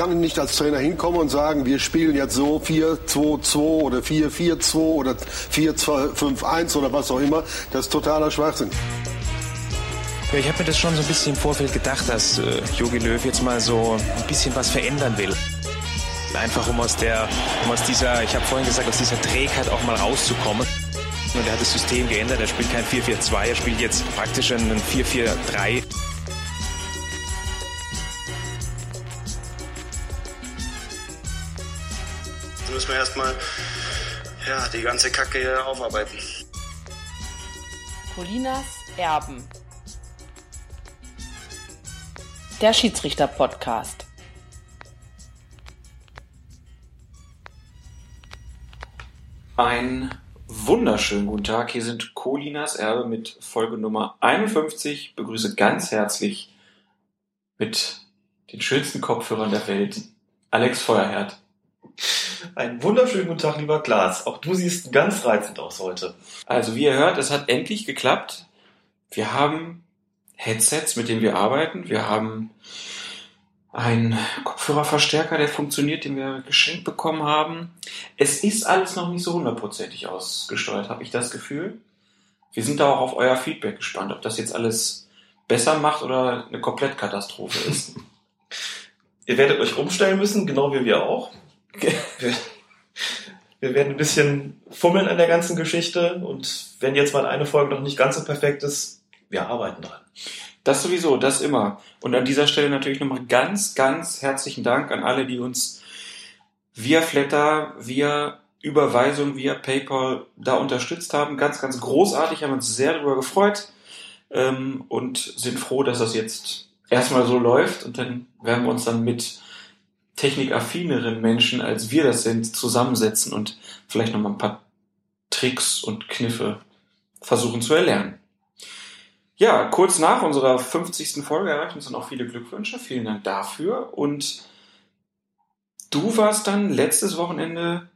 kann nicht als Trainer hinkommen und sagen, wir spielen jetzt so 4-2-2 oder 4-4-2 oder 4-5-1 oder was auch immer. Das ist totaler Schwachsinn. Ja, ich habe mir das schon so ein bisschen im Vorfeld gedacht, dass äh, Jogi Löw jetzt mal so ein bisschen was verändern will. Einfach um aus der, um aus dieser, ich habe vorhin gesagt, aus dieser Trägheit auch mal rauszukommen. Und er hat das System geändert. Er spielt kein 4-4-2, er spielt jetzt praktisch ein 4-4-3. Erstmal ja, die ganze Kacke hier aufarbeiten. Colinas Erben. Der Schiedsrichter-Podcast. Einen wunderschönen guten Tag. Hier sind Colinas Erbe mit Folge Nummer 51. Ich begrüße ganz herzlich mit den schönsten Kopfhörern der Welt Alex Feuerherd. Einen wunderschönen guten Tag, lieber Klaas. Auch du siehst ganz reizend aus heute. Also wie ihr hört, es hat endlich geklappt. Wir haben Headsets, mit denen wir arbeiten. Wir haben einen Kopfhörerverstärker, der funktioniert, den wir geschenkt bekommen haben. Es ist alles noch nicht so hundertprozentig ausgesteuert, habe ich das Gefühl. Wir sind da auch auf euer Feedback gespannt, ob das jetzt alles besser macht oder eine Komplettkatastrophe ist. Ihr werdet euch umstellen müssen, genau wie wir auch. Wir, werden ein bisschen fummeln an der ganzen Geschichte und wenn jetzt mal eine Folge noch nicht ganz so perfekt ist, wir arbeiten dran. Das sowieso, das immer. Und an dieser Stelle natürlich nochmal ganz, ganz herzlichen Dank an alle, die uns via Flatter, via Überweisung, via PayPal da unterstützt haben. Ganz, ganz großartig, haben uns sehr darüber gefreut ähm, und sind froh, dass das jetzt erstmal so läuft und dann werden wir uns dann mit technikaffineren Menschen, als wir das sind, zusammensetzen und vielleicht nochmal ein paar Tricks und Kniffe versuchen zu erlernen. Ja, kurz nach unserer 50. Folge erreichen uns dann auch viele Glückwünsche. Vielen Dank dafür. Und du warst dann letztes Wochenende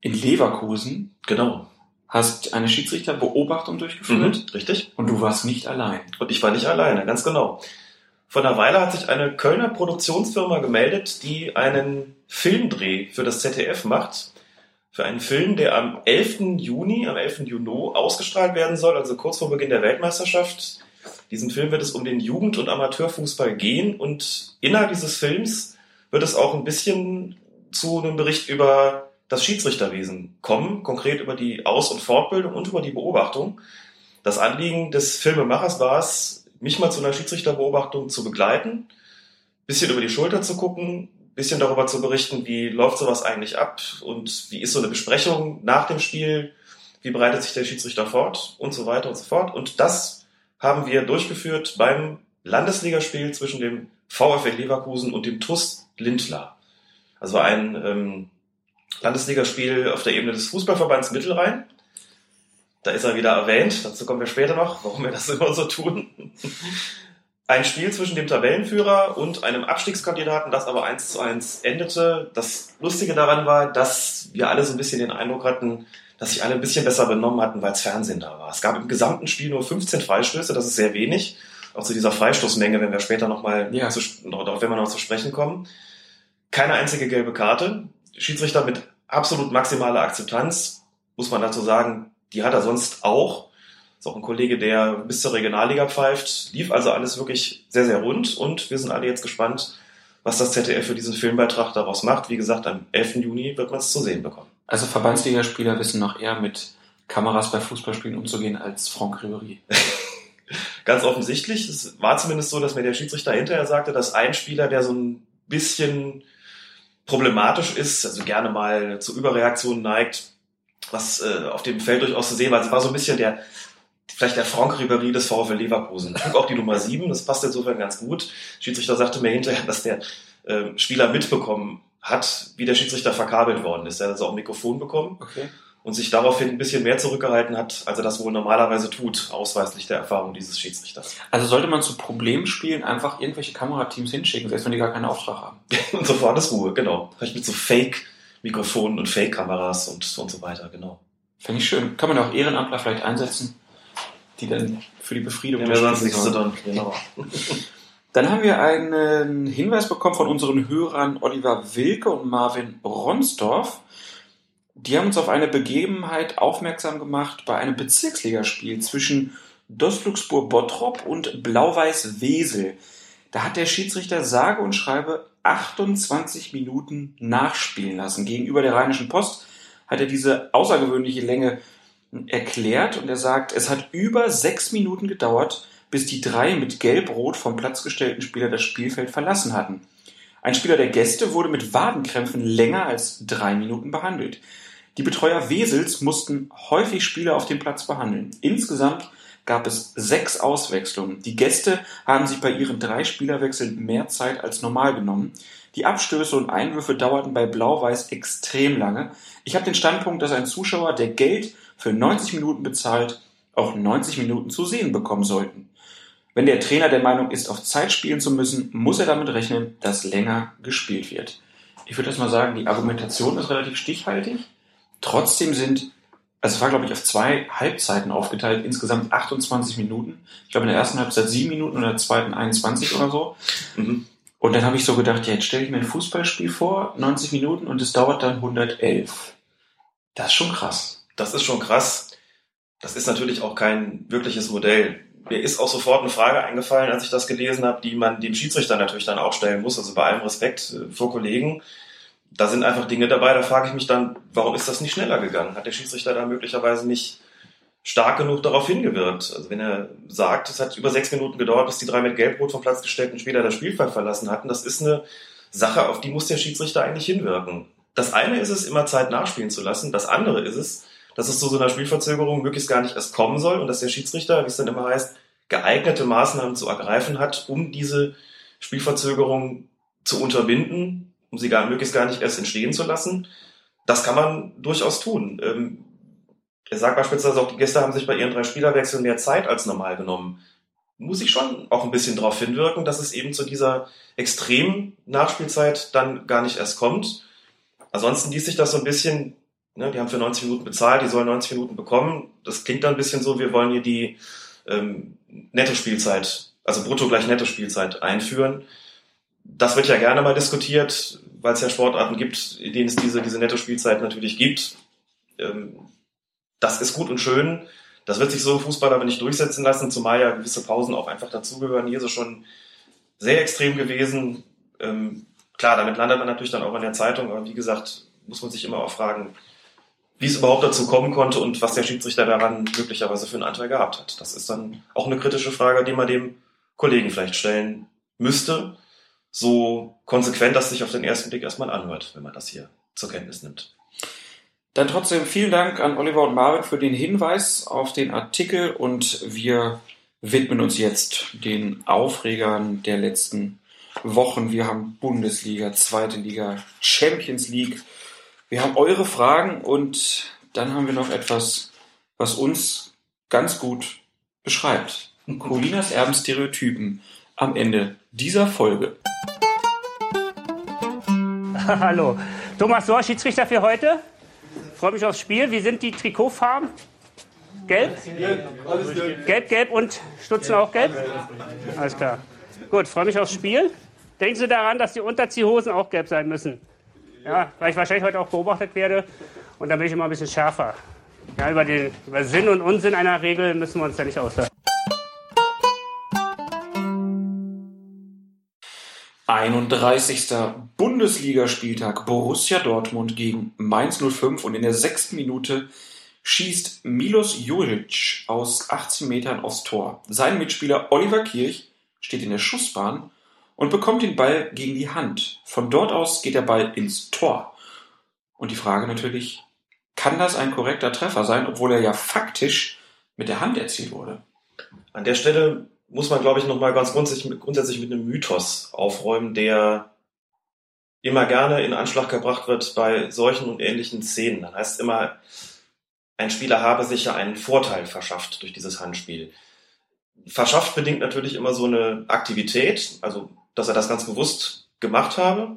in Leverkusen. Genau. Hast eine Schiedsrichterbeobachtung durchgeführt. Mhm, richtig. Und du warst nicht allein. Und ich war nicht alleine, ganz genau. Vor einer Weile hat sich eine Kölner Produktionsfirma gemeldet, die einen Filmdreh für das ZDF macht. Für einen Film, der am 11. Juni, am 11. Juni ausgestrahlt werden soll, also kurz vor Beginn der Weltmeisterschaft. Diesem Film wird es um den Jugend- und Amateurfußball gehen und innerhalb dieses Films wird es auch ein bisschen zu einem Bericht über das Schiedsrichterwesen kommen, konkret über die Aus- und Fortbildung und über die Beobachtung. Das Anliegen des Filmemachers war es, mich mal zu einer Schiedsrichterbeobachtung zu begleiten, bisschen über die Schulter zu gucken, bisschen darüber zu berichten, wie läuft sowas eigentlich ab und wie ist so eine Besprechung nach dem Spiel, wie bereitet sich der Schiedsrichter fort und so weiter und so fort. Und das haben wir durchgeführt beim Landesligaspiel zwischen dem VfL Leverkusen und dem TUS Lindlar. Also ein ähm, Landesligaspiel auf der Ebene des Fußballverbands Mittelrhein. Da ist er wieder erwähnt, dazu kommen wir später noch, warum wir das immer so tun. Ein Spiel zwischen dem Tabellenführer und einem Abstiegskandidaten, das aber eins zu eins endete. Das Lustige daran war, dass wir alle so ein bisschen den Eindruck hatten, dass sich alle ein bisschen besser benommen hatten, weil es Fernsehen da war. Es gab im gesamten Spiel nur 15 Freistöße, das ist sehr wenig. Auch zu dieser Freistoßmenge, wenn wir später nochmal, Ja. zu, werden wir noch zu sprechen kommen. Keine einzige gelbe Karte. Schiedsrichter mit absolut maximaler Akzeptanz, muss man dazu sagen, die hat er sonst auch. Ist auch ein Kollege, der bis zur Regionalliga pfeift. Lief also alles wirklich sehr, sehr rund und wir sind alle jetzt gespannt, was das ZDF für diesen Filmbeitrag daraus macht. Wie gesagt, am 11. Juni wird man es zu sehen bekommen. Also Verbandsligaspieler wissen noch eher mit Kameras bei Fußballspielen umzugehen als Franck Ribéry. Ganz offensichtlich, es war zumindest so, dass mir der Schiedsrichter hinterher sagte, dass ein Spieler, der so ein bisschen problematisch ist, also gerne mal zu Überreaktionen neigt, was äh, auf dem Feld durchaus zu sehen war. Es war so ein bisschen der, vielleicht der Franck Ribéry des VfL Leverkusen. Auch die Nummer 7, das passt insofern ganz gut. Schiedsrichter sagte mir hinterher, dass der äh, Spieler mitbekommen hat, wie der Schiedsrichter verkabelt worden ist. Er hat also auch ein Mikrofon bekommen Okay. und sich daraufhin ein bisschen mehr zurückgehalten hat, als er das wohl normalerweise tut, ausweislich der Erfahrung dieses Schiedsrichters. Also sollte man zu Problemspielen einfach irgendwelche Kamerateams hinschicken, selbst wenn die gar keinen Auftrag haben. Und sofort ist Ruhe, genau. Vielleicht mit so Fake-Mikrofonen und Fake-Kameras und, und so weiter, genau. Finde ich schön. Kann man auch Ehrenamtler vielleicht einsetzen, die dann für die Befriedung Ja, des sonst nichts zu tun, genau. Dann haben wir einen Hinweis bekommen von unseren Hörern Oliver Wilke und Marvin Ronsdorf. Die haben uns auf eine Begebenheit aufmerksam gemacht bei einem Bezirksligaspiel zwischen Dosluxburg Bottrop und Blau-Weiß Wesel. Da hat der Schiedsrichter sage und schreibe 28 Minuten nachspielen lassen. Gegenüber der Rheinischen Post hat er diese außergewöhnliche Länge erklärt und er sagt, es hat über sechs Minuten gedauert, bis die drei mit gelb-rot vom Platz gestellten Spieler das Spielfeld verlassen hatten. Ein Spieler der Gäste wurde mit Wadenkrämpfen länger als drei Minuten behandelt. Die Betreuer Wesels mussten häufig Spieler auf dem Platz behandeln. Insgesamt gab es sechs Auswechslungen. Die Gäste haben sich bei ihren drei Spielerwechseln mehr Zeit als normal genommen. Die Abstöße und Einwürfe dauerten bei Blau-Weiß extrem lange. Ich habe den Standpunkt, dass ein Zuschauer, der Geld für 90 Minuten bezahlt, auch 90 Minuten zu sehen bekommen sollten. Wenn der Trainer der Meinung ist, auf Zeit spielen zu müssen, muss er damit rechnen, dass länger gespielt wird. Ich würde das mal sagen, die Argumentation ist relativ stichhaltig. Trotzdem sind, es war glaube ich auf zwei Halbzeiten aufgeteilt, insgesamt 28 Minuten. Ich glaube in der ersten Halbzeit sieben Minuten und in der zweiten 21 oder so. Mhm. Und dann habe ich so gedacht, ja, jetzt stelle ich mir ein Fußballspiel vor, 90 Minuten und es dauert dann 111. Das ist schon krass. Das ist schon krass. Das ist natürlich auch kein wirkliches Modell. Mir ist auch sofort eine Frage eingefallen, als ich das gelesen habe, die man dem Schiedsrichter natürlich dann auch stellen muss. Also bei allem Respekt äh, vor Kollegen. Da sind einfach Dinge dabei, da frage ich mich dann, warum ist das nicht schneller gegangen? Hat der Schiedsrichter da möglicherweise nicht stark genug darauf hingewirkt. Also wenn er sagt, es hat über sechs Minuten gedauert, bis die drei mit Gelbrot vom Platz gestellten Spieler das Spielfeld verlassen hatten, das ist eine Sache, auf die muss der Schiedsrichter eigentlich hinwirken. Das eine ist es, immer Zeit nachspielen zu lassen. Das andere ist es, dass es zu so einer Spielverzögerung möglichst gar nicht erst kommen soll und dass der Schiedsrichter, wie es dann immer heißt, geeignete Maßnahmen zu ergreifen hat, um diese Spielverzögerung zu unterbinden, um sie gar, möglichst gar nicht erst entstehen zu lassen. Das kann man durchaus tun. Ähm, er sagt beispielsweise auch, die Gäste haben sich bei ihren drei Spielerwechseln mehr Zeit als normal genommen. Muss ich schon auch ein bisschen darauf hinwirken, dass es eben zu dieser extremen Nachspielzeit dann gar nicht erst kommt. Ansonsten liest sich das so ein bisschen, ne, die haben für 90 Minuten bezahlt, die sollen 90 Minuten bekommen. Das klingt dann ein bisschen so, wir wollen hier die ähm, Netto-Spielzeit, also brutto gleich Netto-Spielzeit einführen. Das wird ja gerne mal diskutiert, weil es ja Sportarten gibt, in denen es diese, diese Netto-Spielzeit natürlich gibt. Ähm, das ist gut und schön. Das wird sich so Fußball aber nicht durchsetzen lassen, zumal ja gewisse Pausen auch einfach dazugehören. Hier ist es schon sehr extrem gewesen. Ähm, klar, damit landet man natürlich dann auch in der Zeitung, aber wie gesagt, muss man sich immer auch fragen, wie es überhaupt dazu kommen konnte und was der Schiedsrichter daran möglicherweise für einen Anteil gehabt hat. Das ist dann auch eine kritische Frage, die man dem Kollegen vielleicht stellen müsste. So konsequent, dass sich auf den ersten Blick erstmal anhört, wenn man das hier zur Kenntnis nimmt. Dann trotzdem vielen Dank an Oliver und Marvin für den Hinweis auf den Artikel und wir widmen uns jetzt den Aufregern der letzten Wochen. Wir haben Bundesliga, zweite Liga, Champions League. Wir haben eure Fragen und dann haben wir noch etwas, was uns ganz gut beschreibt. Colinas Erbenstereotypen am Ende dieser Folge. Hallo, Thomas Sohr, Schiedsrichter für heute. Freue mich aufs Spiel. Wie sind die Trikotfarben? Gelb? Gelb, gelb und Stutzen auch gelb? Alles klar. Gut, freue mich aufs Spiel. Denken Sie daran, dass die Unterziehhosen auch gelb sein müssen. Ja, weil ich wahrscheinlich heute auch beobachtet werde. Und dann bin ich immer ein bisschen schärfer. Ja, über den über Sinn und Unsinn einer Regel müssen wir uns ja nicht auslassen. 31. Bundesligaspieltag Borussia Dortmund gegen Mainz 05 und in der sechsten Minute schießt Milos Juric aus 18 Metern aufs Tor. Sein Mitspieler Oliver Kirch steht in der Schussbahn und bekommt den Ball gegen die Hand. Von dort aus geht der Ball ins Tor. Und die Frage natürlich, kann das ein korrekter Treffer sein, obwohl er ja faktisch mit der Hand erzielt wurde? An der Stelle muss man, glaube ich, nochmal ganz grundsätzlich, grundsätzlich mit einem Mythos aufräumen, der immer gerne in Anschlag gebracht wird bei solchen und ähnlichen Szenen. Dann heißt immer, ein Spieler habe sich ja einen Vorteil verschafft durch dieses Handspiel. Verschafft bedingt natürlich immer so eine Aktivität, also dass er das ganz bewusst gemacht habe.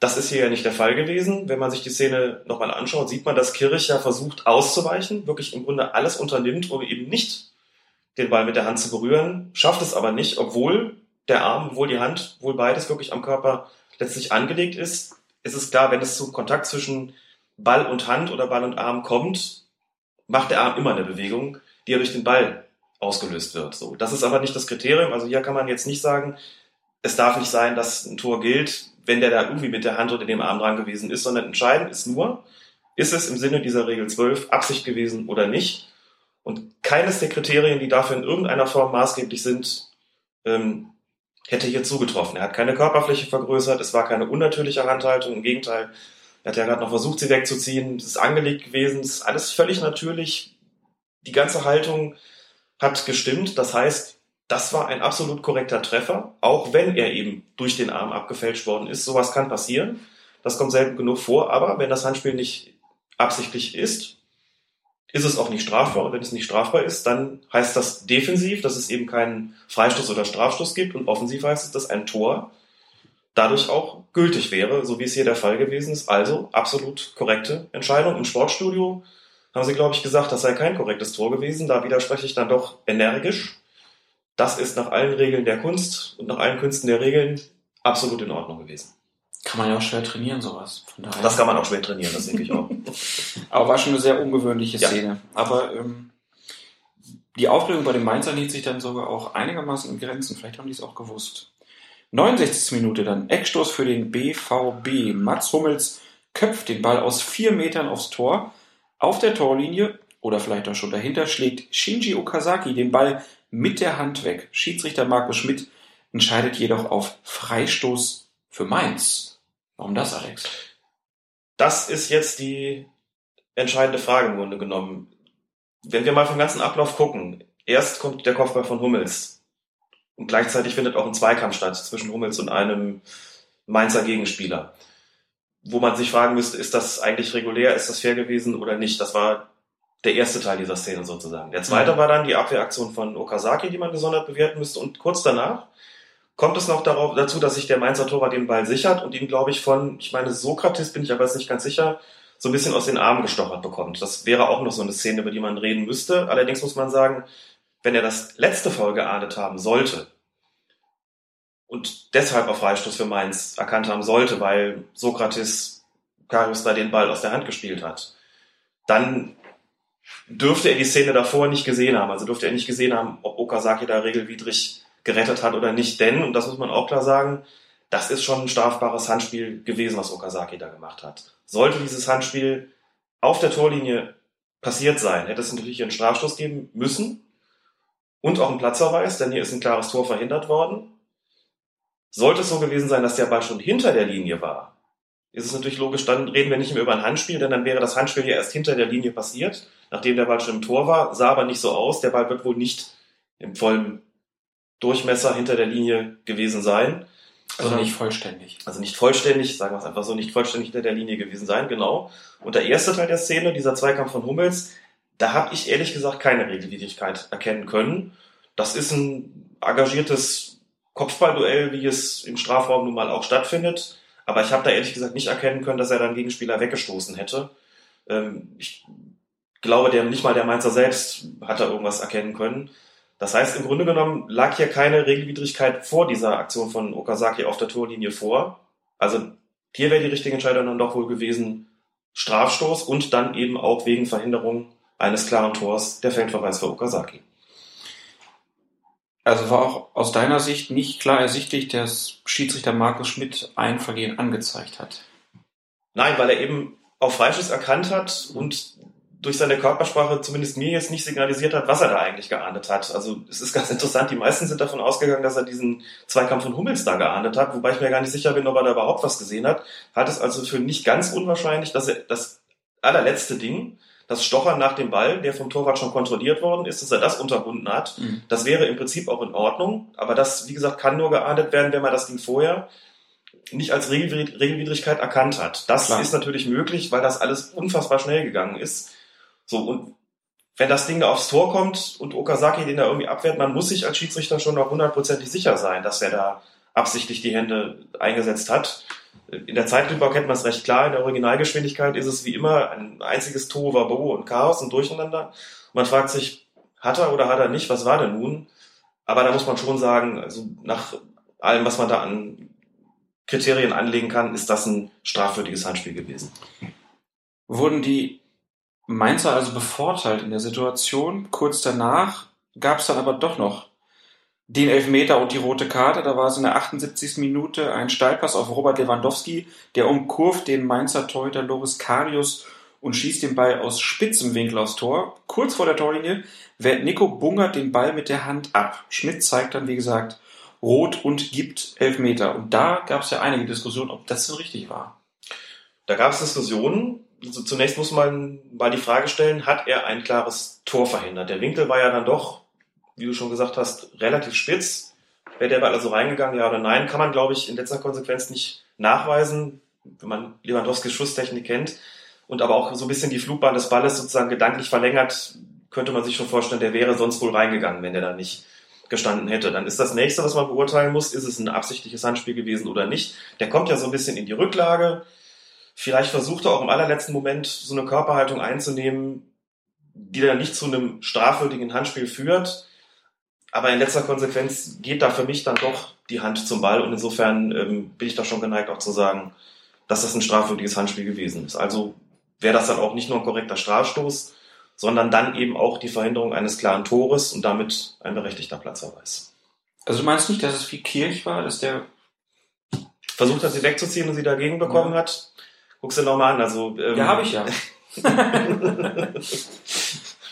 Das ist hier ja nicht der Fall gewesen. Wenn man sich die Szene nochmal anschaut, sieht man, dass Kirch ja versucht auszuweichen, wirklich im Grunde alles unternimmt, um eben nicht den Ball mit der Hand zu berühren, schafft es aber nicht, obwohl der Arm, wohl die Hand, wohl beides wirklich am Körper letztlich angelegt ist, ist es klar, wenn es zum Kontakt zwischen Ball und Hand oder Ball und Arm kommt, macht der Arm immer eine Bewegung, die ja durch den Ball ausgelöst wird. So, das ist aber nicht das Kriterium. Also hier kann man jetzt nicht sagen, es darf nicht sein, dass ein Tor gilt, wenn der da irgendwie mit der Hand oder dem Arm dran gewesen ist, sondern entscheidend ist nur, ist es im Sinne dieser Regel 12 Absicht gewesen oder nicht? Und keines der Kriterien, die dafür in irgendeiner Form maßgeblich sind, ähm, hätte hier zugetroffen. Er hat keine Körperfläche vergrößert, es war keine unnatürliche Handhaltung, im Gegenteil, er hat ja gerade noch versucht, sie wegzuziehen, es ist angelegt gewesen, es ist alles völlig natürlich. Die ganze Haltung hat gestimmt, das heißt, das war ein absolut korrekter Treffer, auch wenn er eben durch den Arm abgefälscht worden ist. Sowas kann passieren. Das kommt selten genug vor, aber wenn das Handspiel nicht absichtlich ist, ist es auch nicht strafbar. Und wenn es nicht strafbar ist, dann heißt das defensiv, dass es eben keinen Freistoß oder Strafstoß gibt und offensiv heißt es, dass ein Tor dadurch auch gültig wäre, so wie es hier der Fall gewesen ist. Also absolut korrekte Entscheidung. Im Sportstudio haben sie, glaube ich, gesagt, das sei kein korrektes Tor gewesen. Da widerspreche ich dann doch energisch. Das ist nach allen Regeln der Kunst und nach allen Künsten der Regeln absolut in Ordnung gewesen. Kann man ja auch schwer trainieren, sowas. Das kann man auch schwer trainieren, das denke ich auch. Aber war schon eine sehr ungewöhnliche Szene. Ja. Aber ähm, die Aufregung bei den Mainzern hielt sich dann sogar auch einigermaßen in Grenzen. Vielleicht haben die es auch gewusst. 69. Minute dann. Eckstoß für den BVB. Mats Hummels köpft den Ball aus vier Metern aufs Tor. Auf der Torlinie oder vielleicht auch schon dahinter schlägt Shinji Okazaki den Ball mit der Hand weg. Schiedsrichter Markus Schmidt entscheidet jedoch auf Freistoß für Mainz. Warum das, Alex? Das ist jetzt die entscheidende Frage im Grunde genommen. Wenn wir mal vom ganzen Ablauf gucken, erst kommt der Kopfball von Hummels und gleichzeitig findet auch ein Zweikampf statt zwischen Hummels und einem Mainzer Gegenspieler, wo man sich fragen müsste, ist das eigentlich regulär, ist das fair gewesen oder nicht? Das war der erste Teil dieser Szene sozusagen. Der zweite mhm. war dann die Abwehraktion von Okazaki, die man gesondert bewerten müsste und kurz danach kommt es noch darauf, dazu, dass sich der Mainzer Torwart den Ball sichert und ihn, glaube ich, von, ich meine, Sokrates bin ich aber jetzt nicht ganz sicher, so ein bisschen aus den Armen gestochert bekommt. Das wäre auch noch so eine Szene, über die man reden müsste. Allerdings muss man sagen, wenn er das letzte Foul geahndet haben sollte und deshalb auf Freistoß für Mainz erkannt haben sollte, weil Sokrates Karius da den Ball aus der Hand gespielt hat, dann dürfte er die Szene davor nicht gesehen haben. Also dürfte er nicht gesehen haben, ob Okazaki da regelwidrig gerettet hat oder nicht. Denn, und das muss man auch klar sagen, das ist schon ein strafbares Handspiel gewesen, was Okazaki da gemacht hat. Sollte dieses Handspiel auf der Torlinie passiert sein, hätte es natürlich einen Strafstoß geben müssen und auch einen Platzverweis, denn hier ist ein klares Tor verhindert worden. Sollte es so gewesen sein, dass der Ball schon hinter der Linie war, ist es natürlich logisch, dann reden wir nicht mehr über ein Handspiel, denn dann wäre das Handspiel ja erst hinter der Linie passiert, nachdem der Ball schon im Tor war, sah aber nicht so aus, der Ball wird wohl nicht im vollen Durchmesser hinter der Linie gewesen sein. Also nicht vollständig. Also nicht vollständig, sagen wir es einfach so, nicht vollständig hinter der Linie gewesen sein, genau. Und der erste Teil der Szene, dieser Zweikampf von Hummels, da habe ich ehrlich gesagt keine Regelwidrigkeit erkennen können. Das ist ein engagiertes Kopfballduell, wie es im Strafraum nun mal auch stattfindet. Aber ich habe da ehrlich gesagt nicht erkennen können, dass er dann Gegenspieler weggestoßen hätte. Ähm, ich glaube, der, nicht mal der Mainzer selbst hat da irgendwas erkennen können. Das heißt, im Grunde genommen lag hier keine Regelwidrigkeit vor dieser Aktion von Okazaki auf der Torlinie vor. Also hier wäre die richtige Entscheidung dann doch wohl gewesen, Strafstoß und dann eben auch wegen Verhinderung eines klaren Tors der Feldverweis für Okazaki. Also war auch aus deiner Sicht nicht klar ersichtlich, dass Schiedsrichter Markus Schmidt ein Vergehen angezeigt hat. Nein, weil er eben auf Freischuss erkannt hat und durch seine Körpersprache zumindest mir jetzt nicht signalisiert hat, was er da eigentlich geahndet hat. Also es ist ganz interessant, die meisten sind davon ausgegangen, dass er diesen Zweikampf von Hummels da geahndet hat, wobei ich mir gar nicht sicher bin, ob er da überhaupt was gesehen hat. Hat es also für nicht ganz unwahrscheinlich, dass er das allerletzte Ding, das Stochern nach dem Ball, der vom Torwart schon kontrolliert worden ist, dass er das unterbunden hat. Mhm. Das wäre im Prinzip auch in Ordnung, aber das, wie gesagt, kann nur geahndet werden, wenn man das Ding vorher nicht als Regelwidrigkeit erkannt hat. Das Klar. ist natürlich möglich, weil das alles unfassbar schnell gegangen ist. So, und wenn das Ding da aufs Tor kommt und Okazaki den da irgendwie abwehrt, man muss sich als Schiedsrichter schon noch hundertprozentig sicher sein, dass er da absichtlich die Hände eingesetzt hat. In der Zeitlupe kennt man es recht klar. In der Originalgeschwindigkeit ist es wie immer ein einziges Tohuwabohu und Chaos und Durcheinander. Man fragt sich, hat er oder hat er nicht? Was war denn nun? Aber da muss man schon sagen, also nach allem, was man da an Kriterien anlegen kann, ist das ein strafwürdiges Handspiel gewesen. Wurden die Mainzer also bevorteilt in der Situation? Kurz danach gab es dann aber doch noch den Elfmeter und die rote Karte. Da war es in der 78. Minute ein Steilpass auf Robert Lewandowski, der umkurvt den Mainzer Torhüter Loris Karius und schießt den Ball aus spitzem Winkel aufs Tor. Kurz vor der Torlinie wehrt Nico Bungert den Ball mit der Hand ab. Schmidt zeigt dann, wie gesagt, rot und gibt Elfmeter. Und da gab es ja einige Diskussionen, ob das so richtig war. Da gab es Diskussionen. Also zunächst muss man mal die Frage stellen, hat er ein klares Tor verhindert? Der Winkel war ja dann doch, wie du schon gesagt hast, relativ spitz. Wäre der Ball also reingegangen, ja oder nein, kann man, glaube ich, in letzter Konsequenz nicht nachweisen, wenn man Lewandowskis Schusstechnik kennt und aber auch so ein bisschen die Flugbahn des Balles sozusagen gedanklich verlängert, könnte man sich schon vorstellen, der wäre sonst wohl reingegangen, wenn der da nicht gestanden hätte. Dann ist das nächste, was man beurteilen muss, ist es ein absichtliches Handspiel gewesen oder nicht. Der kommt ja so ein bisschen in die Rücklage. Vielleicht versucht er auch im allerletzten Moment so eine Körperhaltung einzunehmen, die dann nicht zu einem strafwürdigen Handspiel führt. Aber in letzter Konsequenz geht da für mich dann doch die Hand zum Ball und insofern ähm, bin ich da schon geneigt auch zu sagen, dass das ein strafwürdiges Handspiel gewesen ist. Also wäre das dann auch nicht nur ein korrekter Strafstoß, sondern dann eben auch die Verhinderung eines klaren Tores und damit ein berechtigter Platzverweis. Also du meinst nicht, dass es wie Kirch war, dass der versucht hat, sie wegzuziehen und sie dagegen bekommen ja. hat? Guckst du nochmal an. Also, ähm, ja, habe ich ja.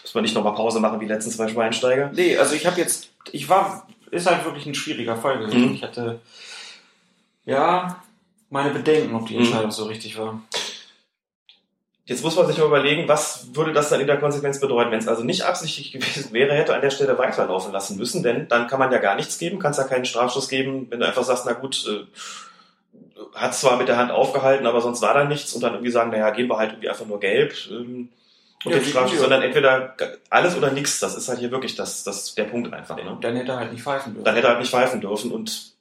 Muss man nicht nochmal Pause machen wie die letzten zwei Schweinsteiger? Nee, also ich habe jetzt, ich war, ist halt wirklich ein schwieriger Fall gewesen. Mhm. Ich hatte, ja, meine Bedenken, ob die mhm. Entscheidung mhm. so richtig war. Jetzt muss man sich mal überlegen, was würde das dann in der Konsequenz bedeuten, wenn es also nicht absichtlich gewesen wäre, hätte an der Stelle weiterlaufen lassen müssen, denn dann kann man ja gar nichts geben, kannst ja keinen Strafschuss geben, wenn du einfach sagst, na gut, äh, hat zwar mit der Hand aufgehalten, aber sonst war da nichts und dann irgendwie sagen, naja, geben wir halt irgendwie einfach nur gelb ähm, und ja, den Strafschuss, sondern entweder alles oder nichts. Das ist halt hier wirklich das, das der Punkt einfach. Ne? Dann hätte er halt nicht pfeifen dürfen. Dann hätte er halt nicht pfeifen dürfen und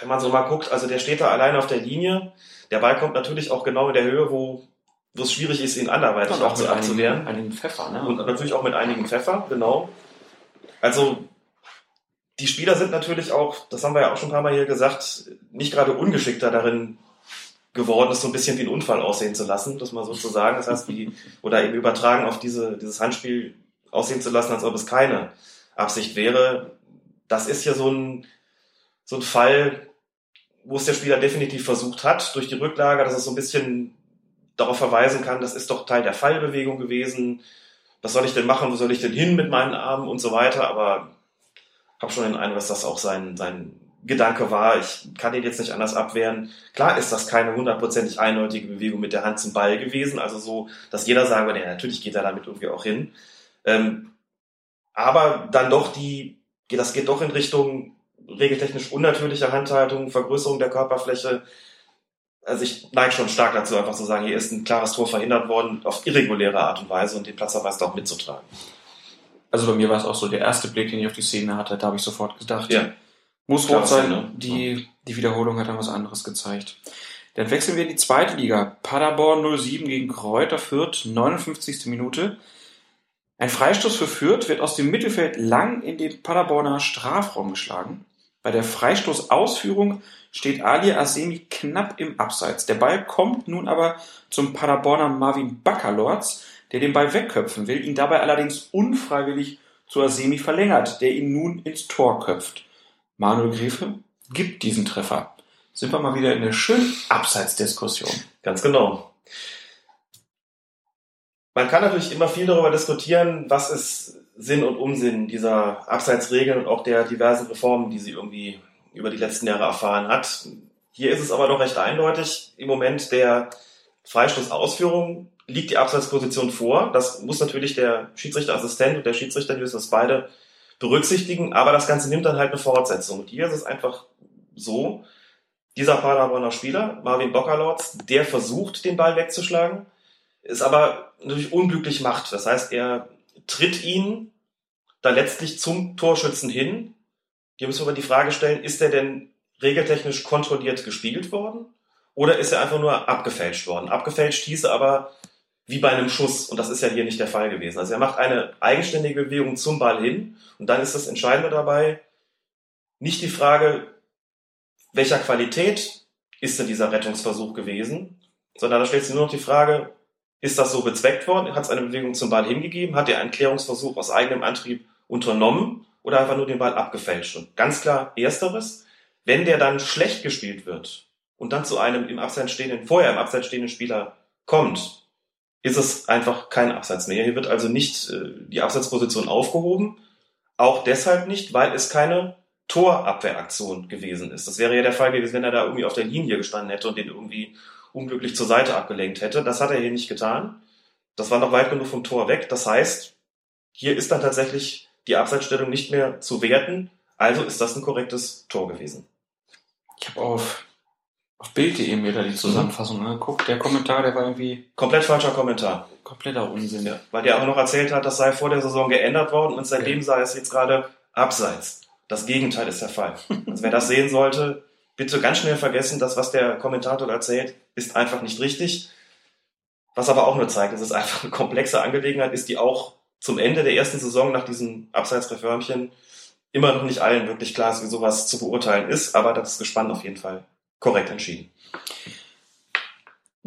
wenn man so mal guckt, also der steht da allein auf der Linie, der Ball kommt natürlich auch genau in der Höhe, wo wo es schwierig ist, ihn anderweitig auch zu abzuwehren. Einigen Pfeffer, ne? Und natürlich auch mit einigen Pfeffer, genau. Also die Spieler sind natürlich auch, das haben wir ja auch schon ein paar Mal hier gesagt, nicht gerade ungeschickter darin geworden, es so ein bisschen wie ein Unfall aussehen zu lassen, das mal so zu sagen. Das heißt, die, oder eben übertragen auf diese, dieses Handspiel aussehen zu lassen, als ob es keine Absicht wäre. Das ist ja so ein, so ein Fall, wo es der Spieler definitiv versucht hat, durch die Rücklage, dass es so ein bisschen darauf verweisen kann, das ist doch Teil der Fallbewegung gewesen. Was soll ich denn machen? Wo soll ich denn hin mit meinen Armen und so weiter? Aber habe schon den Eindruck, dass das auch sein, sein Gedanke war. Ich kann ihn jetzt nicht anders abwehren. Klar ist das keine hundertprozentig eindeutige Bewegung mit der Hand zum Ball gewesen. Also so, dass jeder sagen würde, ja, natürlich geht er damit irgendwie auch hin. Ähm, aber dann doch die, das geht doch in Richtung regeltechnisch unnatürlicher Handhaltung, Vergrößerung der Körperfläche, also ich neige schon stark dazu, einfach zu sagen, hier ist ein klares Tor verhindert worden auf irreguläre Art und Weise und den Platzverweis auch mitzutragen. Also bei mir war es auch so der erste Blick, den ich auf die Szene hatte, da habe ich sofort gedacht, ja. muss rot sein. Ne? Die, die Wiederholung hat dann was anderes gezeigt. Dann wechseln wir in die zweite Liga. Paderborn 07 gegen Kräuter Fürth, 59. Minute. Ein Freistoß für Fürth wird aus dem Mittelfeld lang in den Paderborner Strafraum geschlagen. Bei der Freistoßausführung steht Ali Asemi knapp im Abseits. Der Ball kommt nun aber zum Paderborner Marvin Baccalords, der den Ball wegköpfen will, ihn dabei allerdings unfreiwillig zu Asemi verlängert, der ihn nun ins Tor köpft. Manuel Grefe gibt diesen Treffer. Sind wir mal wieder in der schönen Abseitsdiskussion. Ganz genau. Man kann natürlich immer viel darüber diskutieren, was ist Sinn und Unsinn dieser Abseitsregeln und auch der diversen Reformen, die sie irgendwie über die letzten Jahre erfahren hat. Hier ist es aber doch recht eindeutig. Im Moment der Freistoßausführung liegt die Abseitsposition vor. Das muss natürlich der Schiedsrichterassistent und der Schiedsrichter, das beide berücksichtigen. Aber das Ganze nimmt dann halt eine Fortsetzung. Und hier ist es einfach so, dieser Paderborner Spieler, Marvin Bockerlords, der versucht, den Ball wegzuschlagen, ist aber natürlich unglücklich macht. Das heißt, er tritt ihn da letztlich zum Torschützen hin, hier müssen wir aber die Frage stellen, ist er denn regeltechnisch kontrolliert gespiegelt worden? Oder ist er einfach nur abgefälscht worden? Abgefälscht hieße aber wie bei einem Schuss. Und das ist ja hier nicht der Fall gewesen. Also er macht eine eigenständige Bewegung zum Ball hin. Und dann ist das Entscheidende dabei nicht die Frage, welcher Qualität ist denn dieser Rettungsversuch gewesen, sondern da stellt sich nur noch die Frage, ist das so bezweckt worden? Hat es eine Bewegung zum Ball hingegeben? Hat er einen Klärungsversuch aus eigenem Antrieb unternommen oder einfach nur den Ball abgefälscht? Und ganz klar ersteres. Wenn der dann schlecht gespielt wird und dann zu einem im Abseits stehenden, vorher im Abseits stehenden Spieler kommt, ist es einfach kein Abseits mehr. Hier wird also nicht äh, die Abseitsposition aufgehoben. Auch deshalb nicht, weil es keine Torabwehraktion gewesen ist. Das wäre ja der Fall gewesen, wenn er da irgendwie auf der Linie gestanden hätte und den irgendwie unglücklich zur Seite abgelenkt hätte. Das hat er hier nicht getan. Das war noch weit genug vom Tor weg. Das heißt, hier ist dann tatsächlich die Abseitsstellung nicht mehr zu werten. Also ist das ein korrektes Tor gewesen. Ich habe auf, auf Bild.de mir da die Zusammenfassung angeguckt. Der Kommentar, der war irgendwie Komplett falscher Kommentar. kompletter Unsinn. Ja, weil der auch noch erzählt hat, das sei vor der Saison geändert worden und seitdem sei es jetzt gerade abseits. Das Gegenteil ist der Fall. Also wer das sehen sollte, bitte ganz schnell vergessen, das, was der Kommentator erzählt, ist einfach nicht richtig. Was aber auch nur zeigt, dass es einfach eine komplexe Angelegenheit ist, die auch zum Ende der ersten Saison nach diesem Abseitsreformchen immer noch nicht allen wirklich klar ist, wie sowas zu beurteilen ist, aber das Gespann auf jeden Fall korrekt entschieden.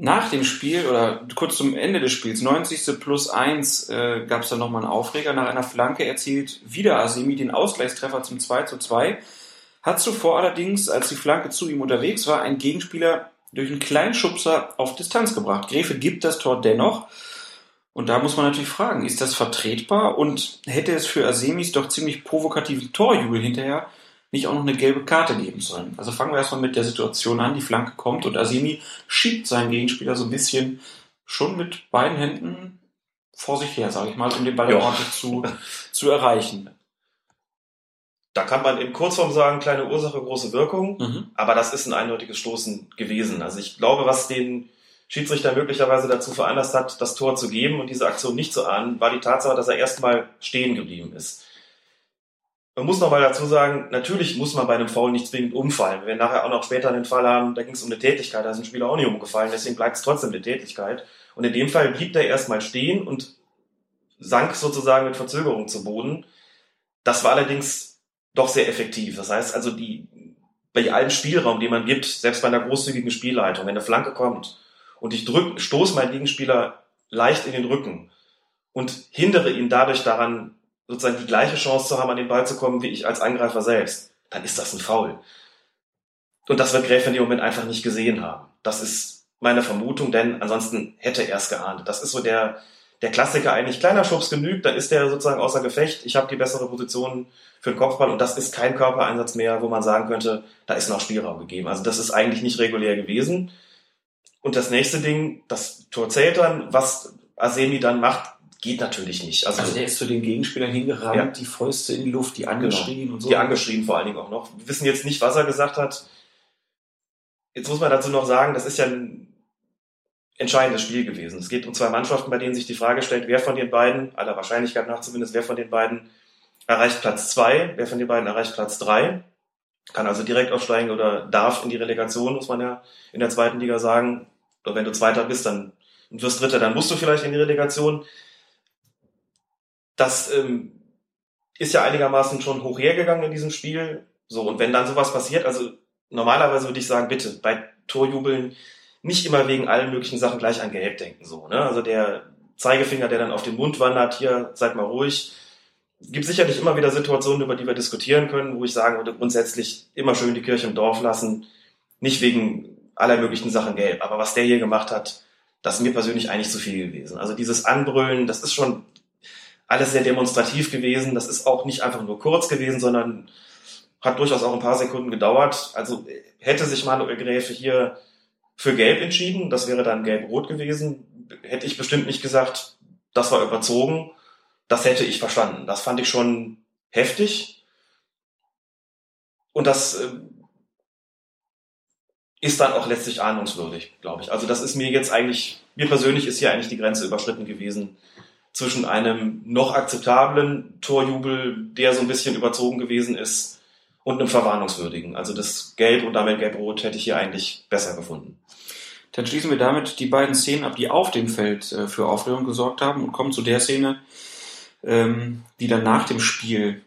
Nach dem Spiel oder kurz zum Ende des Spiels, 90. plus 1, äh, gab es dann nochmal einen Aufreger. Nach einer Flanke erzielt wieder Asimi den Ausgleichstreffer zum 2 zu 2. Hat zuvor allerdings, als die Flanke zu ihm unterwegs war, ein Gegenspieler durch einen kleinen Schubser auf Distanz gebracht. Gräfe gibt das Tor dennoch. Und da muss man natürlich fragen, ist das vertretbar? Und hätte es für Asemis doch ziemlich provokativen Torjubel hinterher nicht auch noch eine gelbe Karte geben sollen? Also fangen wir erstmal mit der Situation an. Die Flanke kommt und Asemi schiebt seinen Gegenspieler so ein bisschen schon mit beiden Händen vor sich her, sage ich mal, um den Ball Ja. zu, zu erreichen. Da kann man in Kurzform sagen, kleine Ursache, große Wirkung. Mhm. Aber das ist ein eindeutiges Stoßen gewesen. Also ich glaube, was den Schiedsrichter möglicherweise dazu veranlasst hat, das Tor zu geben und diese Aktion nicht zu ahnen, war die Tatsache, dass er erstmal stehen geblieben ist. Man muss noch mal dazu sagen, natürlich muss man bei einem Foul nicht zwingend umfallen. Wir werden nachher auch noch später einen Fall haben, da ging es um eine Tätigkeit, da ist ein Spieler auch nicht umgefallen, deswegen bleibt es trotzdem eine Tätigkeit. Und in dem Fall blieb der erstmal stehen und sank sozusagen mit Verzögerung zu Boden. Das war allerdings doch sehr effektiv. Das heißt also, die, bei allem Spielraum, den man gibt, selbst bei einer großzügigen Spielleitung, wenn eine Flanke kommt und ich drück, stoße meinen Gegenspieler leicht in den Rücken und hindere ihn dadurch daran, sozusagen die gleiche Chance zu haben, an den Ball zu kommen, wie ich als Angreifer selbst, dann ist das ein Foul. Und das wird Gräfe in dem Moment einfach nicht gesehen haben. Das ist meine Vermutung, denn ansonsten hätte er es geahnt. Das ist so der, der Klassiker eigentlich. Kleiner Schubs genügt, dann ist der sozusagen außer Gefecht. Ich habe die bessere Position für den Kopfball und das ist kein Körpereinsatz mehr, wo man sagen könnte, da ist noch Spielraum gegeben. Also das ist eigentlich nicht regulär gewesen. Und das nächste Ding, das Tor zählt dann, was Asemi dann macht, geht natürlich nicht. Also, Also der ist zu den Gegenspielern hingerannt, Ja. die Fäuste in die Luft, die angeschrien und so. die angeschrien vor allen Dingen auch noch. Wir wissen jetzt nicht, was er gesagt hat. Jetzt muss man dazu noch sagen, das ist ja ein entscheidendes Spiel gewesen. Es geht um zwei Mannschaften, bei denen sich die Frage stellt, wer von den beiden, aller Wahrscheinlichkeit nach zumindest, wer von den beiden erreicht Platz zwei, wer von den beiden erreicht Platz drei, kann also direkt aufsteigen oder darf in die Relegation, muss man ja in der zweiten Liga sagen. Oder wenn du Zweiter bist, dann und wirst Dritter, dann musst du vielleicht in die Relegation. Das ähm, ist ja einigermaßen schon hoch hergegangen in diesem Spiel. So, und wenn dann sowas passiert, also normalerweise würde ich sagen, bitte bei Torjubeln nicht immer wegen allen möglichen Sachen gleich an Gelb denken. So, ne? Also der Zeigefinger, der dann auf den Mund wandert, hier, seid mal ruhig. Gibt sicherlich immer wieder Situationen, über die wir diskutieren können, wo ich sagen würde, grundsätzlich immer schön die Kirche im Dorf lassen. Nicht wegen aller möglichen Sachen gelb. Aber was der hier gemacht hat, das ist mir persönlich eigentlich zu viel gewesen. Also dieses Anbrüllen, das ist schon alles sehr demonstrativ gewesen. Das ist auch nicht einfach nur kurz gewesen, sondern hat durchaus auch ein paar Sekunden gedauert. Also hätte sich Manuel Gräfe hier für gelb entschieden, das wäre dann gelb-rot gewesen, hätte ich bestimmt nicht gesagt, das war überzogen. Das hätte ich verstanden. Das fand ich schon heftig. Und das äh, ist dann auch letztlich ahnungswürdig, glaube ich. Also das ist mir jetzt eigentlich, mir persönlich ist hier eigentlich die Grenze überschritten gewesen zwischen einem noch akzeptablen Torjubel, der so ein bisschen überzogen gewesen ist, und einem verwarnungswürdigen. Also das Gelb und damit Gelb-Rot hätte ich hier eigentlich besser gefunden. Dann schließen wir damit die beiden Szenen ab, die auf dem Feld äh, für Aufregung gesorgt haben und kommen zu der Szene, ähm, die dann nach dem Spiel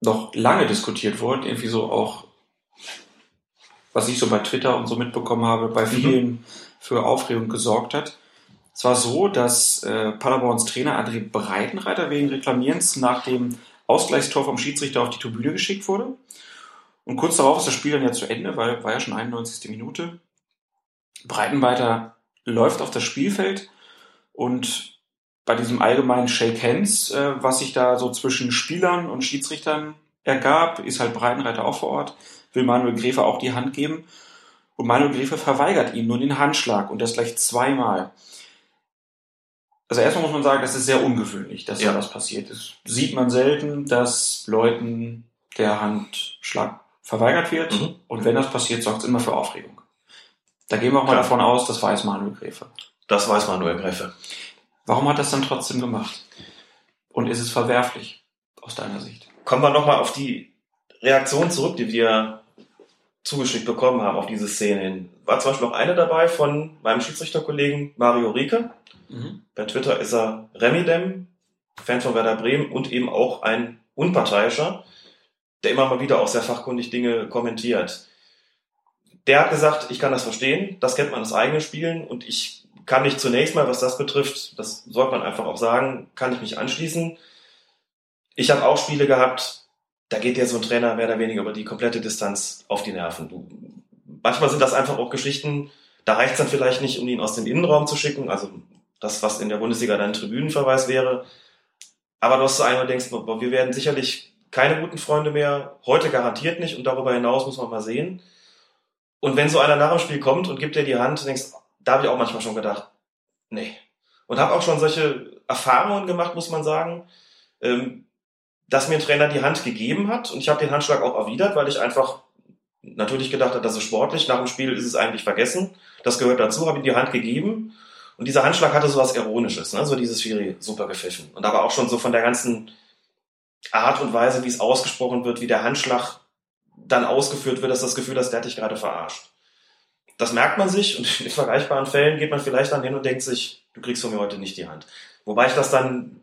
noch lange diskutiert wurde, irgendwie so auch was ich so bei Twitter und so mitbekommen habe, bei vielen für Aufregung gesorgt hat. Es war so, dass äh, Paderborns Trainer André Breitenreiter wegen Reklamierens nach dem Ausgleichstor vom Schiedsrichter auf die Tribüne geschickt wurde. Und kurz darauf ist das Spiel dann ja zu Ende, weil war ja schon 91. Minute. Breitenreiter läuft auf das Spielfeld und bei diesem allgemeinen Shake Hands, äh, was sich da so zwischen Spielern und Schiedsrichtern ergab, ist halt Breitenreiter auch vor Ort, will Manuel Gräfe auch die Hand geben. Und Manuel Gräfe verweigert ihm nur den Handschlag und das gleich zweimal. Also erstmal muss man sagen, das ist sehr ungewöhnlich, dass Ja. da was passiert ist. Sieht man selten, dass Leuten der Handschlag verweigert wird. Mhm. Und wenn das passiert, sorgt es immer für Aufregung. Da gehen wir auch mal Klar. davon aus, das weiß Manuel Gräfe. Das weiß Manuel Gräfe. Warum hat das dann trotzdem gemacht? Und ist es verwerflich aus deiner Sicht? Kommen wir nochmal auf die Reaktion zurück, die wir zugeschickt bekommen haben auf diese Szene hin. War zum Beispiel auch eine dabei von meinem Schiedsrichterkollegen Mario Rieke. Mhm. Bei Twitter ist er Remidem, Fan von Werder Bremen und eben auch ein Unparteiischer, der immer mal wieder auch sehr fachkundig Dinge kommentiert. Der hat gesagt, ich kann das verstehen, das kennt man aus eigenen Spielen und ich kann mich zunächst mal, was das betrifft, das sollte man einfach auch sagen, kann ich mich anschließen. Ich habe auch Spiele gehabt, da geht ja so ein Trainer mehr oder weniger über die komplette Distanz auf die Nerven. Du, manchmal sind das einfach auch Geschichten, da reicht es dann vielleicht nicht, um ihn aus dem Innenraum zu schicken, also das, was in der Bundesliga dann Tribünenverweis wäre. Aber du hast so und denkst, wir werden sicherlich keine guten Freunde mehr, heute garantiert nicht und darüber hinaus muss man mal sehen. Und wenn so einer nach dem Spiel kommt und gibt dir die Hand, denkst, da habe ich auch manchmal schon gedacht, nee. Und habe auch schon solche Erfahrungen gemacht, muss man sagen, ähm, dass mir ein Trainer die Hand gegeben hat und ich habe den Handschlag auch erwidert, weil ich einfach natürlich gedacht habe, das ist sportlich, nach dem Spiel ist es eigentlich vergessen, das gehört dazu, habe ihm die Hand gegeben und dieser Handschlag hatte sowas Ironisches, ne? so dieses Schiri super gepfiffen. Und aber auch schon so von der ganzen Art und Weise, wie es ausgesprochen wird, wie der Handschlag dann ausgeführt wird, dass das Gefühl hast, der dich gerade verarscht. Das merkt man sich und in vergleichbaren Fällen geht man vielleicht dann hin und denkt sich, du kriegst von mir heute nicht die Hand. Wobei ich das dann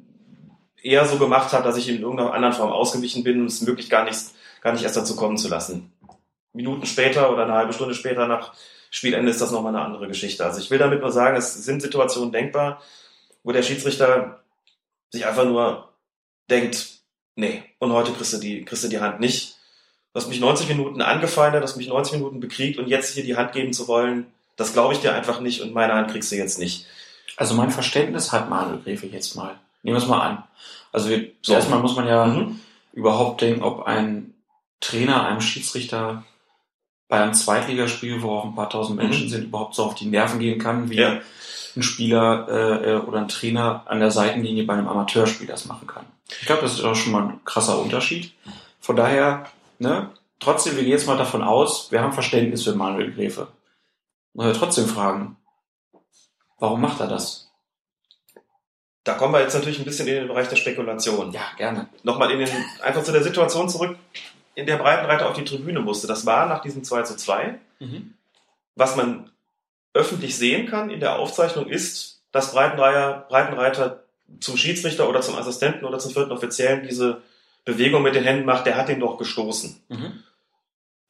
eher so gemacht habe, dass ich in irgendeiner anderen Form ausgewichen bin und es möglich gar nicht, gar nicht erst dazu kommen zu lassen. Minuten später oder eine halbe Stunde später nach Spielende ist das nochmal eine andere Geschichte. Also ich will damit nur sagen, es sind Situationen denkbar, wo der Schiedsrichter sich einfach nur denkt, nee, und heute kriegst du die, kriegst du die Hand nicht. Du hast mich 90 Minuten angefeindet, hast mich 90 Minuten bekriegt und jetzt hier die Hand geben zu wollen, das glaube ich dir einfach nicht und meine Hand kriegst du jetzt nicht. Also mein Verständnis hat Manuel Gräfe jetzt mal. Nehmen wir es mal an. Also wir, So. erstmal muss man ja Mhm. überhaupt denken, ob ein Trainer einem Schiedsrichter bei einem Zweitligaspiel, wo auch ein paar tausend Menschen Mhm. sind, überhaupt so auf die Nerven gehen kann, wie Ja. ein Spieler äh, äh, oder ein Trainer an der Seitenlinie bei einem Amateurspiel das machen kann. Ich glaube, das ist auch schon mal ein krasser Unterschied. Von daher, ne, trotzdem, wir gehen jetzt mal davon aus, wir haben Verständnis für Manuel Gräfe. Muss ja trotzdem fragen, warum macht er das? Da kommen wir jetzt natürlich ein bisschen in den Bereich der Spekulation. Ja, gerne. Nochmal in den, einfach zu der Situation zurück, in der Breitenreiter auf die Tribüne musste. Das war nach diesem 2 zu 2. Was man öffentlich sehen kann in der Aufzeichnung ist, dass Breitenreiter, Breitenreiter zum Schiedsrichter oder zum Assistenten oder zum vierten Offiziellen diese Bewegung mit den Händen macht, der hat den doch gestoßen. Mhm.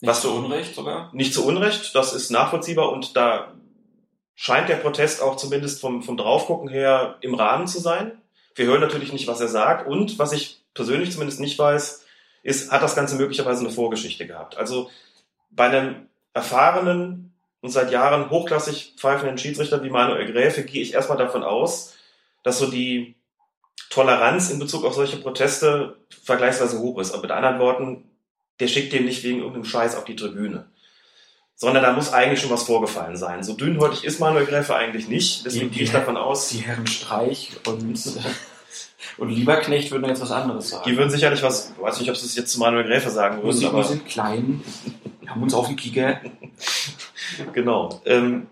Was Was zu Unrecht sogar? Nicht zu Unrecht, das ist nachvollziehbar und da scheint der Protest auch zumindest vom, vom Draufgucken her im Rahmen zu sein. Wir hören natürlich nicht, was er sagt und was ich persönlich zumindest nicht weiß, ist, hat das Ganze möglicherweise eine Vorgeschichte gehabt. Also bei einem erfahrenen und seit Jahren hochklassig pfeifenden Schiedsrichter wie Manuel Gräfe gehe ich erstmal davon aus, dass so die Toleranz in Bezug auf solche Proteste vergleichsweise hoch ist. Aber mit anderen Worten, der schickt den nicht wegen irgendeinem Scheiß auf die Tribüne. Sondern da muss eigentlich schon was vorgefallen sein. So dünnhäutig ist Manuel Gräfe eigentlich nicht. Deswegen Die- gehe ich davon aus, Die Herren Streich und, und Lieberknecht würden jetzt was anderes sagen. die würden sicherlich was, ich weiß nicht, ob sie es jetzt zu Manuel Gräfe sagen würden, sind, wir sind klein, wir haben uns auf den Kicker. genau. Ähm,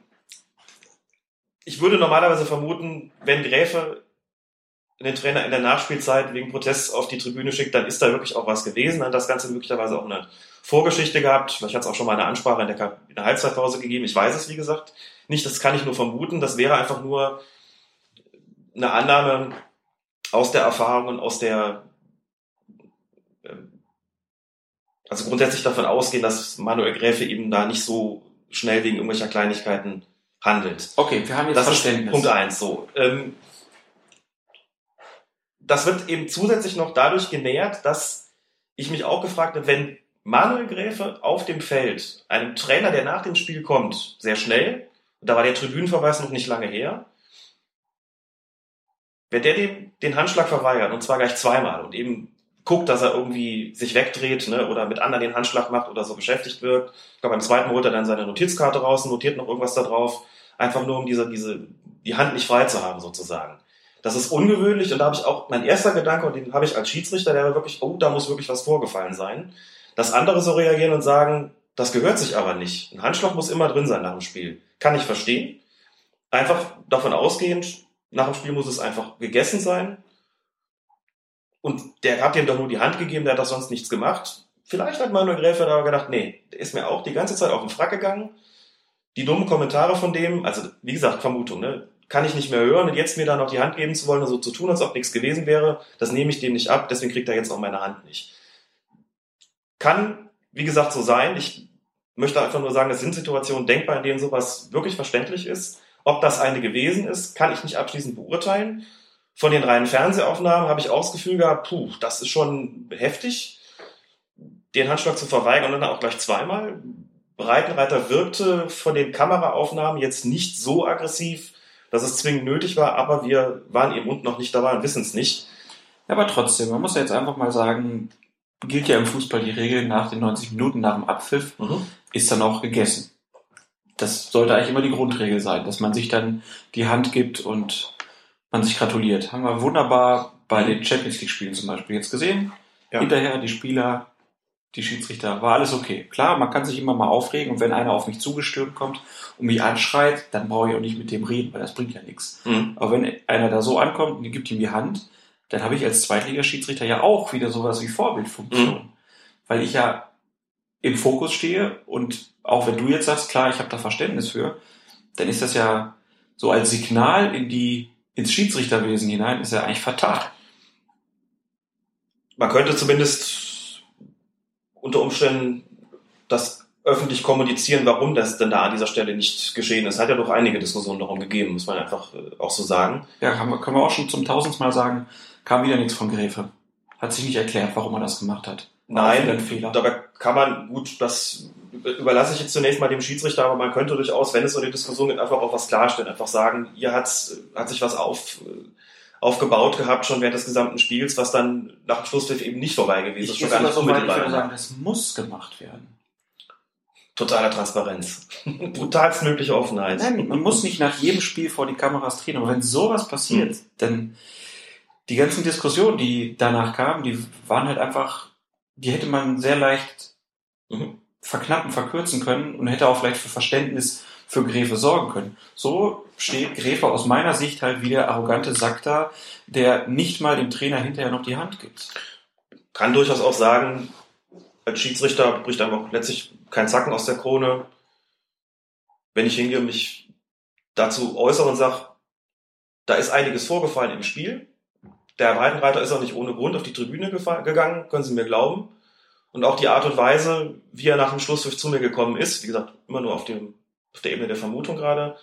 ich würde normalerweise vermuten, wenn Gräfe den Trainer in der Nachspielzeit wegen Protests auf die Tribüne schickt, dann ist da wirklich auch was gewesen. Dann hat das Ganze möglicherweise auch eine Vorgeschichte gehabt. Vielleicht hat es auch schon mal eine Ansprache in der, in der Halbzeitpause gegeben. Ich weiß es, wie gesagt, nicht. Das kann ich nur vermuten. Das wäre einfach nur eine Annahme aus der Erfahrung und aus der, ähm, also grundsätzlich davon ausgehen, dass Manuel Gräfe eben da nicht so schnell wegen irgendwelcher Kleinigkeiten handelt. Okay, wir haben jetzt Das Verständnis. Punkt eins. So. Ähm, das wird eben zusätzlich noch dadurch genährt, dass ich mich auch gefragt habe, wenn Manuel Gräfe auf dem Feld einem Trainer, der nach dem Spiel kommt, sehr schnell, und da war der Tribünenverweis noch nicht lange her, wenn der dem den Handschlag verweigert, und zwar gleich zweimal, und eben guckt, dass er irgendwie sich wegdreht ne, oder mit anderen den Handschlag macht oder so beschäftigt wirkt. Ich glaube, beim zweiten holt er dann seine Notizkarte raus, notiert noch irgendwas da drauf, einfach nur um diese, diese, die Hand nicht frei zu haben sozusagen. Das ist ungewöhnlich und da habe ich auch, mein erster Gedanke, und den habe ich als Schiedsrichter, der war wirklich, oh, da muss wirklich was vorgefallen sein, dass andere so reagieren und sagen, das gehört sich aber nicht. Ein Handschlag muss immer drin sein nach dem Spiel. Kann ich verstehen. Einfach davon ausgehend, nach dem Spiel muss es einfach gegessen sein. Und der hat ihm doch nur die Hand gegeben, der hat doch sonst nichts gemacht. Vielleicht hat Manuel Gräfe da gedacht, nee, der ist mir auch die ganze Zeit auf den Frack gegangen. Die dummen Kommentare von dem, also wie gesagt, Vermutung, ne, kann ich nicht mehr hören und jetzt mir da noch die Hand geben zu wollen und so zu tun, als ob nichts gewesen wäre, das nehme ich dem nicht ab, deswegen kriegt er jetzt auch meine Hand nicht. Kann, wie gesagt, so sein. Ich möchte einfach nur sagen, es sind Situationen denkbar, in denen sowas wirklich verständlich ist. Ob das eine gewesen ist, kann ich nicht abschließend beurteilen. Von den reinen Fernsehaufnahmen habe ich auch das Gefühl gehabt, puh, das ist schon heftig, den Handschlag zu verweigern und dann auch gleich zweimal. Breitenreiter wirkte von den Kameraaufnahmen jetzt nicht so aggressiv, dass es zwingend nötig war, aber wir waren eben unten noch nicht dabei und wissen es nicht. Aber trotzdem, man muss ja jetzt einfach mal sagen, gilt ja im Fußball die Regel, nach den 90 Minuten nach dem Abpfiff Mhm. ist dann auch gegessen. Das sollte eigentlich immer die Grundregel sein, dass man sich dann die Hand gibt und man sich gratuliert. Haben wir wunderbar bei den Champions League Spielen zum Beispiel jetzt gesehen. Ja. Hinterher die Spieler, die Schiedsrichter, war alles okay. Klar, man kann sich immer mal aufregen und wenn einer auf mich zugestürmt kommt und mich anschreit, dann brauche ich auch nicht mit dem reden, weil das bringt ja nichts. Mhm. Aber wenn einer da so ankommt und die gibt ihm die Hand, dann habe ich als Zweitligaschiedsrichter ja auch wieder sowas wie Vorbildfunktion. Weil ich ja im Fokus stehe und auch wenn du jetzt sagst, klar, ich habe da Verständnis für, dann ist das ja so als Signal in die, ins Schiedsrichterwesen hinein, ist ja eigentlich fatal. man könnte zumindest unter Umständen das öffentlich kommunizieren, warum das denn da an dieser Stelle nicht geschehen ist. Hat ja doch einige Diskussionen darum gegeben, muss man einfach äh, auch so sagen. Ja, können wir auch schon zum tausendsten Mal sagen, kam wieder nichts von Gräfe. Hat sich nicht erklärt, warum er das gemacht hat. War auch wieder ein Fehler. dabei kann man, gut, das überlasse ich jetzt zunächst mal dem Schiedsrichter, aber man könnte durchaus, wenn es so eine Diskussion gibt, einfach auch was klarstellen. Einfach sagen, hier hat's, hat sich was auf, aufgebaut gehabt, schon während des gesamten Spiels, was dann nach dem Schlusspfiff eben nicht vorbei gewesen ist. Ich Schon gar nicht so weit, ich würde sagen, das muss gemacht werden. Totaler Transparenz. Brutalst mögliche Offenheit. Nein, man muss nicht nach jedem Spiel vor die Kameras drehen, aber wenn sowas passiert, Mhm. dann die ganzen Diskussionen, die danach kamen, die waren halt einfach, die hätte man sehr leicht Mhm. Verknappen, verkürzen können und hätte auch vielleicht für Verständnis für Gräfe sorgen können. So steht Gräfe aus meiner Sicht halt wie der arrogante Sack da, der nicht mal dem Trainer hinterher noch die Hand gibt. kann durchaus auch sagen, als Schiedsrichter bricht einfach letztlich kein Zacken aus der Krone. Wenn ich hingehe und mich dazu äußere und sage, da ist einiges vorgefallen im Spiel. Der Breitenreiter ist auch nicht ohne Grund auf die Tribüne gegangen, können Sie mir glauben. Und auch die Art und Weise, wie er nach dem Schlusspfiff zu mir gekommen ist, wie gesagt, immer nur auf, dem, auf der Ebene der Vermutung gerade,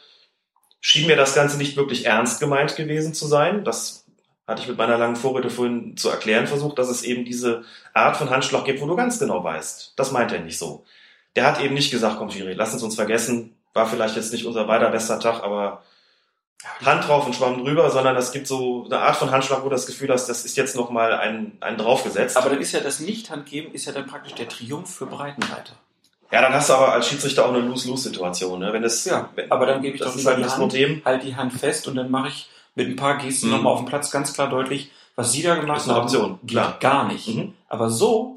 schien mir das Ganze nicht wirklich ernst gemeint gewesen zu sein. Das hatte ich mit meiner langen Vorrede vorhin zu erklären versucht, dass es eben diese Art von Handschlag gibt, wo du ganz genau weißt, das meint er nicht so. Der hat eben nicht gesagt, komm Schiri, lass uns uns vergessen, war vielleicht jetzt nicht unser beider bester Tag, aber Hand drauf und Schwamm drüber, sondern es gibt so eine Art von Handschlag, wo du das Gefühl hast, das ist jetzt nochmal ein, ein draufgesetzt. Aber dann ist ja das Nicht-Handgeben, ist ja dann praktisch der Triumph für Breitenreiter. ja, dann hast du aber als Schiedsrichter auch eine Lose-Lose-Situation. Ne? Wenn es, Ja, wenn, aber dann gebe ich das doch lieber halt die das Hand, halt die Hand fest und dann mache ich mit ein paar Gesten Mhm. nochmal auf dem Platz ganz klar deutlich, was sie da gemacht Ist eine haben, Option, geht klar. gar nicht. Mhm. Aber so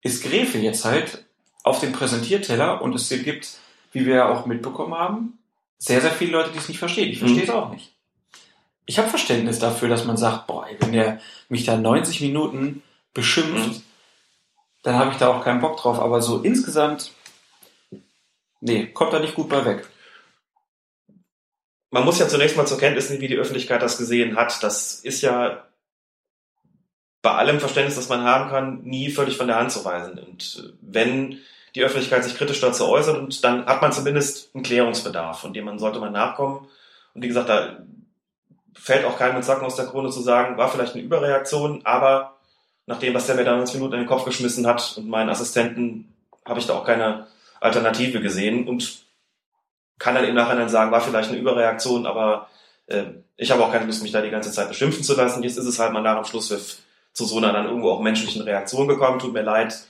ist Gräfe jetzt halt auf dem Präsentierteller und es gibt, wie wir ja auch mitbekommen haben, sehr, sehr viele Leute, die es nicht verstehen. Ich verstehe Mhm. es auch nicht. Ich habe Verständnis dafür, dass man sagt, boah, ey, wenn der mich da 90 Minuten beschimpft, Mhm. dann habe ich da auch keinen Bock drauf. Aber so insgesamt, nee, kommt da nicht gut bei weg. man muss ja zunächst mal zur Kenntnis nehmen, wie die Öffentlichkeit das gesehen hat. Das ist ja bei allem Verständnis, das man haben kann, nie völlig von der Hand zu weisen. Und wenn die Öffentlichkeit sich kritisch dazu äußert, und dann hat man zumindest einen Klärungsbedarf, und dem man sollte man nachkommen. Und wie gesagt, da fällt auch keinem mit Zacken aus der Krone zu sagen, war vielleicht eine Überreaktion, aber nach dem, was der mir 20 Minuten in den Kopf geschmissen hat und meinen Assistenten, habe ich da auch keine Alternative gesehen und kann dann im Nachhinein sagen, war vielleicht eine Überreaktion, aber äh, ich habe auch keine Lust, mich da die ganze Zeit beschimpfen zu lassen. Jetzt ist es halt mal nach dem Schlusspfiff zu so einer dann irgendwo auch menschlichen Reaktion gekommen. Tut mir leid,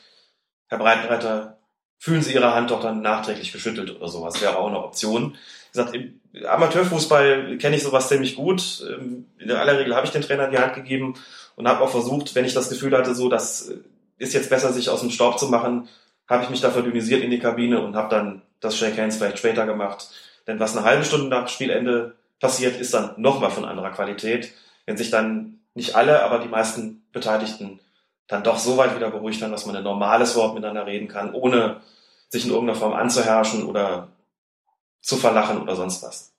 Herr Breitenreiter, fühlen Sie Ihre Hand doch dann nachträglich geschüttelt oder sowas. Wäre auch eine Option. Wie gesagt, im Amateurfußball kenne ich sowas ziemlich gut. Ähm, in aller Regel habe ich den Trainer in die Hand gegeben und habe auch versucht, wenn ich das Gefühl hatte, so, das ist jetzt besser, sich aus dem Staub zu machen, habe ich mich da verdünnisiert in die Kabine und habe dann das Shake Hands vielleicht später gemacht. Denn was eine halbe Stunde nach Spielende passiert, ist dann nochmal von anderer Qualität. Wenn sich dann nicht alle, aber die meisten Beteiligten dann doch so weit wieder beruhigt haben, dass man ein normales Wort miteinander reden kann, ohne sich in irgendeiner Form anzuherrschen oder zu verlachen oder sonst was.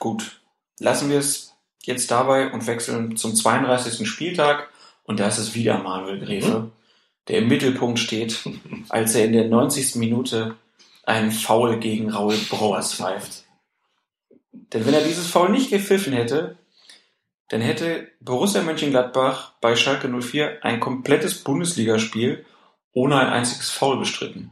Gut, lassen wir es jetzt dabei und wechseln zum 32. Spieltag. Und da ist es wieder Manuel Gräfe, mhm. der im Mittelpunkt steht, als er in der 90. Minute einen Foul gegen Raul Brauers pfeift. Denn wenn er dieses Foul nicht gepfiffen hätte, dann hätte Borussia Mönchengladbach bei Schalke 04 ein komplettes Bundesligaspiel ohne ein einziges Foul bestritten.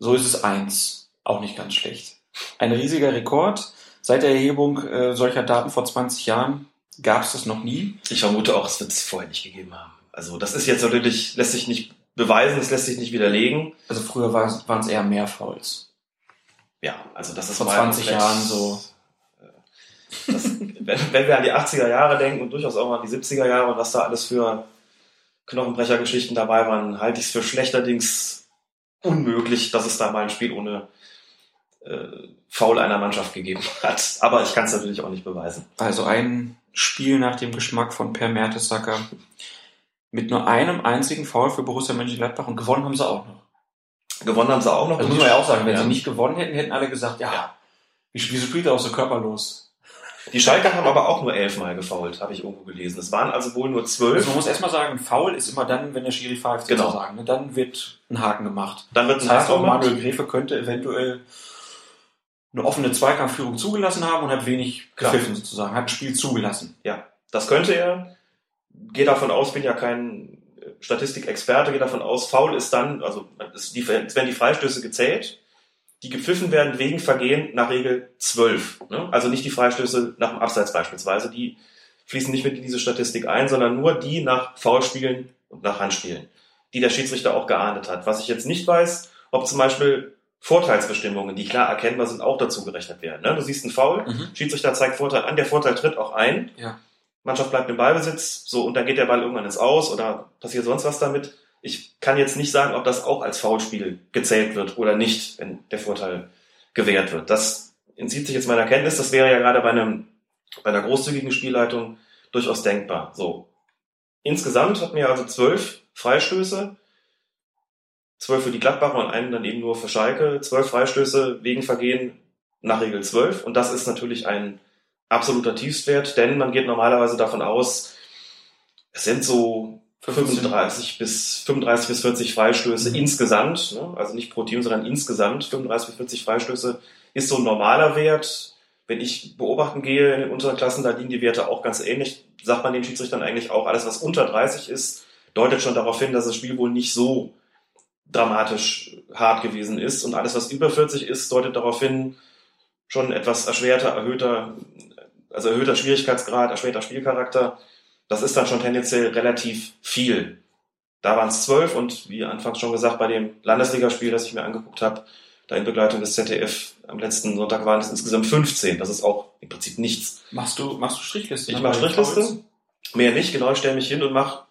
So ist es eins. Auch nicht ganz schlecht. Ein riesiger Rekord. Seit der Erhebung äh, solcher Daten vor 20 Jahren gab es das noch nie. Ich vermute auch, es wird es vorher nicht gegeben haben. Also das ist jetzt natürlich, lässt sich nicht beweisen, es lässt sich nicht widerlegen. Also früher waren es eher mehr Fouls. Ja, also das ist vor 20 Jahren so. Äh, das, wenn, wenn wir an die 80er Jahre denken und durchaus auch mal an die 70er Jahre und was da alles für Knochenbrechergeschichten dabei waren, halte ich es für schlechterdings unmöglich, dass es da mal ein Spiel ohne äh, Foul einer Mannschaft gegeben hat. Aber ich kann es natürlich auch nicht beweisen. Also ein Spiel nach dem Geschmack von Per Mertesacker mit nur einem einzigen Foul für Borussia Mönchengladbach und gewonnen haben sie auch noch. Gewonnen haben sie auch noch. Das muss man ja auch sagen. Wenn ja. sie nicht gewonnen hätten, hätten alle gesagt, ja, ja. wieso spielt er auch so körperlos? Die Schalker haben aber auch nur elfmal gefault, habe ich irgendwo gelesen. Es waren also wohl nur zwölf. Also man muss erstmal sagen, Foul ist immer dann, wenn der Schiri pfeift, genau. sozusagen. Ne? Dann wird ein Haken gemacht. Dann wird ein das heißt auch, Manuel Gräfe könnte eventuell eine offene Zweikampfführung zugelassen haben und hat wenig gepfiffen sozusagen, hat ein Spiel zugelassen. Ja, das könnte er. Gehe davon aus, bin ja kein Statistikexperte, gehe davon aus, faul ist dann, also es werden die Freistöße gezählt, die gepfiffen werden wegen Vergehen nach Regel 12. Ne? Also nicht die Freistöße nach dem Abseits beispielsweise, die fließen nicht mit in diese Statistik ein, sondern nur die nach Foulspielen und nach Handspielen, die der Schiedsrichter auch geahndet hat. Was ich jetzt nicht weiß, ob zum Beispiel Vorteilsbestimmungen, die klar erkennbar sind, auch dazu gerechnet werden. Ne? Du siehst einen Foul, mhm. Schiedsrichter zeigt Vorteil an, der Vorteil tritt auch ein. Ja. Mannschaft bleibt im Ballbesitz, so und dann geht der Ball irgendwann ins Aus oder passiert sonst was damit. Ich kann jetzt nicht sagen, ob das auch als Foulspiel gezählt wird oder nicht, wenn der Vorteil gewährt wird. Das entzieht sich jetzt meiner Kenntnis. Das wäre ja gerade bei einem bei einer großzügigen Spielleitung durchaus denkbar. So insgesamt hatten wir also zwölf Freistöße zwölf für die Gladbacher und einen dann eben nur für Schalke. Zwölf Freistöße wegen Vergehen nach Regel zwölf. Und das ist natürlich ein absoluter Tiefstwert, denn man geht normalerweise davon aus, es sind so 35 bis 35 bis 40 Freistöße mhm. insgesamt, ne? also nicht pro Team, sondern insgesamt 35 bis 40 Freistöße ist so ein normaler Wert. Wenn ich beobachten gehe in den unteren Klassen, da liegen die Werte auch ganz ähnlich. Sagt man den Schiedsrichtern eigentlich auch, alles was unter 30 ist, deutet schon darauf hin, dass das Spiel wohl nicht so dramatisch hart gewesen ist. Und alles, was über 40 ist, deutet darauf hin, schon etwas erschwerter, erhöhter, also erhöhter Schwierigkeitsgrad, erschwerter Spielcharakter. Das ist dann schon tendenziell relativ viel. Da waren es zwölf und wie anfangs schon gesagt, bei dem Landesligaspiel, das ich mir angeguckt habe, da in Begleitung des ZDF am letzten Sonntag waren es insgesamt 15. Das ist auch im Prinzip nichts. Machst du, machst du Strichliste? Ich mache Strichliste. Mehr nicht, genau, ich stelle mich hin und mache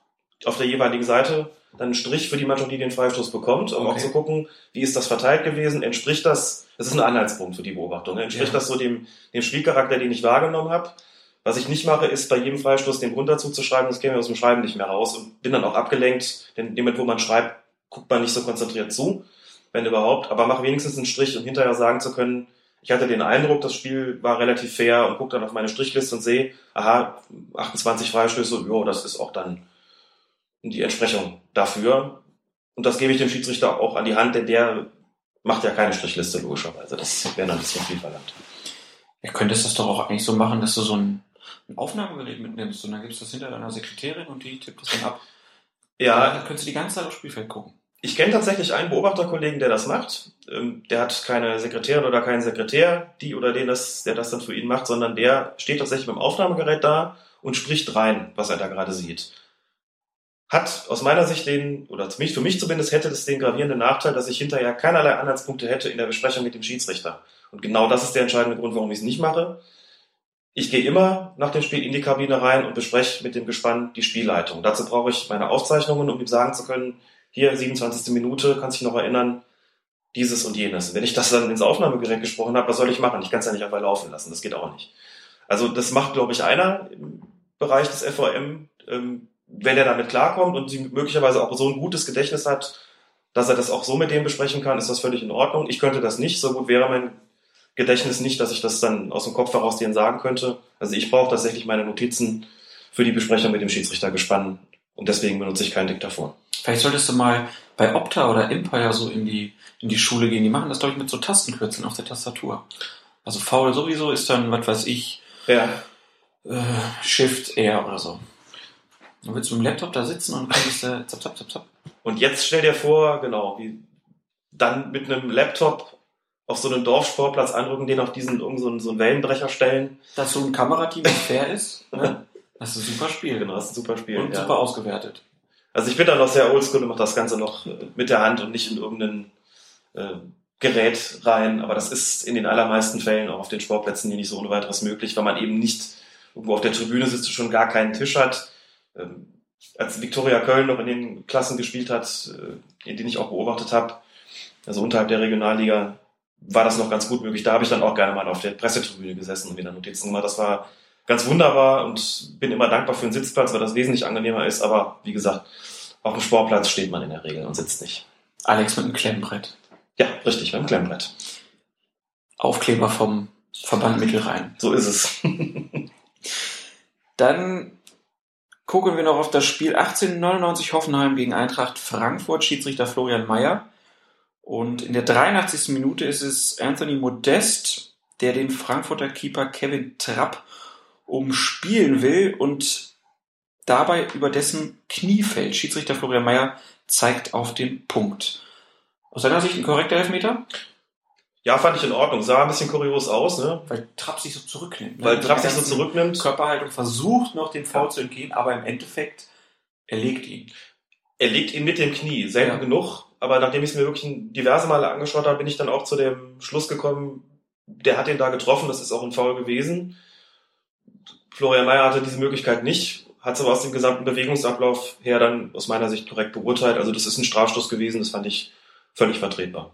auf der jeweiligen Seite dann einen Strich für die Mannschaft, die den Freistoß bekommt, um okay. auch zu gucken, wie ist das verteilt gewesen, entspricht das, das ist ein Anhaltspunkt für die Beobachtung, ne? entspricht ja. das so dem, dem Spielcharakter, den ich wahrgenommen habe. Was ich nicht mache, ist bei jedem Freistoß den runter zuzuschreiben, das käme aus dem Schreiben nicht mehr raus und bin dann auch abgelenkt, denn in dem Moment, wo man schreibt, guckt man nicht so konzentriert zu, wenn überhaupt, aber mach wenigstens einen Strich, um hinterher sagen zu können, Ich hatte den Eindruck, das Spiel war relativ fair und gucke dann auf meine Strichliste und sehe, aha, 28 Freistöße, jo, das ist auch dann die Entsprechung dafür. Und das gebe ich dem Schiedsrichter auch an die Hand, denn der macht ja keine Strichliste, logischerweise. Das wäre dann ein bisschen viel verlangt. Ja, könntest das doch auch eigentlich so machen, dass du so ein, ein Aufnahmegerät mitnimmst und dann gibst du das hinter deiner Sekretärin und die tippt das dann ab. Ja, Dann könntest du die ganze Zeit aufs Spielfeld gucken. Ich kenne tatsächlich einen Beobachterkollegen, der das macht. Ähm, Der hat keine Sekretärin oder keinen Sekretär, die oder den das, der das dann für ihn macht, sondern der steht tatsächlich dem Aufnahmegerät da und spricht rein, was er da gerade sieht. Hat aus meiner Sicht den, oder für mich, für mich zumindest, hätte das den gravierenden Nachteil, dass ich hinterher keinerlei Anhaltspunkte hätte in der Besprechung mit dem Schiedsrichter. Und genau das ist der entscheidende Grund, warum ich es nicht mache. Ich gehe immer nach dem Spiel in die Kabine rein und bespreche mit dem Gespann die Spielleitung. Dazu brauche ich meine Aufzeichnungen, um ihm sagen zu können, hier 27. Minute, kannst dich noch erinnern, dieses und jenes. Wenn ich das dann ins Aufnahmegerät gesprochen habe, was soll ich machen? Ich kann es ja nicht einfach laufen lassen, das geht auch nicht. Also das macht, glaube ich, einer im Bereich des FOM, ähm, wenn er damit klarkommt und möglicherweise auch so ein gutes Gedächtnis hat, dass er das auch so mit dem besprechen kann, ist das völlig in Ordnung. Ich könnte das nicht, so gut wäre mein Gedächtnis nicht, dass ich das dann aus dem Kopf heraus denen sagen könnte. Also ich brauche tatsächlich meine Notizen für die Besprechung mit dem Schiedsrichter gespannt und deswegen benutze ich kein Diktaphon. Vielleicht solltest du mal bei Opta oder Empire so in die, in die Schule gehen. Die machen das, glaube ich, mit so Tastenkürzeln auf der Tastatur. Also faul sowieso ist dann, was weiß ich, Ja, äh, Shift R oder so. Dann willst du mit dem Laptop da sitzen und kannst äh, zap, zap, zap, zap. Und jetzt stell dir vor, genau, wie dann mit einem Laptop auf so einen Dorfsportplatz anrücken, den auf diesen irgend so einen, so einen Wellenbrecher stellen. Dass so ein Kamerateam fair ist, ne? das ist ein super Spiel. Genau, das ist ein super Spiel. Und ja. super ausgewertet. Also ich bin da noch sehr oldschool und mache das Ganze noch äh, mit der Hand und nicht in irgendein äh, Gerät rein. Aber das ist in den allermeisten Fällen auch auf den Sportplätzen hier nicht so ohne weiteres möglich, weil man eben nicht irgendwo auf der Tribüne sitzt und schon gar keinen Tisch hat. Ähm, als Viktoria Köln noch in den Klassen gespielt hat, äh, in denen ich auch beobachtet habe, also unterhalb der Regionalliga, war das noch ganz gut möglich. Da habe ich dann auch gerne mal auf der Pressetribüne gesessen und wieder Notizen gemacht. Das war ganz wunderbar und bin immer dankbar für einen Sitzplatz, weil das wesentlich angenehmer ist. Aber wie gesagt, auf dem Sportplatz steht man in der Regel und sitzt nicht. Alex mit einem Klemmbrett. Ja, richtig, beim Klemmbrett. Aufkleber vom Verband Mittelrhein. So ist es. Dann gucken wir noch auf das Spiel 1899 Hoffenheim gegen Eintracht Frankfurt, Schiedsrichter Florian Mayer. Und in der 83. Minute ist es Anthony Modest, der den Frankfurter Keeper Kevin Trapp umspielen will und dabei über dessen Knie fällt. Schiedsrichter Florian Mayer zeigt auf den Punkt. Aus seiner Sicht ein korrekter Elfmeter, Ja, fand ich in Ordnung. Sah ein bisschen kurios aus, ne? weil Trapp sich so zurücknimmt. ne? Weil Trapp sich so zurücknimmt. Körperhaltung versucht noch den Foul zu entgehen, aber im Endeffekt erlegt ihn. Er legt ihn mit dem Knie, selten Ja. genug. Aber nachdem ich es mir wirklich diverse Male angeschaut habe, bin ich dann auch zu dem Schluss gekommen, der hat ihn da getroffen, das ist auch ein Foul gewesen. Florian Mayer hatte diese Möglichkeit nicht, hat es aber aus dem gesamten Bewegungsablauf her dann aus meiner Sicht korrekt beurteilt. Also das ist ein Strafstoß gewesen, das fand ich völlig vertretbar.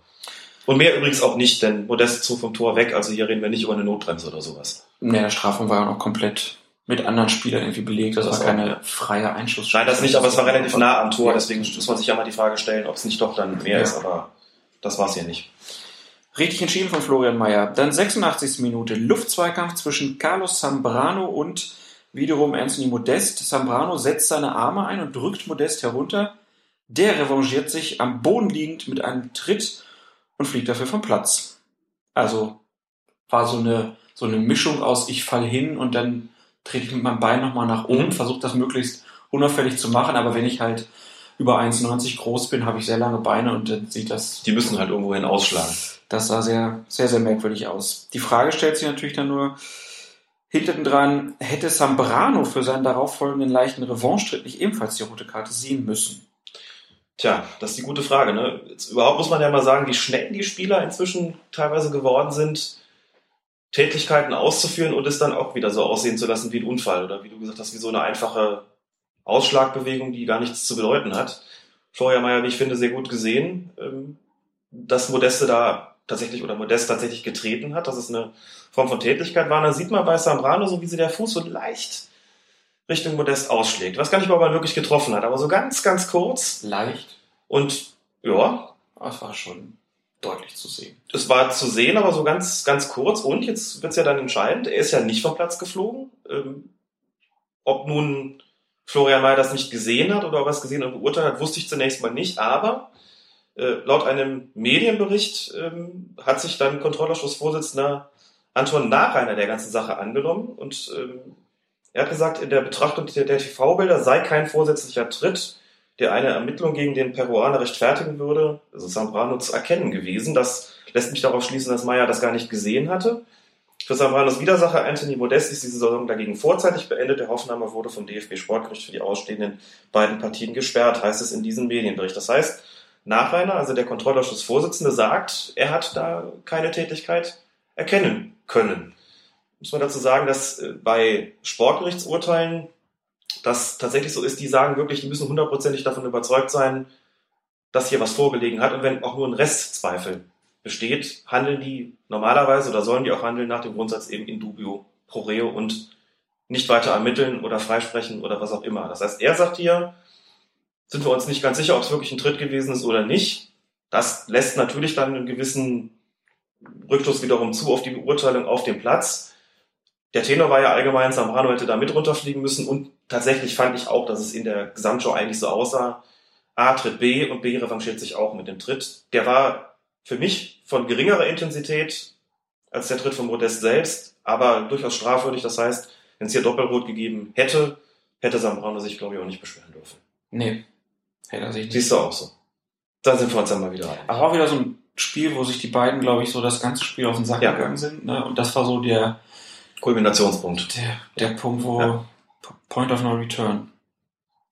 Und mehr übrigens auch nicht, denn Modest zog vom Tor weg, also hier reden wir nicht über eine Notbremse oder sowas. Ja, der Strafraum war ja noch komplett mit anderen Spielern irgendwie belegt. Das, Das war keine freie Einschuss. Nein, das nicht, aber es war relativ nah am Tor, deswegen muss man sich ja mal die Frage stellen, ob es nicht doch dann mehr Ja. ist, aber das war es ja nicht. Richtig entschieden von Florian Mayer. Dann 86. Minute. Luftzweikampf zwischen Carlos Zambrano und wiederum Anthony Modest. Zambrano setzt seine Arme ein und drückt Modest herunter. Der revanchiert sich am Boden liegend mit einem Tritt und fliegt dafür vom Platz. Also war so eine, so eine Mischung aus ich fall hin und dann trete ich mit meinem Bein nochmal nach oben, versuche das möglichst unauffällig zu machen, aber wenn ich halt über 1,90 groß bin, habe ich sehr lange Beine und dann sieht das Die müssen halt irgendwohin ausschlagen. das sah sehr, sehr, sehr merkwürdig aus. Die Frage stellt sich natürlich dann nur, hinten dran, hätte Sambrano für seinen darauffolgenden leichten Revanche-Tritt nicht ebenfalls die rote Karte sehen müssen? Tja, das ist die gute Frage. Ne? Jetzt überhaupt muss man ja mal sagen, wie schnell die Spieler inzwischen teilweise geworden sind, Tätigkeiten auszuführen und es dann auch wieder so aussehen zu lassen wie ein Unfall oder wie du gesagt hast, wie so eine einfache Ausschlagbewegung, die gar nichts zu bedeuten hat. Florian Mayer, wie ich finde, sehr gut gesehen, ähm, dass Modeste da tatsächlich oder Modest tatsächlich getreten hat, dass es eine Form von Tätigkeit war. Und dann sieht man bei Sambrano, so wie sie der Fuß so leicht Richtung Modest ausschlägt. Ich weiß gar nicht, ob er wirklich getroffen hat, aber so ganz, ganz kurz. Leicht. Und ja, Das war schon. Deutlich zu sehen. Es war zu sehen, aber so ganz, ganz kurz. Und jetzt wird's ja dann entscheidend. Er ist ja nicht vom Platz geflogen. Ähm, ob nun Florian May das nicht gesehen hat oder er es gesehen und beurteilt hat, wusste ich zunächst mal nicht. Aber äh, laut einem Medienbericht ähm, hat sich dann Kontrollausschussvorsitzender Anton Nachreiner der ganzen Sache angenommen und ähm, er hat gesagt, in der Betrachtung der, der TV-Bilder sei kein vorsätzlicher Tritt, der eine Ermittlung gegen den Peruaner rechtfertigen würde, also Zambrano zu erkennen gewesen. Das lässt mich darauf schließen, dass Meyer das gar nicht gesehen hatte. Für Zambranos Widersacher Anthony Modest ist diese Saison dagegen vorzeitig beendet. Der Hoffenheimer wurde vom DFB Sportgericht für die ausstehenden beiden Partien gesperrt, heißt es in diesem Medienbericht. Das heißt, Nachreiner, also der Kontrollausschussvorsitzende, sagt, er hat da keine Tätigkeit erkennen können. Muss man dazu sagen, dass äh, bei Sportgerichtsurteilen das tatsächlich so ist, die sagen wirklich, die müssen hundertprozentig davon überzeugt sein, dass hier was vorgelegen hat. Und wenn auch nur ein Restzweifel besteht, handeln die normalerweise oder sollen die auch handeln nach dem Grundsatz eben in dubio pro reo und nicht weiter ermitteln oder freisprechen oder was auch immer. Das heißt, er sagt hier, sind wir uns nicht ganz sicher, ob es wirklich ein Tritt gewesen ist oder nicht. Das lässt natürlich dann einen gewissen Rückschluss wiederum zu auf die Beurteilung auf dem Platz. Der Tenor war ja allgemein, Zambrano hätte da mit runterfliegen müssen und tatsächlich fand ich auch, dass es in der Gesamtshow eigentlich so aussah. A tritt B und B revanchiert sich auch mit dem Tritt. Der war für mich von geringerer Intensität als der Tritt von Modest selbst, aber durchaus strafwürdig. Das heißt, wenn es hier Doppelrot gegeben hätte, hätte Zambrano sich, glaube ich, auch nicht beschweren dürfen. Nee, hätte er sich nicht. Siehst du auch so. Da sind wir uns dann mal wieder ein. Aber auch wieder so ein Spiel, wo sich die beiden, glaube ich, so das ganze Spiel auf den Sack Ja. gegangen sind. Ne? Und das war so der, Kulminationspunkt. der, der Punkt, wo Ja. Point of No Return.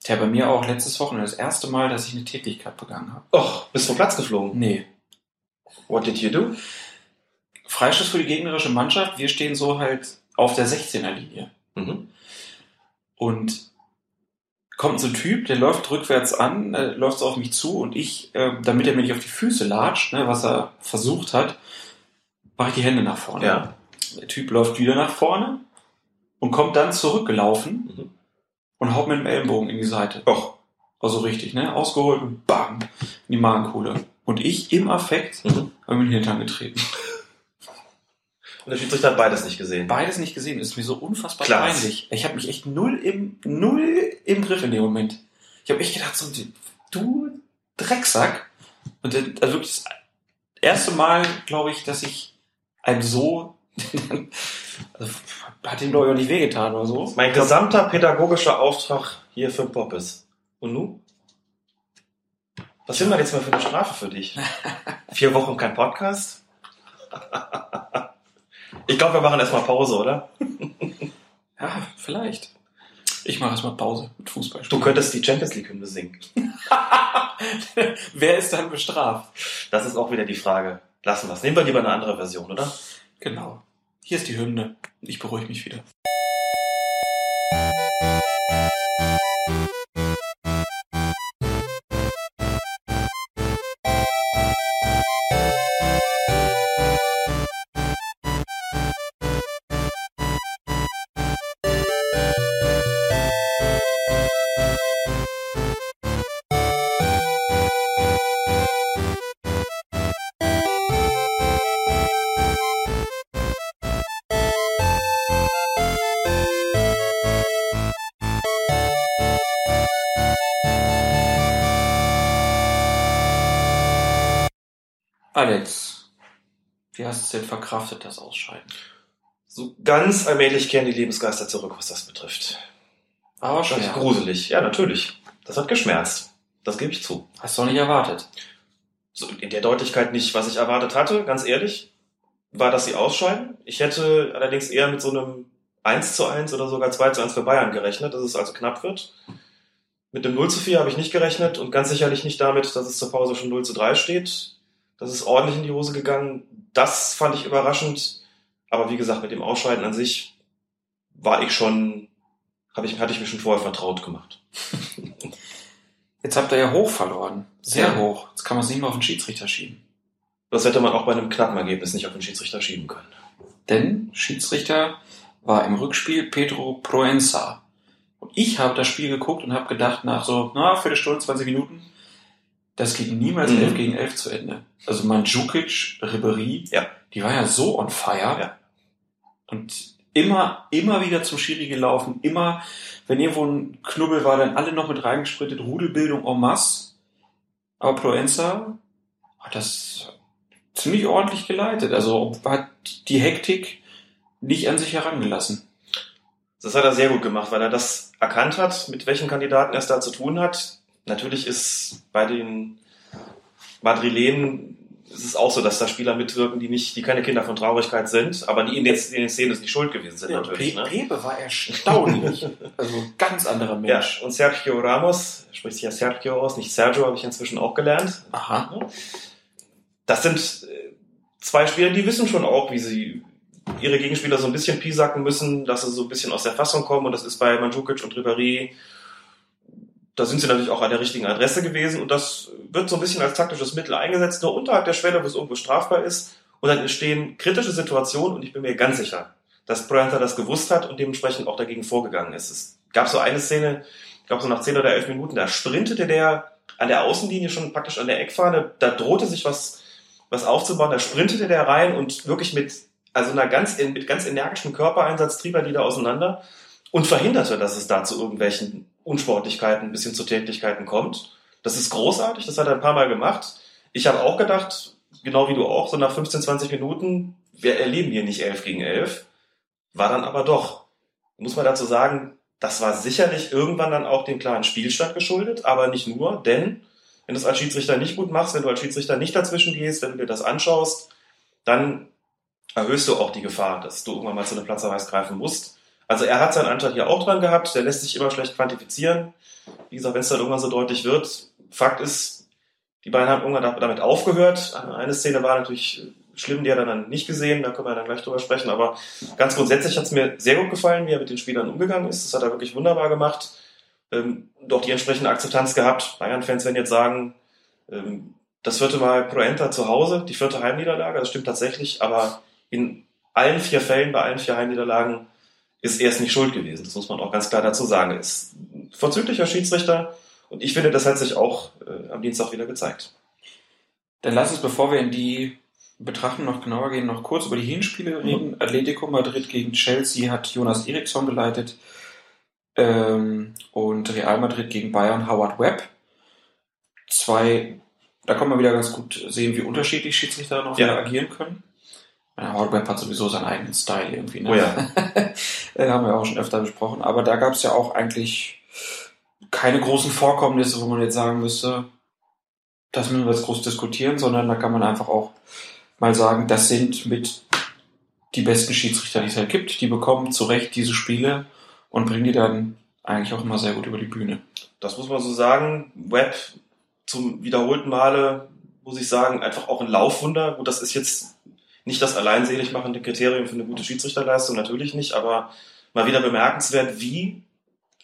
Der bei mir auch letztes Wochenende das erste Mal, dass ich eine Tätigkeit begangen habe. Och, bist vom Platz geflogen. Nee. What did you do? Freischuss für die gegnerische Mannschaft. Wir stehen so halt auf der 16er Linie. Mhm. Und kommt so ein Typ, der läuft rückwärts an, äh, läuft so auf mich zu und ich, äh, damit er mir nicht auf die Füße latscht, ne, was er versucht hat, mache ich die Hände nach vorne. Ja. Der Typ läuft wieder nach vorne und kommt dann zurückgelaufen Mhm. und haut mit dem Ellenbogen in die Seite. Och. Also richtig, ne? Ausgeholt und bam, in die Magenkuhle. Und ich im Affekt Mhm. habe mir den Hintern getreten. Und der Schiedsrichter hat beides nicht gesehen. Beides nicht gesehen, ist mir so unfassbar Klar. peinlich. Ich habe mich echt null im, null im Griff in dem Moment. Ich habe echt gedacht, so, du Drecksack. Und dann, also wirklich das erste Mal, glaube ich, dass ich einem so, also, hat ihm ich auch nicht wehgetan oder so. Mein gesamter pädagogischer Auftrag hier für Poppes. Und nun? Was sind wir jetzt mal für eine Strafe für dich? Vier Wochen kein Podcast? Ich glaube, wir machen erstmal Pause, oder? Ja, vielleicht. Ich mache erstmal Pause mit Fußball. Du könntest die Champions League Hymne singen. Wer ist dann bestraft? Das ist auch wieder die Frage. Lassen wir es. Nehmen wir lieber eine andere Version, oder? Genau. Hier ist die Hymne. Ich beruhige mich wieder. Alex, wie hast du es denn verkraftet, das Ausscheiden? So ganz allmählich kehren die Lebensgeister zurück, was das betrifft. Aber schwer. gruselig. Ja, natürlich. Das hat geschmerzt. Das gebe ich zu. Hast du auch nicht erwartet. So in der Deutlichkeit nicht, was ich erwartet hatte, ganz ehrlich, war, dass sie ausscheiden. Ich hätte allerdings eher mit so einem 1 zu 1 oder sogar 2 zu 1 für Bayern gerechnet, dass es also knapp wird. Mit dem 0 zu 4 habe ich nicht gerechnet und ganz sicherlich nicht damit, dass es zur Pause schon 0 zu 3 steht. Das ist ordentlich in die Hose gegangen. Das fand ich überraschend. Aber wie gesagt, mit dem Ausscheiden an sich war ich schon, habe ich, hatte ich mir schon vorher vertraut gemacht. Jetzt habt ihr ja hoch verloren. Sehr Ja. hoch. Jetzt kann man es nicht mehr auf den Schiedsrichter schieben. Das hätte man auch bei einem knappen Ergebnis nicht auf den Schiedsrichter schieben können. Denn Schiedsrichter war im Rückspiel Pedro Proenza. Und ich habe das Spiel geguckt und habe gedacht, nach so, na, Viertelstunde, 20 Minuten, das geht niemals Mhm. 11 gegen 11 zu Ende. Also Mandzukic, Ribery, Ja. die war ja so on fire. Ja. Und immer, immer wieder zum Schiri gelaufen, immer, wenn irgendwo ein Knubbel war, dann alle noch mit reingesprintet, Rudelbildung en masse. Aber Proenza hat das ziemlich ordentlich geleitet. Also hat die Hektik nicht an sich herangelassen. Das hat er sehr gut gemacht, weil er das erkannt hat, mit welchen Kandidaten er es da zu tun hat. Natürlich ist bei den Madrilenen ist es auch so, dass da Spieler mitwirken, die nicht, die keine Kinder von Traurigkeit sind, aber die in den, in den Szenen nicht schuld gewesen sind natürlich. Ne? Pepe war erstaunlich. also ganz anderer Ja, Mensch. und Sergio Ramos, spricht sich ja Sergio aus, nicht Sergio, habe ich inzwischen auch gelernt. Aha. Das sind äh, zwei Spieler, die wissen schon auch, wie sie ihre Gegenspieler so ein bisschen piesacken müssen, dass sie so ein bisschen aus der Fassung kommen. Und das ist bei Mandzukic und Ribéry, da sind sie natürlich auch an der richtigen Adresse gewesen. Und das wird so ein bisschen als taktisches Mittel eingesetzt, nur unterhalb der Schwelle, wo es irgendwo strafbar ist. Und dann entstehen kritische Situationen. Und ich bin mir ganz sicher, dass Proenta das gewusst hat und dementsprechend auch dagegen vorgegangen ist. Es gab so eine Szene, ich glaube so nach 10 oder 11 Minuten, da sprintete der an der Außenlinie schon praktisch an der Eckfahne, da drohte sich was, was aufzubauen, da sprintete der rein und wirklich mit, also einer ganz, mit ganz energischem Körpereinsatz trieb er die da auseinander und verhinderte, dass es da zu irgendwelchen Unsportlichkeiten bis hin zu Tätigkeiten kommt. Das ist großartig, das hat er ein paar Mal gemacht. Ich habe auch gedacht, genau wie du auch, so nach 15, 20 Minuten, wir erleben hier nicht 11 gegen 11, war dann aber doch. Muss man dazu sagen, das war sicherlich irgendwann dann auch dem klaren Spielstand geschuldet, aber nicht nur, denn wenn du es als Schiedsrichter nicht gut machst, wenn du als Schiedsrichter nicht dazwischen gehst, wenn du dir das anschaust, dann erhöhst du auch die Gefahr, dass du irgendwann mal zu einem Platzverweis greifen musst. Also er hat seinen Anteil hier auch dran gehabt, der lässt sich immer schlecht quantifizieren. Wie gesagt, wenn es dann irgendwann so deutlich wird, Fakt ist, die beiden haben irgendwann damit aufgehört. Eine Szene war natürlich schlimm, die hat er dann nicht gesehen, da können wir dann gleich drüber sprechen, aber ganz grundsätzlich hat es mir sehr gut gefallen, wie er mit den Spielern umgegangen ist. Das hat er wirklich wunderbar gemacht. Ähm, doch die entsprechende Akzeptanz gehabt. Bayern-Fans werden jetzt sagen, ähm, das vierte Mal Proenta zu Hause, die vierte Heimniederlage, das stimmt tatsächlich, aber in allen vier Fällen, bei allen vier Heimniederlagen, ist er es nicht schuld gewesen. Das muss man auch ganz klar dazu sagen. Er ist ein vorzüglicher Schiedsrichter und ich finde, das hat sich auch äh, am Dienstag wieder gezeigt. Dann lass uns, bevor wir in die Betrachtung noch genauer gehen, noch kurz über die Hinspiele reden. Atletico Madrid gegen Chelsea hat Jonas Eriksson geleitet ähm, und Real Madrid gegen Bayern Howard Webb. Zwei, da kann man wieder ganz gut sehen, wie unterschiedlich Schiedsrichter auch Ja. agieren können. Ja, Howard Webb hat sowieso seinen eigenen Style irgendwie. Ne? Oh ja. Haben wir auch schon öfter besprochen. Aber da gab es ja auch eigentlich keine großen Vorkommnisse, wo man jetzt sagen müsste, das müssen wir jetzt groß diskutieren, sondern da kann man einfach auch mal sagen, das sind mit die besten Schiedsrichter, die es halt gibt. Die bekommen zu Recht diese Spiele und bringen die dann eigentlich auch immer sehr gut über die Bühne. Das muss man so sagen. Web zum wiederholten Male, muss ich sagen, einfach auch ein Laufwunder. Gut, das ist jetzt nicht das alleinselig machende Kriterium für eine gute Schiedsrichterleistung, natürlich nicht, aber mal wieder bemerkenswert, wie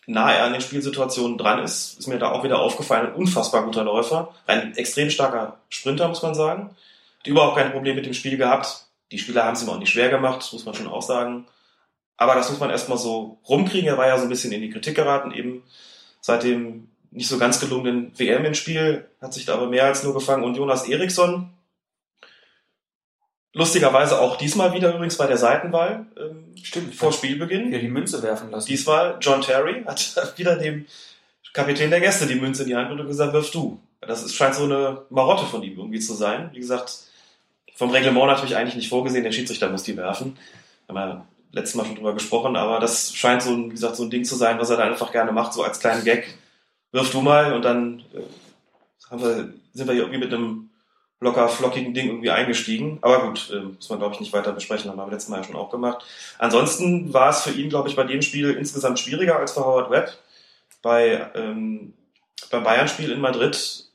nah er an den Spielsituationen dran ist. Ist mir da auch wieder aufgefallen. Ein unfassbar guter Läufer. Ein extrem starker Sprinter, muss man sagen. Hat überhaupt kein Problem mit dem Spiel gehabt. Die Spieler haben es ihm auch nicht schwer gemacht, muss man schon auch sagen. Aber das muss man erstmal so rumkriegen. Er war ja so ein bisschen in die Kritik geraten, eben seit dem nicht so ganz gelungenen WM im Spiel, hat sich da aber mehr als nur gefangen. Und Jonas Eriksson, lustigerweise auch diesmal wieder übrigens bei der Seitenwahl, ähm, Stimmt. vor Spielbeginn. Ja, die Münze werfen lassen. Diesmal John Terry hat wieder dem Kapitän der Gäste die Münze in die Hand und gesagt, wirf du. Das ist, scheint so eine Marotte von ihm irgendwie zu sein. Wie gesagt, vom Reglement natürlich eigentlich nicht vorgesehen, der Schiedsrichter muss die werfen. Haben wir letztes Mal schon drüber gesprochen, aber das scheint so ein, wie gesagt, so ein Ding zu sein, was er da einfach gerne macht, so als kleinen Gag. Wirf du mal und dann äh, wir, sind wir hier irgendwie mit einem locker flockigen Ding irgendwie eingestiegen. Aber gut, äh, muss man glaube ich nicht weiter besprechen, haben wir letztes Mal ja schon auch gemacht. Ansonsten war es für ihn, glaube ich, bei dem Spiel insgesamt schwieriger als für Howard Webb. Bei, ähm, beim Bayern-Spiel in Madrid,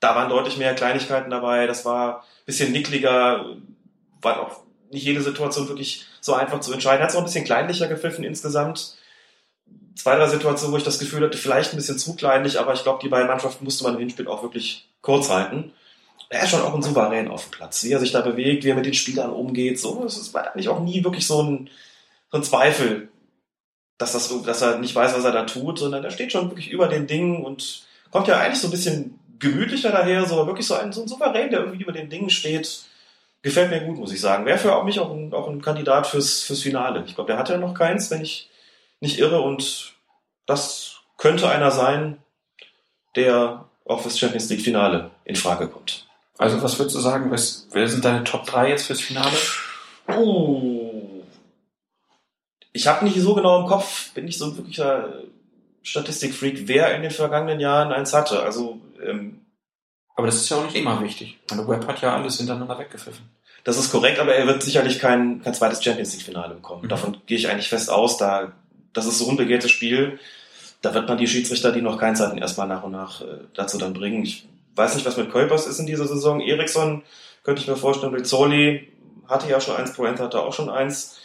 da waren deutlich mehr Kleinigkeiten dabei. Das war ein bisschen nickliger, war auch nicht jede Situation wirklich so einfach zu entscheiden. Hat es auch ein bisschen kleinlicher gepfiffen insgesamt. Zwei, drei Situationen, wo ich das Gefühl hatte, vielleicht ein bisschen zu kleinlich, aber ich glaube, die beiden Mannschaften musste man im Hinspiel auch wirklich kurz halten. Er ist schon auch ein Souverän auf dem Platz, wie er sich da bewegt, wie er mit den Spielern umgeht. So, es war eigentlich auch nie wirklich so ein, so ein Zweifel, dass, das, dass er nicht weiß, was er da tut, sondern er steht schon wirklich über den Dingen und kommt ja eigentlich so ein bisschen gemütlicher daher, so wirklich so ein, so ein Souverän, der irgendwie über den Dingen steht. Gefällt mir gut, muss ich sagen. Wäre für mich auch ein, auch ein Kandidat fürs, fürs Finale. Ich glaube, der hat ja noch keins, wenn ich nicht irre. Und das könnte einer sein, der auch fürs Champions League Finale in Frage kommt. Also was würdest du sagen, wer sind deine Top 3 jetzt fürs Finale? Oh. Ich habe nicht so genau im Kopf, bin nicht so ein wirklicher Statistikfreak, wer in den vergangenen Jahren eins hatte. Also ähm, Aber das ist ja auch nicht immer wichtig. Meine Web hat ja alles hintereinander weggepfiffen. Das ist korrekt, aber er wird sicherlich kein, kein zweites Champions League-Finale bekommen. Mhm. Davon gehe ich eigentlich fest aus. Da, das ist so ein unbegehrtes Spiel. Da wird man die Schiedsrichter, die noch keins hatten, erstmal nach und nach äh, dazu dann bringen. Ich weiß nicht, was mit Kuipers ist in dieser Saison. Eriksson könnte ich mir vorstellen. Rizzoli hatte ja schon eins, Proenta hatte auch schon eins.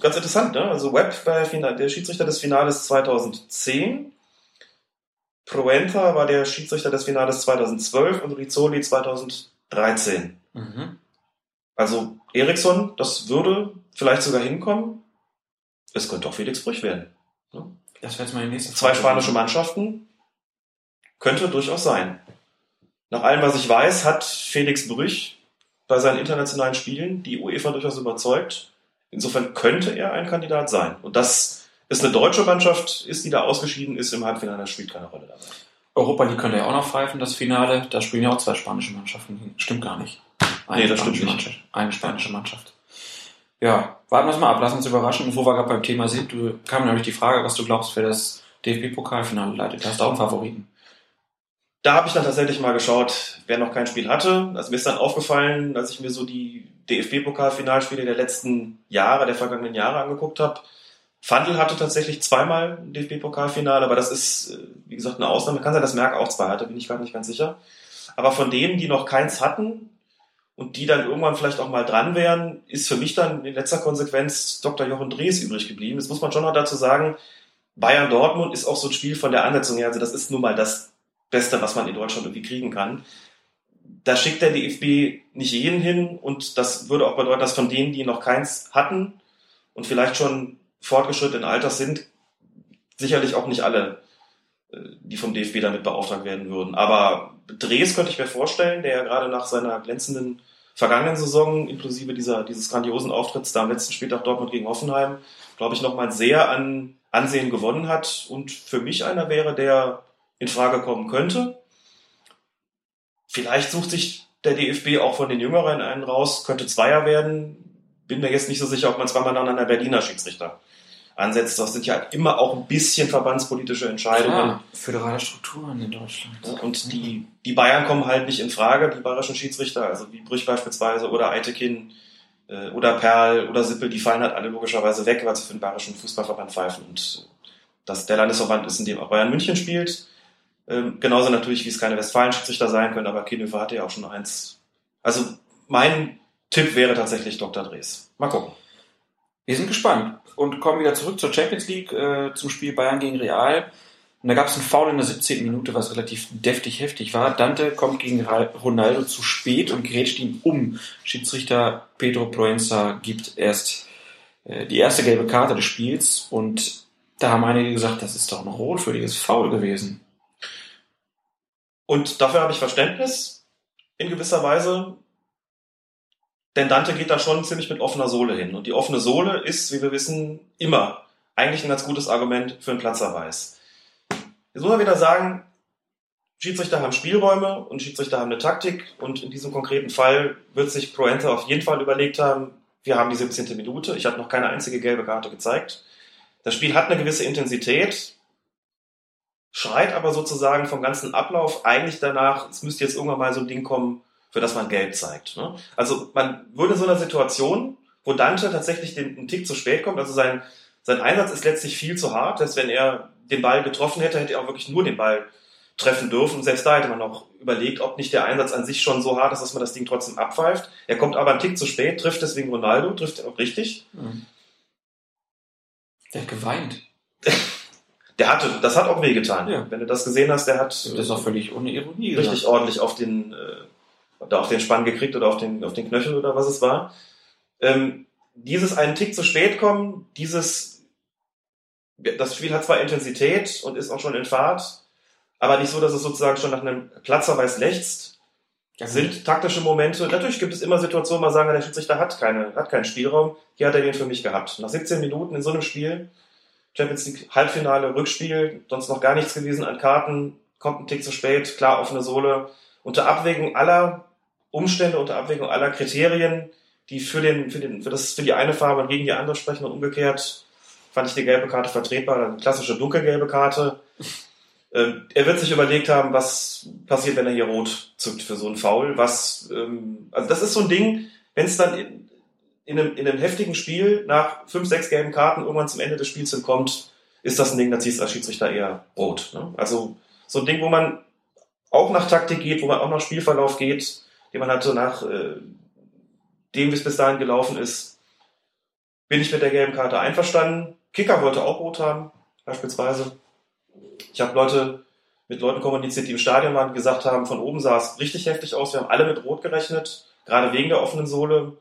Ganz interessant, ne? Also Webb war der Schiedsrichter des Finales 2010. Proenta war der Schiedsrichter des Finales 2012 und Rizzoli 2013. Mhm. Also Eriksson, das würde vielleicht sogar hinkommen. Es könnte auch Felix Brüch werden. Das wäre jetzt meine nächste Zwei Frage. spanische Mannschaften könnte durchaus sein. Nach allem, was ich weiß, hat Felix Brüch bei seinen internationalen Spielen die UEFA durchaus überzeugt. Insofern könnte er ein Kandidat sein. Und das ist eine deutsche Mannschaft, ist, die da ausgeschieden ist im Halbfinale, das spielt keine Rolle dabei. Europa League könnte ja auch noch pfeifen, das Finale. Da spielen ja auch zwei spanische Mannschaften. Stimmt gar nicht. Eine Nee, das stimmt spanische nicht. Mannschaft. Eine spanische Mannschaft. Ja, warten wir es mal ab, lass uns überraschen. Und wo wir gerade beim Thema sind, du kam nämlich die Frage, was du glaubst, wer das DFB-Pokalfinale leitet. Hast du auch einen Favoriten. Da habe ich dann tatsächlich mal geschaut, wer noch kein Spiel hatte. Also mir ist dann aufgefallen, als ich mir so die DFB-Pokalfinalspiele der letzten Jahre, der vergangenen Jahre angeguckt habe. Fandl hatte tatsächlich zweimal ein DFB-Pokalfinale, aber das ist, äh, wie gesagt, eine Ausnahme. Kann sein, dass Merck auch zwei hatte, bin ich gerade nicht ganz sicher. Aber von denen, die noch keins hatten und die dann irgendwann vielleicht auch mal dran wären, ist für mich dann in letzter Konsequenz Dr. Jochen Drees übrig geblieben. Das muss man schon noch dazu sagen. Bayern-Dortmund ist auch so ein Spiel von der Ansetzung her, also das ist nun mal das Beste, was man in Deutschland irgendwie kriegen kann. Da schickt der DFB nicht jeden hin und das würde auch bedeuten, dass von denen, die noch keins hatten und vielleicht schon fortgeschrittenen Alters sind, sicherlich auch nicht alle, äh, die vom DFB damit beauftragt werden würden. Aber Drees könnte ich mir vorstellen, der ja gerade nach seiner glänzenden vergangenen Saison, inklusive dieser, dieses grandiosen Auftritts da am letzten Spieltag Dortmund gegen Hoffenheim, glaube ich, nochmal sehr an Ansehen gewonnen hat und für mich einer wäre, der in Frage kommen könnte. Vielleicht sucht sich der DFB auch von den Jüngeren einen raus, könnte Zweier werden. Bin mir jetzt nicht so sicher, ob man zweimal an der Berliner Schiedsrichter ansetzt. Das sind ja immer auch ein bisschen verbandspolitische Entscheidungen. Klar, föderale Strukturen in Deutschland. Ja, Und die, die Bayern kommen halt nicht in Frage, die bayerischen Schiedsrichter, also wie Brüch beispielsweise oder Eitekin äh, oder Perl oder Sippel, die fallen halt alle logischerweise weg, weil sie für den bayerischen Fußballverband pfeifen. Und dass der Landesverband ist, in dem auch Bayern München spielt. Ähm, genauso natürlich, wie es keine Westfalen-Schiedsrichter sein können, aber Kienhöfer hatte ja auch schon eins. Also mein Tipp wäre tatsächlich Dr. Drees. Mal gucken. Wir sind gespannt und kommen wieder zurück zur Champions League, äh, zum Spiel Bayern gegen Real. Und da gab es einen Foul in der 17. Minute, was relativ deftig heftig war. Dante kommt gegen Ronaldo zu spät und grätscht ihn um. Schiedsrichter Pedro Proenza gibt erst äh, die erste gelbe Karte des Spiels und da haben einige gesagt, das ist doch ein rotwürdiges Foul gewesen. Und dafür habe ich Verständnis in gewisser Weise. Denn Dante geht da schon ziemlich mit offener Sohle hin. Und die offene Sohle ist, wie wir wissen, immer eigentlich ein ganz gutes Argument für einen Platzerweis. Jetzt muss man wieder sagen, Schiedsrichter haben Spielräume und Schiedsrichter haben eine Taktik. Und in diesem konkreten Fall wird sich Proenta auf jeden Fall überlegt haben, wir haben die 17. Minute. Ich habe noch keine einzige gelbe Karte gezeigt. Das Spiel hat eine gewisse Intensität, schreit aber sozusagen vom ganzen Ablauf eigentlich danach, es müsste jetzt irgendwann mal so ein Ding kommen, für das man Gelb zeigt. Ne? Also man würde in so einer Situation, wo Dante tatsächlich den, einen Tick zu spät kommt, also sein, sein Einsatz ist letztlich viel zu hart, dass wenn er den Ball getroffen hätte, hätte er auch wirklich nur den Ball treffen dürfen. Und selbst da hätte man noch überlegt, ob nicht der Einsatz an sich schon so hart ist, dass man das Ding trotzdem abpfeift. Er kommt aber einen Tick zu spät, trifft deswegen Ronaldo, trifft auch richtig. Der hat geweint. Der hatte, das hat auch wehgetan. Ja. Wenn du das gesehen hast, der hat Das ist auch völlig ohne Ironie richtig gesagt. ordentlich auf den, äh, da auf den Spann gekriegt oder auf den, auf den Knöchel oder was es war. Ähm, dieses einen Tick zu spät kommen, dieses, das Spiel hat zwar Intensität und ist auch schon in Fahrt, aber nicht so, dass es sozusagen schon nach einem Platzverweis lechzt. sind taktische Momente. Natürlich gibt es immer Situationen, wo man sagen, der Schiedsrichter hat, keine, hat keinen Spielraum. Hier hat er den für mich gehabt. Nach 17 Minuten in so einem Spiel, Champions League Halbfinale, Rückspiel, sonst noch gar nichts gewesen an Karten, kommt ein Tick zu spät, klar offene Sohle. Unter Abwägung aller Umstände, unter Abwägung aller Kriterien, die für, den, für, den, für, das, für die eine Farbe und gegen die andere sprechen und umgekehrt, fand ich die gelbe Karte vertretbar, eine klassische dunkelgelbe Karte. Ähm, er wird sich überlegt haben, was passiert, wenn er hier rot zückt für so einen Foul. Was, ähm, also das ist so ein Ding, wenn es dann in, in, einem, in einem heftigen Spiel nach fünf, sechs gelben Karten irgendwann zum Ende des Spiels hinkommt, ist das ein Ding, da ziehst du als Schiedsrichter eher rot. Ne? Also so ein Ding, wo man auch nach Taktik geht, wo man auch nach Spielverlauf geht, den man so nach äh, dem, wie es bis dahin gelaufen ist, bin ich mit der gelben Karte einverstanden. Kicker wollte auch rot haben, beispielsweise. Ich habe Leute mit Leuten kommuniziert, die im Stadion waren, gesagt haben, von oben sah es richtig heftig aus. Wir haben alle mit Rot gerechnet, gerade wegen der offenen Sohle.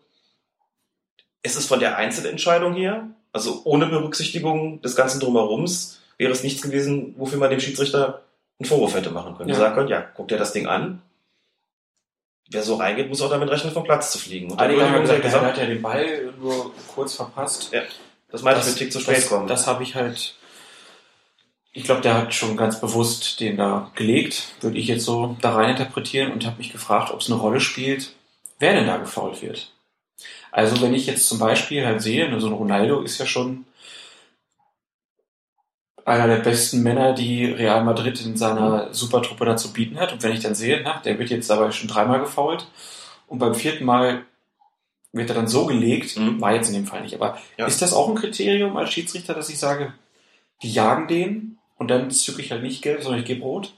Es ist von der Einzelentscheidung hier, also ohne Berücksichtigung des ganzen Drumherums, wäre es nichts gewesen, wofür man dem Schiedsrichter einen Vorwurf hätte machen können. Ja. sagen können, ja, guck dir das Ding an. Wer so reingeht, muss auch damit rechnen, vom Platz zu fliegen. Und Einige haben gesagt, gesagt, hat ja den Ball nur kurz verpasst. Ja, das meinte ich mit Tick zu spät das, kommen. Das habe ich halt ich glaube, der hat schon ganz bewusst den da gelegt, würde ich jetzt so da rein interpretieren und habe mich gefragt, ob es eine Rolle spielt, wer denn da gefault wird. Also wenn ich jetzt zum Beispiel halt sehe, ne, so ein Ronaldo ist ja schon einer der besten Männer, die Real Madrid in seiner Supertruppe da zu bieten hat. Und wenn ich dann sehe, na, der wird jetzt aber schon dreimal gefault und beim vierten Mal wird er dann so gelegt, mhm. war jetzt in dem Fall nicht. Aber ja. ist das auch ein Kriterium als Schiedsrichter, dass ich sage, die jagen den und dann zücke ich halt nicht gelb, sondern ich gebe rot?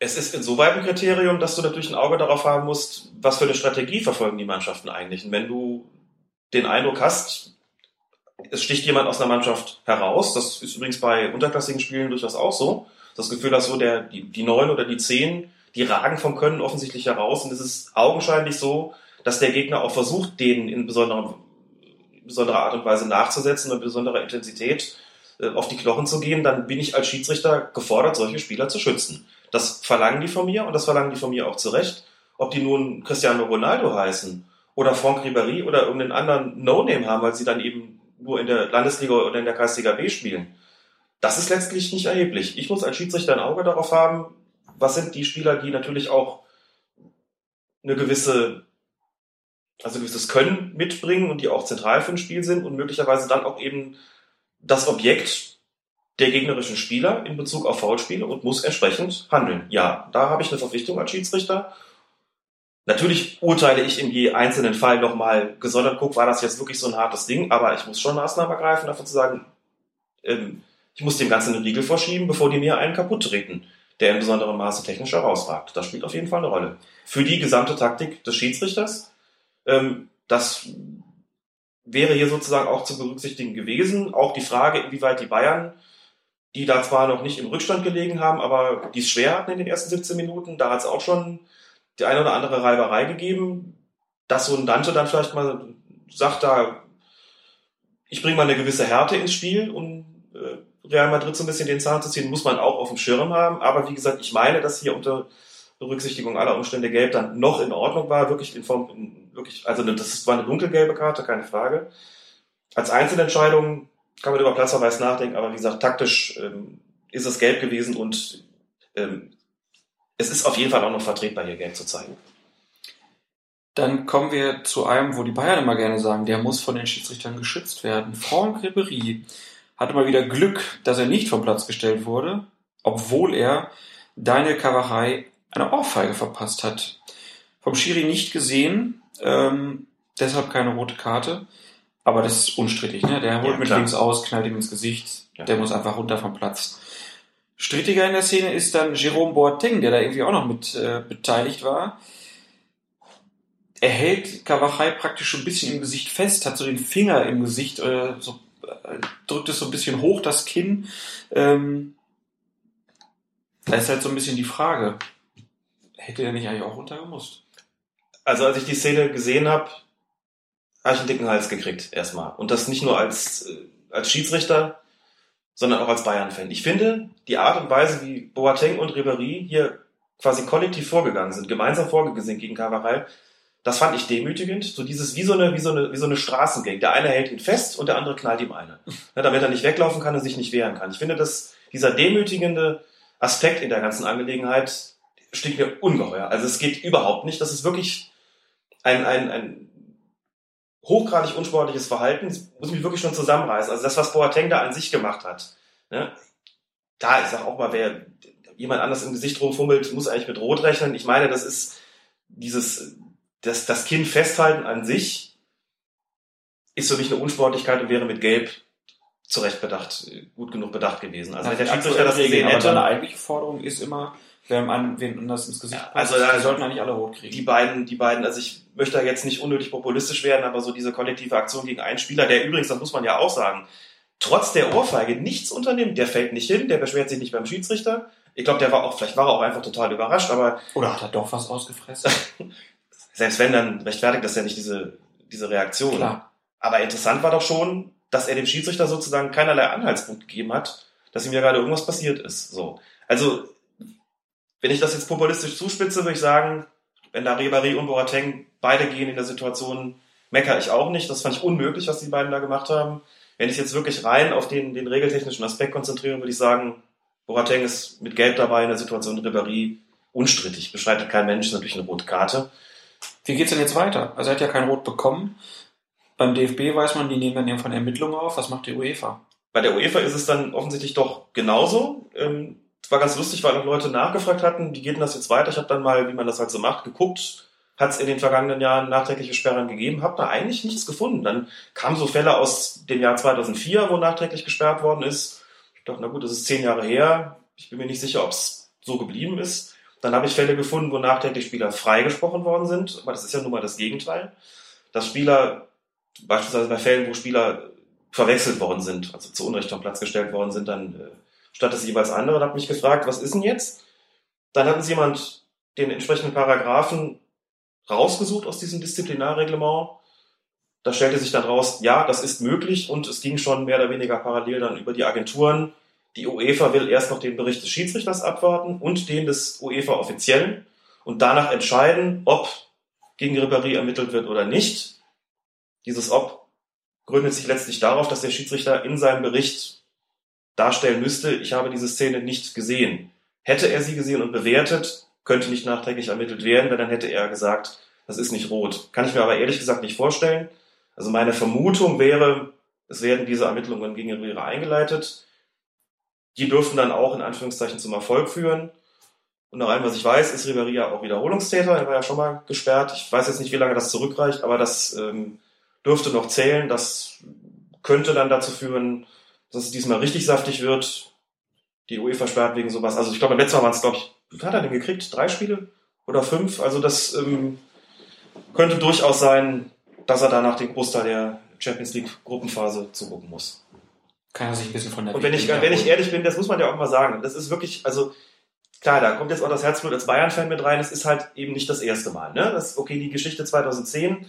Es ist insoweit ein Kriterium, dass du natürlich ein Auge darauf haben musst, was für eine Strategie verfolgen die Mannschaften eigentlich. Und wenn du den Eindruck hast, es sticht jemand aus einer Mannschaft heraus, das ist übrigens bei unterklassigen Spielen durchaus auch so, das Gefühl, dass so der, die, die neun oder die zehn, die ragen vom Können offensichtlich heraus und es ist augenscheinlich so, dass der Gegner auch versucht, denen in besonderer, besonderer Art und Weise nachzusetzen und besonderer Intensität äh, auf die Knochen zu gehen, dann bin ich als Schiedsrichter gefordert, solche Spieler zu schützen. Das verlangen die von mir und das verlangen die von mir auch zu Recht. Ob die nun Cristiano Ronaldo heißen oder Franck Ribéry oder irgendeinen anderen No-Name haben, weil sie dann eben nur in der Landesliga oder in der Kreisliga B spielen. Das ist letztlich nicht erheblich. Ich muss als Schiedsrichter ein Auge darauf haben, was sind die Spieler, die natürlich auch eine gewisse, also ein gewisses Können mitbringen und die auch zentral für ein Spiel sind und möglicherweise dann auch eben das Objekt der gegnerischen Spieler in Bezug auf Foulspiele und muss entsprechend handeln. Ja, da habe ich eine Verpflichtung als Schiedsrichter. Natürlich urteile ich in je einzelnen Fall nochmal gesondert, guck, war das jetzt wirklich so ein hartes Ding, aber ich muss schon Maßnahmen ergreifen, dafür zu sagen, ähm, ich muss dem Ganzen einen Riegel vorschieben, bevor die mir einen kaputt treten, der in besonderem Maße technisch herausragt. Das spielt auf jeden Fall eine Rolle. Für die gesamte Taktik des Schiedsrichters, ähm, das wäre hier sozusagen auch zu berücksichtigen gewesen. Auch die Frage, inwieweit die Bayern, die da zwar noch nicht im Rückstand gelegen haben, aber die es schwer hatten in den ersten 17 Minuten, da hat es auch schon die eine oder andere Reiberei gegeben, dass so ein Dante dann vielleicht mal sagt, da ich bringe mal eine gewisse Härte ins Spiel, um äh, Real Madrid so ein bisschen den Zahn zu ziehen, muss man auch auf dem Schirm haben. Aber wie gesagt, ich meine, dass hier unter Berücksichtigung aller Umstände gelb dann noch in Ordnung war, wirklich in Form, wirklich, also das war eine dunkelgelbe Karte, keine Frage. Als Einzelentscheidung kann man über Platzverweis nachdenken, aber wie gesagt, taktisch ähm, ist es gelb gewesen und ähm, es ist auf jeden Fall auch noch vertretbar, hier gelb zu zeigen. Dann kommen wir zu einem, wo die Bayern immer gerne sagen, der muss von den Schiedsrichtern geschützt werden. Franck Ribéry hatte mal wieder Glück, dass er nicht vom Platz gestellt wurde, obwohl er Daniel Cavachai eine Ohrfeige verpasst hat. Vom Schiri nicht gesehen, ähm, deshalb keine rote Karte. Aber das ist unstrittig. Ne? Der holt ja, mit links aus, knallt ihm ins Gesicht. Ja. Der muss einfach runter vom Platz. Strittiger in der Szene ist dann Jerome Boateng, der da irgendwie auch noch mit äh, beteiligt war. Er hält Kawachai praktisch schon ein bisschen im Gesicht fest, hat so den Finger im Gesicht, äh, so, äh, drückt es so ein bisschen hoch, das Kinn. Ähm, da ist halt so ein bisschen die Frage, hätte er nicht eigentlich auch runtergemusst? Also als ich die Szene gesehen habe, habe ich einen dicken Hals gekriegt erstmal. Und das nicht nur als, äh, als Schiedsrichter, sondern auch als Bayern-Fan. Ich finde, die Art und Weise, wie Boateng und Ribéry hier quasi kollektiv vorgegangen sind, gemeinsam vorgegangen sind gegen Carvajal, das fand ich demütigend. So dieses, wie so eine, wie so eine, wie so eine Straßengang. Der eine hält ihn fest und der andere knallt ihm eine. Ja, damit er nicht weglaufen kann und sich nicht wehren kann. Ich finde, dass dieser demütigende Aspekt in der ganzen Angelegenheit stinkt mir ungeheuer. Also es geht überhaupt nicht. Das ist wirklich ein, ein, ein hochgradig unsportliches Verhalten. Muss mich wirklich schon zusammenreißen. Also das, was Boateng da an sich gemacht hat. Ne? Da, ich sag auch mal, wer jemand anders im Gesicht rumfummelt, muss eigentlich mit Rot rechnen. Ich meine, das ist dieses, das, das Kinn festhalten an sich ist für mich eine Unsportlichkeit und wäre mit Gelb zu Recht bedacht, gut genug bedacht gewesen. Also wenn der Schiedsrichter das gesehen aber hätte, seine eigentliche Forderung ist immer, wer an, wen anders ins Gesicht Ja, passt, also da- sollten eigentlich alle rot kriegen. die beiden, die beiden, also ich möchte da jetzt nicht unnötig populistisch werden, aber so diese kollektive Aktion gegen einen Spieler, der übrigens, das muss man ja auch sagen, trotz der Ohrfeige nichts unternimmt, der fällt nicht hin, der beschwert sich nicht beim Schiedsrichter. Ich glaube, der war auch, vielleicht war er auch einfach total überrascht, aber Oder hat er doch was ausgefressen? selbst wenn, dann rechtfertigt das ja nicht diese, diese Reaktion. Klar. Aber interessant war doch schon, dass er dem Schiedsrichter sozusagen keinerlei Anhaltspunkt gegeben hat, dass ihm ja gerade irgendwas passiert ist. So. Also, wenn ich das jetzt populistisch zuspitze, würde ich sagen, wenn da Ribéry und Boateng beide gehen in der Situation, meckere ich auch nicht. Das fand ich unmöglich, was die beiden da gemacht haben. Wenn ich jetzt wirklich rein auf den, den regeltechnischen Aspekt konzentriere, würde ich sagen, Boateng ist mit Gelb dabei in der Situation Ribéry unstrittig. Beschreitet kein Mensch, ist natürlich eine rote Karte. Wie geht's denn jetzt weiter? Also er hat ja kein Rot bekommen. Beim DFB weiß man, die nehmen dann irgendwann Ermittlungen auf. Was macht die UEFA? Bei der UEFA ist es dann offensichtlich doch genauso. Ähm, Es war ganz lustig, weil auch Leute nachgefragt hatten, wie geht denn das jetzt weiter? Ich habe dann mal, wie man das halt so macht, geguckt. Hat es in den vergangenen Jahren nachträgliche Sperren gegeben? Habe da eigentlich nichts gefunden. Dann kamen so Fälle aus dem Jahr 2004, wo nachträglich gesperrt worden ist. Ich dachte, na gut, das ist zehn Jahre her. Ich bin mir nicht sicher, ob es so geblieben ist. Dann habe ich Fälle gefunden, wo nachträglich Spieler freigesprochen worden sind. Aber das ist ja nun mal das Gegenteil. Dass Spieler, beispielsweise bei Fällen, wo Spieler verwechselt worden sind, also zu Unrecht am Platz gestellt worden sind, dann äh, statt es jeweils andere, und hat mich gefragt, was ist denn jetzt? Dann hat uns jemand den entsprechenden Paragraphen rausgesucht aus diesem Disziplinarreglement. Da stellte sich dann raus, ja, das ist möglich und es ging schon mehr oder weniger parallel dann über die Agenturen. Die UEFA will erst noch den Bericht des Schiedsrichters abwarten und den des UEFA-Offiziellen und danach entscheiden, ob gegen Ribéry ermittelt wird oder nicht. Dieses Ob gründet sich letztlich darauf, dass der Schiedsrichter in seinem Bericht darstellen müsste, ich habe diese Szene nicht gesehen. Hätte er sie gesehen und bewertet, könnte nicht nachträglich ermittelt werden, weil dann hätte er gesagt, das ist nicht rot. Kann ich mir aber ehrlich gesagt nicht vorstellen. Also meine Vermutung wäre, es werden diese Ermittlungen gegen Rivera eingeleitet. Die dürften dann auch in Anführungszeichen zum Erfolg führen. Und nach allem, was ich weiß, ist Ribéry ja auch Wiederholungstäter. Er war ja schon mal gesperrt. Ich weiß jetzt nicht, wie lange das zurückreicht, aber das ähm, dürfte noch zählen. Das könnte dann dazu führen, dass es diesmal richtig saftig wird. Die UEFA sperrt wegen sowas. Also ich glaube, beim letzten Mal waren es, glaube ich, hat er denn gekriegt? Drei Spiele oder fünf? Also das ähm, könnte durchaus sein, dass er danach den Großteil der Champions League Gruppenphase zugucken muss. Kann er sich ein bisschen von der Und wenn ich, wenn ich ehrlich bin, das muss man ja auch mal sagen. Das ist wirklich, also klar, da kommt jetzt auch das Herzblut als Bayern-Fan mit rein. Es ist halt eben nicht das erste Mal. Ne? Das, okay, die Geschichte 2010,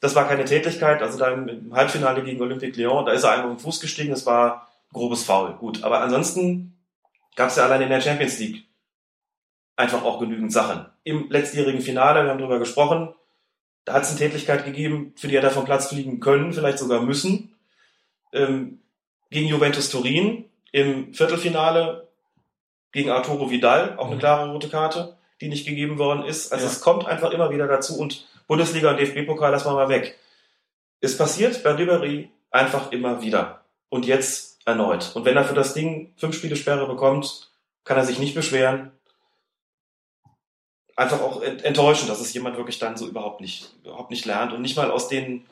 das war keine Tätigkeit. Also da im, Halbfinale gegen Olympique Lyon, da ist er einfach im Fuß gestiegen. Das war grobes Foul. Gut, aber ansonsten gab es ja allein in der Champions League einfach auch genügend Sachen. Im letztjährigen Finale, wir haben darüber gesprochen, da hat es eine Tätigkeit gegeben, für die er da vom Platz fliegen können, vielleicht sogar müssen. Ähm, gegen Juventus Turin im Viertelfinale gegen Arturo Vidal, auch eine Mhm. klare rote Karte, die nicht gegeben worden ist. Also Ja. es kommt einfach immer wieder dazu und Bundesliga und DFB-Pokal lassen wir mal weg. Es passiert bei Ribéry einfach immer wieder. Und jetzt erneut. Und wenn er für das Ding fünf Spiele Sperre bekommt, kann er sich nicht beschweren. Einfach auch ent- enttäuschend, dass es jemand wirklich dann so überhaupt nicht, überhaupt nicht lernt und nicht mal aus den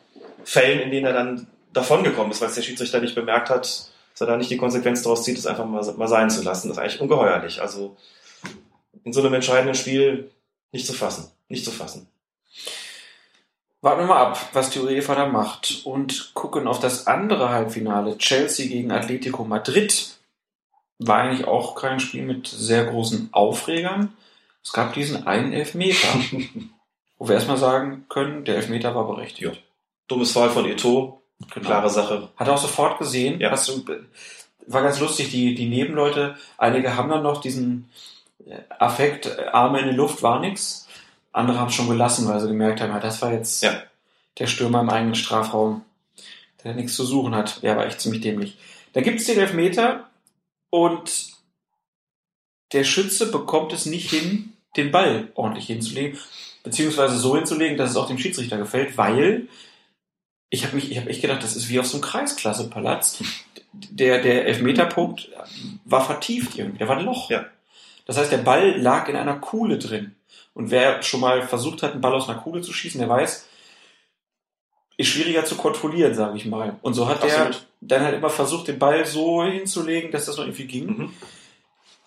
Fällen, in denen er dann davongekommen ist, weil es der Schiedsrichter nicht bemerkt hat, dass er da nicht die Konsequenz daraus zieht, es einfach mal, mal sein zu lassen. Das ist eigentlich ungeheuerlich. Also in so einem entscheidenden Spiel nicht zu fassen. Nicht zu fassen. Warten wir mal ab, was die UEFA da macht und gucken auf das andere Halbfinale. Chelsea gegen Atletico Madrid. War eigentlich auch kein Spiel mit sehr großen Aufregern. Es gab diesen einen Elfmeter, wo wir erstmal sagen können, der Elfmeter war berechtigt. Dummes Fall von Eto, Genau. klare Sache. Hat er auch sofort gesehen. Ja. Du, war ganz lustig, die, die Nebenleute, einige haben dann noch diesen Affekt, Arme in die Luft war nix. Andere haben schon gelassen, weil sie gemerkt haben, ja, das war jetzt Ja. der Stürmer im eigenen Strafraum, der nichts zu suchen hat. Der war echt ziemlich dämlich. Da gibt's den Elfmeter und der Schütze bekommt es nicht hin, den Ball ordentlich hinzulegen, beziehungsweise so hinzulegen, dass es auch dem Schiedsrichter gefällt, weil ich habe mich, ich habe echt gedacht, das ist wie auf so einem Kreisklasse-Palast. Der, der Elfmeterpunkt war vertieft irgendwie, da war ein Loch. Ja. Das heißt, der Ball lag in einer Kuhle drin. Und wer schon mal versucht hat, einen Ball aus einer Kuhle zu schießen, der weiß, ist schwieriger zu kontrollieren, sage ich mal. Und so hat er dann halt immer versucht, den Ball so hinzulegen, dass das noch irgendwie ging. Mhm.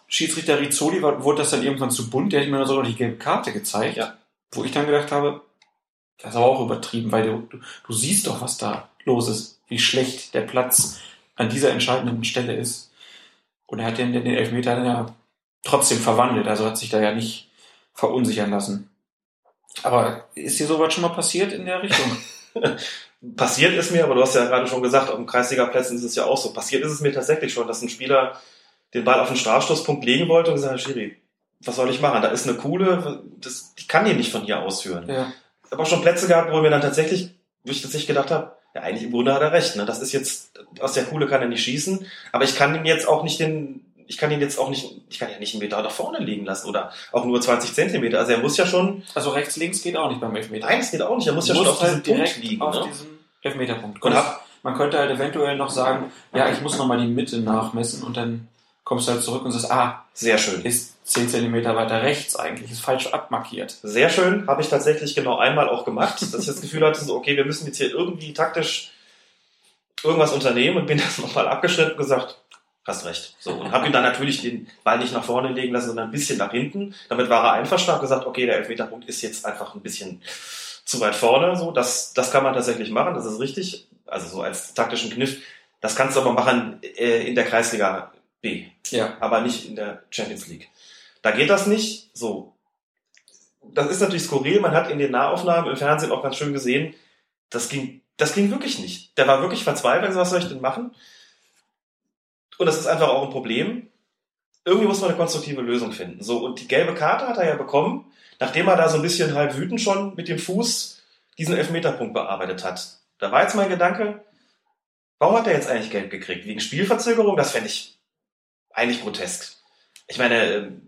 Schiedsrichter Rizzoli wurde das dann irgendwann zu bunt, der hat mir dann sogar noch die gelbe Karte gezeigt, Ja. wo ich dann gedacht habe, das ist aber auch übertrieben, weil du, du, du siehst doch, was da los ist, wie schlecht der Platz an dieser entscheidenden Stelle ist. Und er hat den, den Elfmeter dann ja trotzdem verwandelt, also hat sich da ja nicht verunsichern lassen. Aber ist dir sowas schon mal passiert in der Richtung? Passiert ist mir, aber du hast ja gerade schon gesagt, auf dem Kreisliga-Plätzen ist es ja auch so. Passiert ist es mir tatsächlich schon, dass ein Spieler den Ball auf den Strafstoßpunkt legen wollte und gesagt hat, Schiri, was soll ich machen? Da ist eine Kuhle, das, die kann den nicht von hier ausführen. ja. Ich habe auch schon Plätze gehabt, wo ich mir dann tatsächlich, wo ich tatsächlich gedacht habe, ja, eigentlich im Grunde hat er recht. Ne? Das ist jetzt, aus der Kuhle kann er nicht schießen, aber ich kann ihn jetzt auch nicht den, ich kann ihn jetzt auch nicht, ich kann ihn ja nicht einen Meter nach vorne liegen lassen oder auch nur 20 Zentimeter. Also er muss ja schon, Also rechts, links geht auch nicht beim Elfmeter. nein, es geht auch nicht, er muss ja Du schon musst auf diesem halt Punkt direkt liegen. auf Ne? diesem Elfmeterpunkt. Und hab- man könnte halt eventuell noch sagen, ja, ich muss nochmal die Mitte nachmessen und dann kommst du halt zurück und sagst, ah, Sehr schön. ist 10 Zentimeter weiter rechts eigentlich, ist falsch abmarkiert. Sehr schön, habe ich tatsächlich genau einmal auch gemacht, dass ich das Gefühl hatte, so, okay, wir müssen jetzt hier irgendwie taktisch irgendwas unternehmen und bin das nochmal abgeschnitten und gesagt, hast recht. So, und habe ihm dann natürlich den Ball nicht nach vorne legen lassen, sondern ein bisschen nach hinten. Damit war er einverstanden, gesagt, okay, der Elfmeterpunkt ist jetzt einfach ein bisschen zu weit vorne. So, das, das kann man tatsächlich machen, das ist richtig. Also so als taktischen Kniff. Das kannst du aber machen äh, in der Kreisliga B Ja. aber nicht in der Champions League. Da geht das nicht. So. Das ist natürlich skurril. Man hat in den Nahaufnahmen im Fernsehen auch ganz schön gesehen, das ging, das ging wirklich nicht. Der war wirklich verzweifelt. Was soll ich denn machen? Und das ist einfach auch ein Problem. Irgendwie muss man eine konstruktive Lösung finden. So. Und die gelbe Karte hat er ja bekommen, nachdem er da so ein bisschen halb wütend schon mit dem Fuß diesen Elfmeterpunkt bearbeitet hat. Da war jetzt mein Gedanke, warum hat er jetzt eigentlich gelb gekriegt? Wegen Spielverzögerung? Das fände ich eigentlich grotesk. Ich meine, ähm,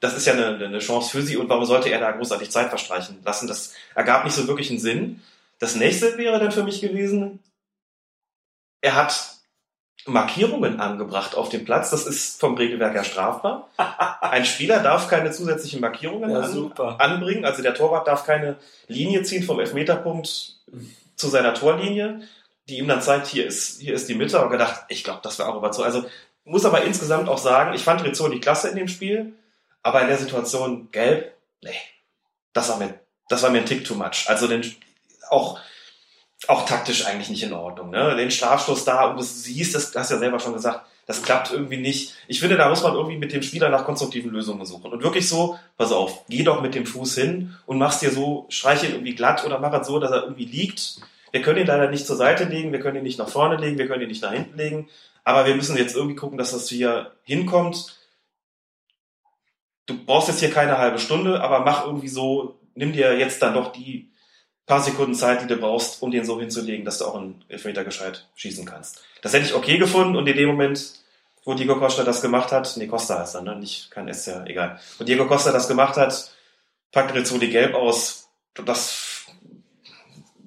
das ist ja eine, eine Chance für sie und warum sollte er da großartig Zeit verstreichen lassen? Das ergab nicht so wirklich einen Sinn. Das nächste wäre dann für mich gewesen, er hat Markierungen angebracht auf dem Platz. Das ist vom Regelwerk ja strafbar. Ein Spieler darf keine zusätzlichen Markierungen Ja, an, anbringen. Also der Torwart darf keine Linie ziehen vom Elfmeterpunkt zu seiner Torlinie, die ihm dann zeigt, hier ist, hier ist die Mitte. Und gedacht, ich glaube, das wäre auch überzogen. Also muss aber insgesamt auch sagen, ich fand Rizzoli klasse in dem Spiel, aber in der Situation gelb, nee, das war mir, das war mir ein Tick too much. Also den, auch, auch taktisch eigentlich nicht in Ordnung. Ne? Den Strafstoß da und du siehst, das hast du ja selber schon gesagt, das klappt irgendwie nicht. Ich finde, da muss man irgendwie mit dem Spieler nach konstruktiven Lösungen suchen. Und wirklich so, pass auf, geh doch mit dem Fuß hin und mach's dir so, streich ihn irgendwie glatt oder mach es so, dass er irgendwie liegt. Wir können ihn leider nicht zur Seite legen, wir können ihn nicht nach vorne legen, wir können ihn nicht nach hinten legen. Aber wir müssen jetzt irgendwie gucken, dass das hier hinkommt. Du brauchst jetzt hier keine halbe Stunde, aber mach irgendwie so, nimm dir jetzt dann doch die paar Sekunden Zeit, die du brauchst, um den so hinzulegen, dass du auch einen Elfmeter gescheit schießen kannst. Das hätte ich okay gefunden und in dem Moment, wo Diego Costa das gemacht hat, nee, Costa heißt er, ne? nicht, kein S, ja, egal. Und Diego Costa das gemacht hat, packt Rizzoli gelb aus, das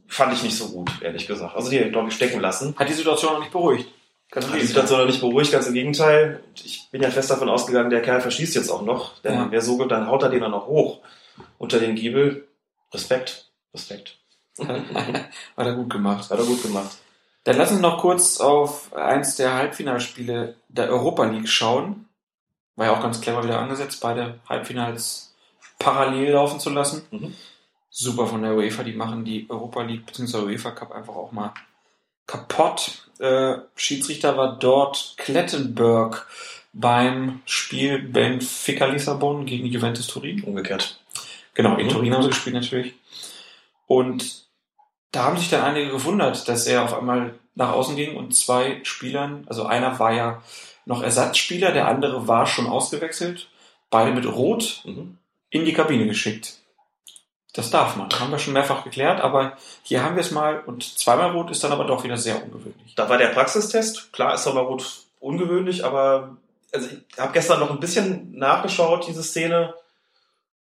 fand ich nicht so gut, ehrlich gesagt. Also die, glaube ich, stecken lassen. Hat die Situation noch nicht beruhigt. Ganz Hat die. Situation noch nicht beruhigt, ganz im Gegenteil. Ich bin ja fest davon ausgegangen, der Kerl verschießt jetzt auch noch. Denn Ja. wer so gut, dann haut er den dann noch hoch unter den Giebel. Respekt, Respekt. Hat er gut gemacht. Hat er gut gemacht. Dann lass uns noch kurz auf eins der Halbfinalspiele der Europa League schauen. War ja auch ganz clever wieder angesetzt, beide Halbfinals parallel laufen zu lassen. Mhm. Super von der UEFA, die machen die Europa League bzw. UEFA Cup einfach auch mal kaputt. Äh, Schiedsrichter war dort Klettenberg beim Spiel Benfica Lissabon gegen Juventus Turin. Umgekehrt. Genau, in Mhm. Turin haben sie gespielt natürlich. Und da haben sich dann einige gewundert, dass er auf einmal nach außen ging und zwei Spielern, also einer war ja noch Ersatzspieler, der andere war schon ausgewechselt, beide mit Rot Mhm. in die Kabine geschickt. Das darf man, haben wir schon mehrfach geklärt, aber hier haben wir es mal und zweimal Rot ist dann aber doch wieder sehr ungewöhnlich. Da war der Praxistest. Klar ist Sommerrot ungewöhnlich, aber also ich habe gestern noch ein bisschen nachgeschaut, diese Szene.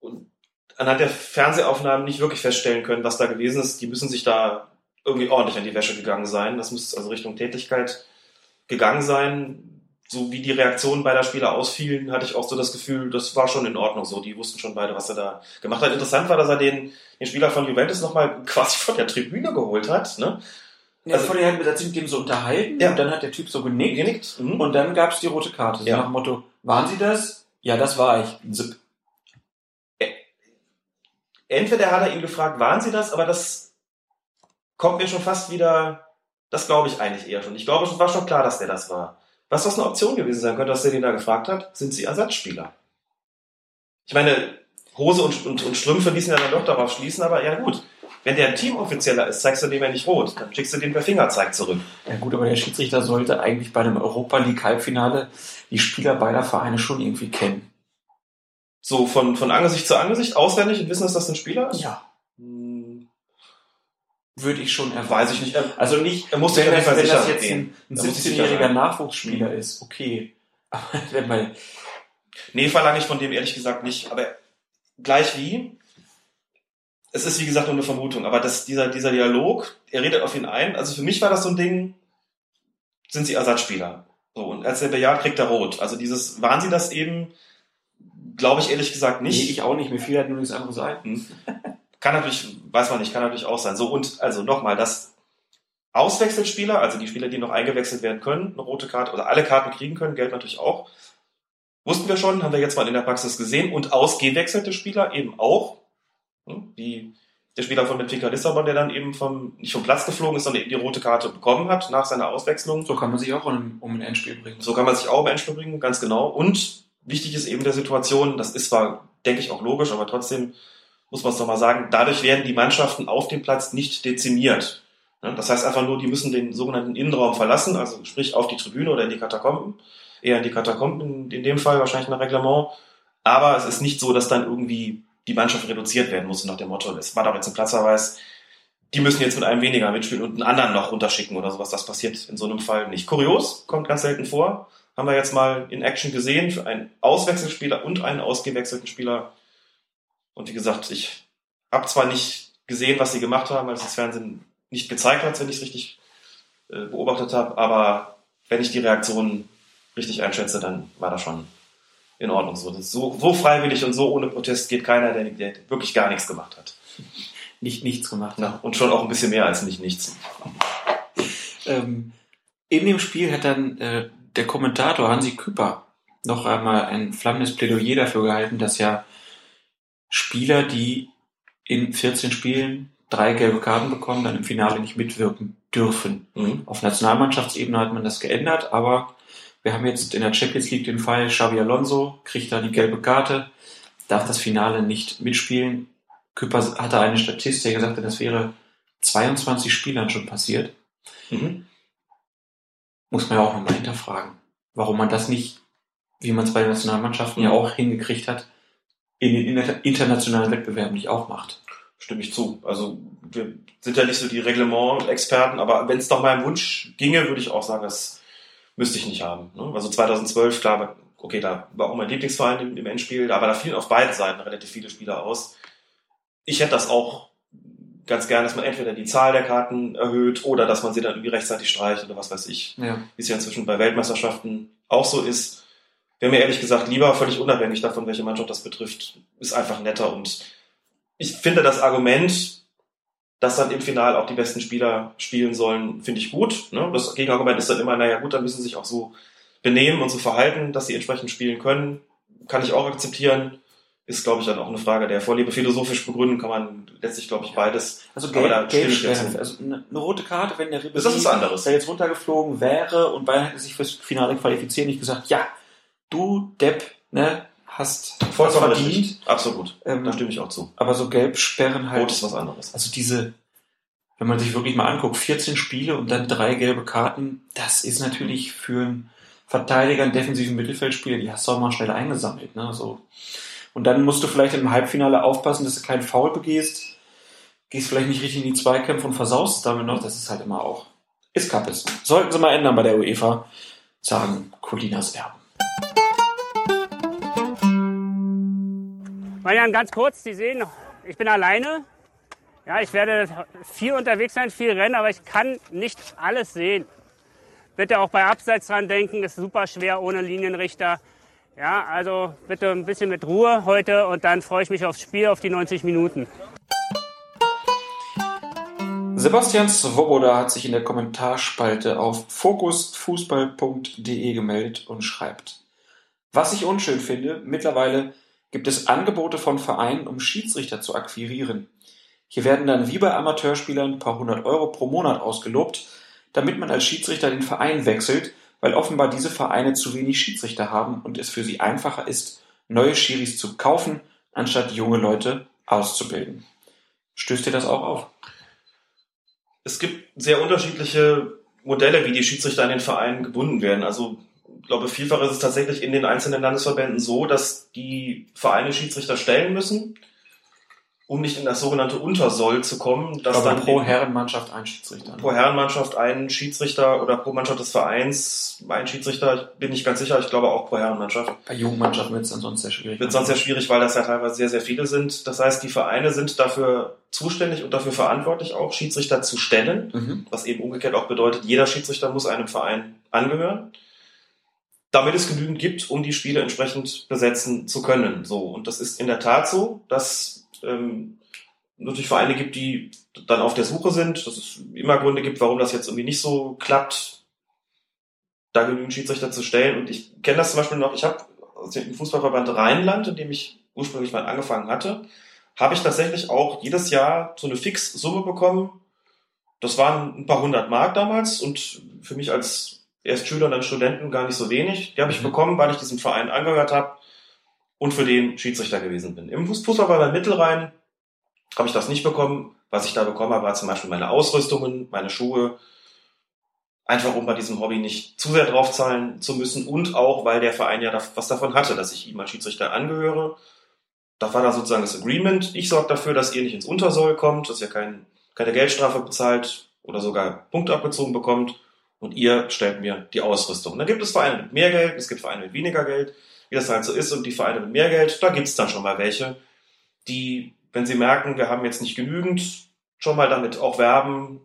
Und anhand der Fernsehaufnahmen nicht wirklich feststellen können, was da gewesen ist. Die müssen sich da irgendwie ordentlich an die Wäsche gegangen sein. Das muss also Richtung Tätigkeit gegangen sein. So wie die Reaktionen beider Spieler ausfielen, hatte ich auch so das Gefühl, das war schon in Ordnung so. Die wussten schon beide, was er da gemacht hat. Interessant war, dass er den, den Spieler von Juventus nochmal quasi von der Tribüne geholt hat. Ne? Ja, Also- vorher hat sich mit dem so unterhalten Ja. und dann hat der Typ so genickt, Genickt. Mhm. und dann gab es die rote Karte. So Ja. nach dem Motto, waren Sie das? Ja, das war ich. Zip. Entweder hat er ihn gefragt, waren Sie das, aber das kommt mir schon fast wieder, das glaube ich eigentlich eher schon. Ich glaube, es war schon klar, dass der das war. Was das eine Option gewesen sein könnte, dass der den da gefragt hat, sind Sie Ersatzspieler? Ich meine, Hose und, und, und Strümpfe ließen ja dann doch darauf schließen, aber ja gut. Wenn der ein Teamoffizieller ist, zeigst du dem ja nicht rot, dann schickst du den per Fingerzeig zurück. Ja gut, aber der Schiedsrichter sollte eigentlich bei einem Europa League Halbfinale die Spieler beider Vereine schon irgendwie kennen. So von, von Angesicht zu Angesicht, auswendig und wissen, dass das ein Spieler ist? Ja. Hm, Würde ich schon erwarten. Weiß ich nicht. Er, Also nicht, er muss sich wenn, auf jeden das, Fall wenn sicher das jetzt gehen. ein, ein Da muss ich sicher 17-jähriger sein. Nachwuchsspieler Mhm. ist, okay. Aber wenn man, Nee, verlange ich von dem ehrlich gesagt nicht. Aber gleich wie, es ist wie gesagt nur eine Vermutung, aber das, dieser, dieser Dialog, er redet auf ihn ein. Also für mich war das so ein Ding, sind sie Ersatzspieler. So, und als er bejaht, kriegt er rot. Also dieses, waren sie das eben, glaube ich ehrlich gesagt nee, nicht. ich auch nicht, mir fiel halt nur nichts anderes ein. Hm. Kann natürlich, weiß man nicht, kann natürlich auch sein. So, und also nochmal, dass Auswechselspieler, also die Spieler, die noch eingewechselt werden können, eine rote Karte oder alle Karten kriegen können, gelten natürlich auch. Wussten wir schon, haben wir jetzt mal in der Praxis gesehen. Und ausgewechselte Spieler eben auch. Hm, Wie der Spieler von Benfica Lissabon, der dann eben vom, nicht vom Platz geflogen ist, sondern eben die rote Karte bekommen hat nach seiner Auswechslung. So kann man sich auch um, um ein Endspiel bringen. So kann man sich auch im Endspiel bringen, ganz genau. Und wichtig ist eben der Situation, das ist zwar, denke ich, auch logisch, aber trotzdem muss man es doch mal sagen, dadurch werden die Mannschaften auf dem Platz nicht dezimiert. Ja, Das heißt einfach nur, die müssen den sogenannten Innenraum verlassen, also sprich auf die Tribüne oder in die Katakomben. Eher in die Katakomben in, in dem Fall, wahrscheinlich nach Reglement. Aber es ist nicht so, dass dann irgendwie die Mannschaft reduziert werden muss nach dem Motto, es war doch jetzt ein Platzverweis, die müssen jetzt mit einem weniger mitspielen und einen anderen noch runterschicken oder sowas. Das passiert in so einem Fall nicht. Kurios, kommt ganz selten vor. Haben wir jetzt mal in Action gesehen für einen Auswechselspieler und einen ausgewechselten Spieler. Und wie gesagt, ich habe zwar nicht gesehen, was sie gemacht haben, weil es das Fernsehen nicht gezeigt hat, wenn ich es richtig äh, beobachtet habe, aber wenn ich die Reaktion richtig einschätze, dann war das schon in Ordnung so. So, so freiwillig und so ohne Protest geht keiner, der, der wirklich gar nichts gemacht hat. Nicht nichts gemacht. Ja, und schon auch ein bisschen mehr als nicht nichts. Ähm, in dem Spiel hat dann äh, der Kommentator Hansi Küpper noch einmal ein flammendes Plädoyer dafür gehalten, dass ja Spieler, die in 14 Spielen drei gelbe Karten bekommen, dann im Finale nicht mitwirken dürfen. Mhm. Auf Nationalmannschaftsebene hat man das geändert, aber wir haben jetzt in der Champions League den Fall, Xavi Alonso kriegt da die gelbe Karte, darf das Finale nicht mitspielen. Küpper hatte eine Statistik, er sagte, das wäre 22 Spielern schon passiert. Mhm. Muss man ja auch nochmal hinterfragen, warum man das nicht, wie man es bei den Nationalmannschaften ja auch hingekriegt hat, in den inter- internationalen Wettbewerben nicht auch macht. Stimme ich zu. Also wir sind ja nicht so die Reglement-Experten, aber wenn es nach meinem Wunsch ginge, würde ich auch sagen, das müsste ich nicht haben. Ne? Also 2012, klar, okay, da war auch mein Lieblingsverein im, im Endspiel, aber da fielen auf beiden Seiten relativ viele Spieler aus. Ich hätte das auch ganz gern, dass man entweder die Zahl der Karten erhöht oder dass man sie dann irgendwie rechtzeitig streicht oder was weiß ich. Ja. Wie es ja inzwischen bei Weltmeisterschaften auch so ist. Wäre mir ehrlich gesagt lieber, völlig unabhängig davon, welche Mannschaft das betrifft, ist einfach netter und ich finde das Argument, dass dann im Final auch die besten Spieler spielen sollen, finde ich gut. Ne? Das Gegenargument ist dann immer, naja gut, dann müssen sie sich auch so benehmen und so verhalten, dass sie entsprechend spielen können. Kann ich auch akzeptieren. Ist, glaube ich, dann auch eine Frage der Vorliebe. Philosophisch begründen kann man letztlich, glaube ich, beides. Also Aber da gelb, gelb ich dir sperren. zu. Also eine, eine rote Karte, wenn der Ribéry Das ist anderes. der jetzt runtergeflogen wäre und Bayern hätte sich fürs Finale qualifiziert, nicht gesagt, ja, du Depp, ne, hast Vollkommen verdient. richtig. Absolut. Ähm, Da stimme ich auch zu. Aber so gelb sperren halt. Rot ist was anderes. Also diese wenn man sich wirklich mal anguckt, 14 Spiele und dann drei gelbe Karten, das ist natürlich für einen Verteidiger, einen defensiven Mittelfeldspieler, die hast du auch mal schnell eingesammelt. Ne? So. Und dann musst du vielleicht im Halbfinale aufpassen, dass du keinen Foul begehst, gehst vielleicht nicht richtig in die Zweikämpfe und versaust damit noch. Das ist halt immer auch, ist Kappes. Sollten sie mal ändern bei der UEFA, sagen Colinas Erben. Marian, ganz kurz, Sie sehen, ich bin alleine. Ja, ich werde viel unterwegs sein, viel rennen, aber ich kann nicht alles sehen. Bitte auch bei Abseits dran denken, ist super schwer ohne Linienrichter. Ja, also bitte ein bisschen mit Ruhe heute und dann freue ich mich aufs Spiel, auf die 90 Minuten. Sebastian Svoboda hat sich in der Kommentarspalte auf fokusfußball.de gemeldet und schreibt, was ich unschön finde, mittlerweile gibt es Angebote von Vereinen, um Schiedsrichter zu akquirieren. Hier werden dann wie bei Amateurspielern ein paar hundert Euro pro Monat ausgelobt, damit man als Schiedsrichter den Verein wechselt, weil offenbar diese Vereine zu wenig Schiedsrichter haben und es für sie einfacher ist, neue Schiris zu kaufen, anstatt junge Leute auszubilden. Stößt dir das auch auf? Es gibt sehr unterschiedliche Modelle, wie die Schiedsrichter an den Vereinen gebunden werden. Also ich glaube, vielfach ist es tatsächlich in den einzelnen Landesverbänden so, dass die Vereine Schiedsrichter stellen müssen, um nicht in das sogenannte Untersoll zu kommen. Dass Aber dann pro Herrenmannschaft ein Schiedsrichter. pro Herrenmannschaft ein Schiedsrichter oder pro Mannschaft des Vereins ein Schiedsrichter. Ich bin nicht ganz sicher, ich glaube auch pro Herrenmannschaft. Bei Jugendmannschaften wird es dann sonst sehr schwierig. Wird sonst sehr schwierig, weil das ja teilweise sehr, sehr viele sind. Das heißt, die Vereine sind dafür zuständig und dafür verantwortlich auch, Schiedsrichter zu stellen. Mhm. Was eben umgekehrt auch bedeutet, jeder Schiedsrichter muss einem Verein angehören. Damit es genügend gibt, um die Spiele entsprechend besetzen zu können. So. Und das ist in der Tat so, dass ähm, natürlich Vereine gibt, die dann auf der Suche sind, dass es immer Gründe gibt, warum das jetzt irgendwie nicht so klappt, da genügend Schiedsrichter zu stellen. Und ich kenne das zum Beispiel noch, ich habe im Fußballverband Rheinland, in dem ich ursprünglich mal angefangen hatte, habe ich tatsächlich auch jedes Jahr so eine Fixsumme bekommen. Das waren ein paar hundert Mark damals und für mich als erst Schüler und dann Studenten gar nicht so wenig. Die habe ich Mhm. bekommen, weil ich diesem Verein angehört habe und für den Schiedsrichter gewesen bin. Im Fuß- Fußballverband Mittelrhein habe ich das nicht bekommen. Was ich da bekommen habe, war zum Beispiel meine Ausrüstungen, meine Schuhe, einfach um bei diesem Hobby nicht zu sehr draufzahlen zu müssen und auch, weil der Verein ja was davon hatte, dass ich ihm als Schiedsrichter angehöre. Da war da sozusagen das Agreement. Ich sorge dafür, dass ihr nicht ins Untersoll kommt, dass ihr kein, keine Geldstrafe bezahlt oder sogar Punkte abgezogen bekommt und ihr stellt mir die Ausrüstung. Da gibt es Vereine mit mehr Geld, es gibt Vereine mit weniger Geld, wie das halt so ist und die Vereine mit mehr Geld, da gibt es dann schon mal welche, die, wenn sie merken, wir haben jetzt nicht genügend, schon mal damit auch werben,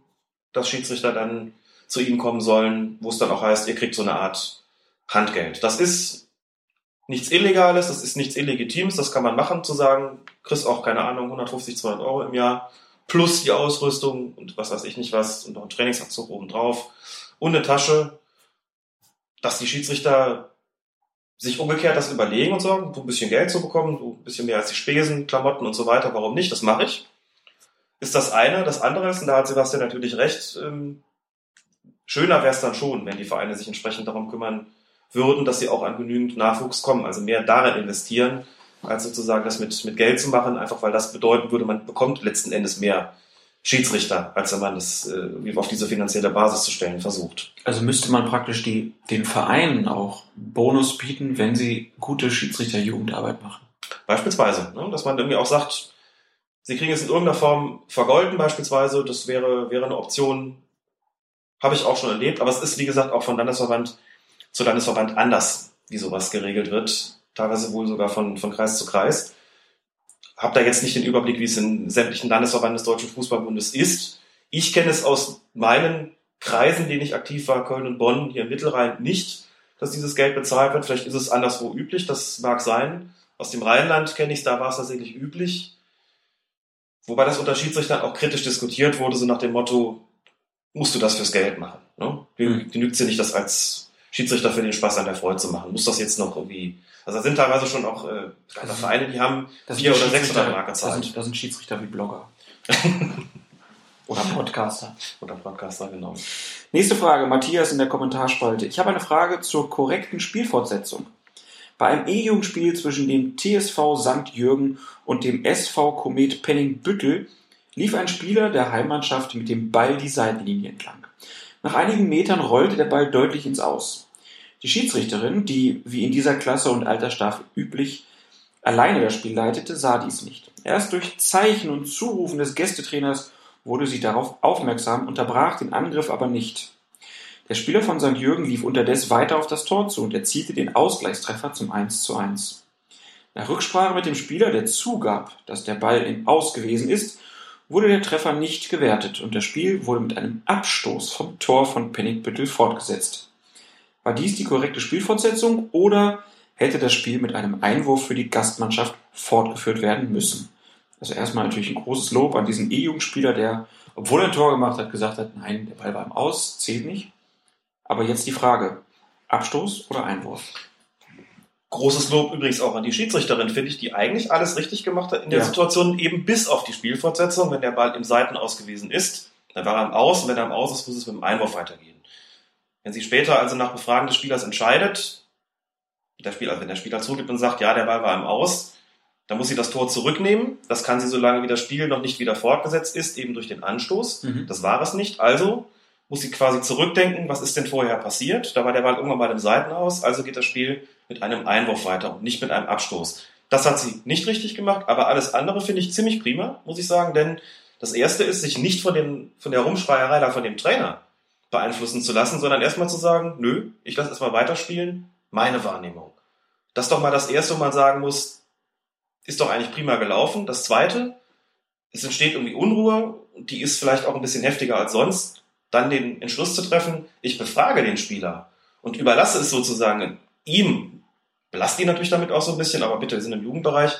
dass Schiedsrichter dann zu ihnen kommen sollen, wo es dann auch heißt, ihr kriegt so eine Art Handgeld. Das ist nichts Illegales, das ist nichts Illegitimes, das kann man machen, zu sagen, kriegst auch, keine Ahnung, 150, 200 Euro im Jahr, plus die Ausrüstung und was weiß ich nicht was und noch ein Trainingsanzug obendrauf und eine Tasche, dass die Schiedsrichter sich umgekehrt das überlegen und sagen, so ein bisschen Geld zu bekommen, so ein bisschen mehr als die Spesen, Klamotten und so weiter, warum nicht, das mache ich. Ist das eine. Das andere ist, und da hat Sebastian natürlich recht, ähm, schöner wäre es dann schon, wenn die Vereine sich entsprechend darum kümmern würden, dass sie auch an genügend Nachwuchs kommen, also mehr darin investieren, als sozusagen das mit, mit Geld zu machen, einfach weil das bedeuten würde, man bekommt letzten Endes mehr Schiedsrichter, als wenn man das äh, auf diese finanzielle Basis zu stellen versucht. Also müsste man praktisch die, den Vereinen auch Bonus bieten, wenn sie gute Schiedsrichter-Jugendarbeit machen. Beispielsweise, ne? dass man irgendwie auch sagt, sie kriegen es in irgendeiner Form vergolden beispielsweise, das wäre, wäre eine Option, habe ich auch schon erlebt, aber es ist, wie gesagt, auch von Landesverband zu Landesverband anders, wie sowas geregelt wird, teilweise wohl sogar von, von Kreis zu Kreis. Hab da jetzt nicht den Überblick, wie es in sämtlichen Landesverbanden des Deutschen Fußballbundes ist. Ich kenne es aus meinen Kreisen, denen ich aktiv war, Köln und Bonn, hier im Mittelrhein, nicht, dass dieses Geld bezahlt wird. Vielleicht ist es anderswo üblich, das mag sein. Aus dem Rheinland kenne ich es, da war es tatsächlich üblich. Wobei das unter Schiedsrichtern auch kritisch diskutiert wurde, so nach dem Motto, musst du das fürs Geld machen? Ne? Genügt dir nicht, das als Schiedsrichter für den Spaß an der Freude zu machen? Muss das jetzt noch irgendwie... Also da sind teilweise schon auch äh, Also, Vereine, die haben Das vier oder sechs Mark das gezahlt. sind, das sind Schiedsrichter wie Blogger. Oder Podcaster. Oder Podcaster, genau. Nächste Frage, Matthias in der Kommentarspalte. Ich habe eine Frage zur korrekten Spielfortsetzung. Bei einem E-Jugendspiel zwischen dem TSV St. Jürgen und dem SV Komet Penningbüttel lief ein Spieler der Heimmannschaft mit dem Ball die Seitenlinie entlang. Nach einigen Metern rollte der Ball deutlich ins Aus. Die Schiedsrichterin, die wie in dieser Klasse und Altersstaffel üblich alleine das Spiel leitete, sah dies nicht. Erst durch Zeichen und Zurufen des Gästetrainers wurde sie darauf aufmerksam, unterbrach den Angriff aber nicht. Der Spieler von St. Jürgen lief unterdessen weiter auf das Tor zu und erzielte den Ausgleichstreffer zum 1 zu 1. Nach Rücksprache mit dem Spieler, der zugab, dass der Ball im Aus gewesen ist, wurde der Treffer nicht gewertet und das Spiel wurde mit einem Abstoß vom Tor von Pennigpüttel fortgesetzt. War dies die korrekte Spielfortsetzung oder hätte das Spiel mit einem Einwurf für die Gastmannschaft fortgeführt werden müssen? Also erstmal natürlich ein großes Lob an diesen E-Jugendspieler, der, obwohl er ein Tor gemacht hat, gesagt hat, nein, der Ball war im Aus, zählt nicht. Aber jetzt die Frage, Abstoß oder Einwurf? Großes Lob übrigens auch an die Schiedsrichterin, finde ich, die eigentlich alles richtig gemacht hat in der Ja. Situation, eben bis auf die Spielfortsetzung. Wenn der Ball im Seitenaus gewesen ist, dann war er im Aus und wenn er im Aus ist, muss es mit dem Einwurf weitergehen. Wenn sie später also nach Befragen des Spielers entscheidet, der Spieler, wenn der Spieler zurückgibt und sagt, ja, der Ball war im Aus, dann muss sie das Tor zurücknehmen. Das kann sie, solange wie das Spiel noch nicht wieder fortgesetzt ist, eben durch den Anstoß. Mhm. Das war es nicht. Also muss sie quasi zurückdenken, was ist denn vorher passiert? Da war der Ball irgendwann mal im Seitenaus, also geht das Spiel mit einem Einwurf weiter und nicht mit einem Abstoß. Das hat sie nicht richtig gemacht, aber alles andere finde ich ziemlich prima, muss ich sagen, denn das erste ist, sich nicht von, dem, von der Rumschreierei da von dem Trainer beeinflussen zu lassen, sondern erstmal zu sagen, nö, ich lasse erstmal weiterspielen, meine Wahrnehmung. Das ist doch mal das erste, wo man sagen muss, ist doch eigentlich prima gelaufen. Das zweite, es entsteht irgendwie Unruhe, die ist vielleicht auch ein bisschen heftiger als sonst, dann den Entschluss zu treffen, ich befrage den Spieler und überlasse es sozusagen ihm, belastet ihn natürlich damit auch so ein bisschen, aber bitte, wir sind im Jugendbereich,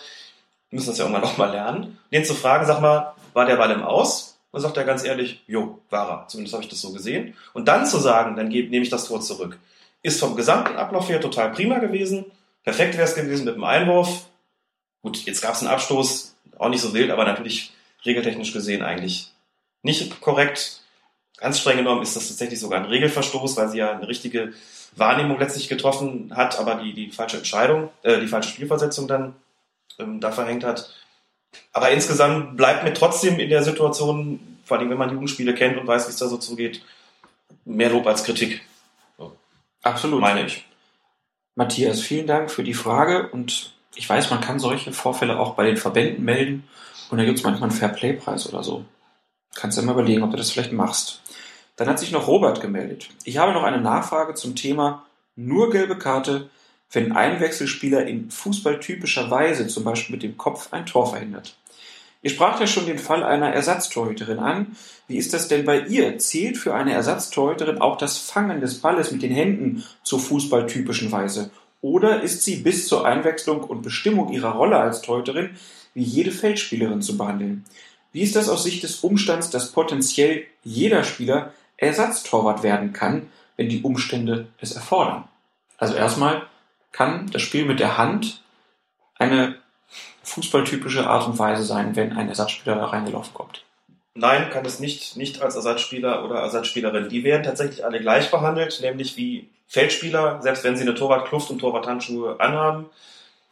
wir müssen das ja irgendwann auch mal lernen, den zu fragen, sag mal, war der Ball im Aus? Dann sagt er ganz ehrlich, jo, war er. Zumindest habe ich das so gesehen. Und dann zu sagen, dann nehme ich das Tor zurück, ist vom gesamten Ablauf her total prima gewesen. Perfekt wäre es gewesen mit dem Einwurf. Gut, jetzt gab es einen Abstoß, auch nicht so wild, aber natürlich regeltechnisch gesehen eigentlich nicht korrekt. Ganz streng genommen ist das tatsächlich sogar ein Regelverstoß, weil sie ja eine richtige Wahrnehmung letztlich getroffen hat, aber die, die falsche Entscheidung, äh, die falsche Spielversetzung dann ähm, da verhängt hat. Aber insgesamt bleibt mir trotzdem in der Situation, vor allem wenn man Jugendspiele kennt und weiß, wie es da so zugeht, mehr Lob als Kritik, Absolut. meine ich. Matthias, vielen Dank für die Frage und ich weiß, man kann solche Vorfälle auch bei den Verbänden melden und da gibt es manchmal einen Fairplay-Preis oder so. Kannst ja mal überlegen, ob du das vielleicht machst. Dann hat sich noch Robert gemeldet. Ich habe noch eine Nachfrage zum Thema nur gelbe Karte, wenn ein Wechselspieler in fußballtypischer Weise, zum Beispiel mit dem Kopf, ein Tor verhindert. Ihr spracht ja schon den Fall einer Ersatztorhüterin an. Wie ist das denn bei ihr? Zählt für eine Ersatztorhüterin auch das Fangen des Balles mit den Händen zur fußballtypischen Weise? Oder ist sie bis zur Einwechslung und Bestimmung ihrer Rolle als Torhüterin wie jede Feldspielerin zu behandeln? Wie ist das aus Sicht des Umstands, dass potenziell jeder Spieler Ersatztorwart werden kann, wenn die Umstände es erfordern? Also erstmal kann das Spiel mit der Hand eine fußballtypische Art und Weise sein, wenn ein Ersatzspieler da reingelaufen kommt. Nein, kann es nicht, nicht als Ersatzspieler oder Ersatzspielerin. Die werden tatsächlich alle gleich behandelt, nämlich wie Feldspieler, selbst wenn sie eine Torwartkluft und Torwarthandschuhe anhaben.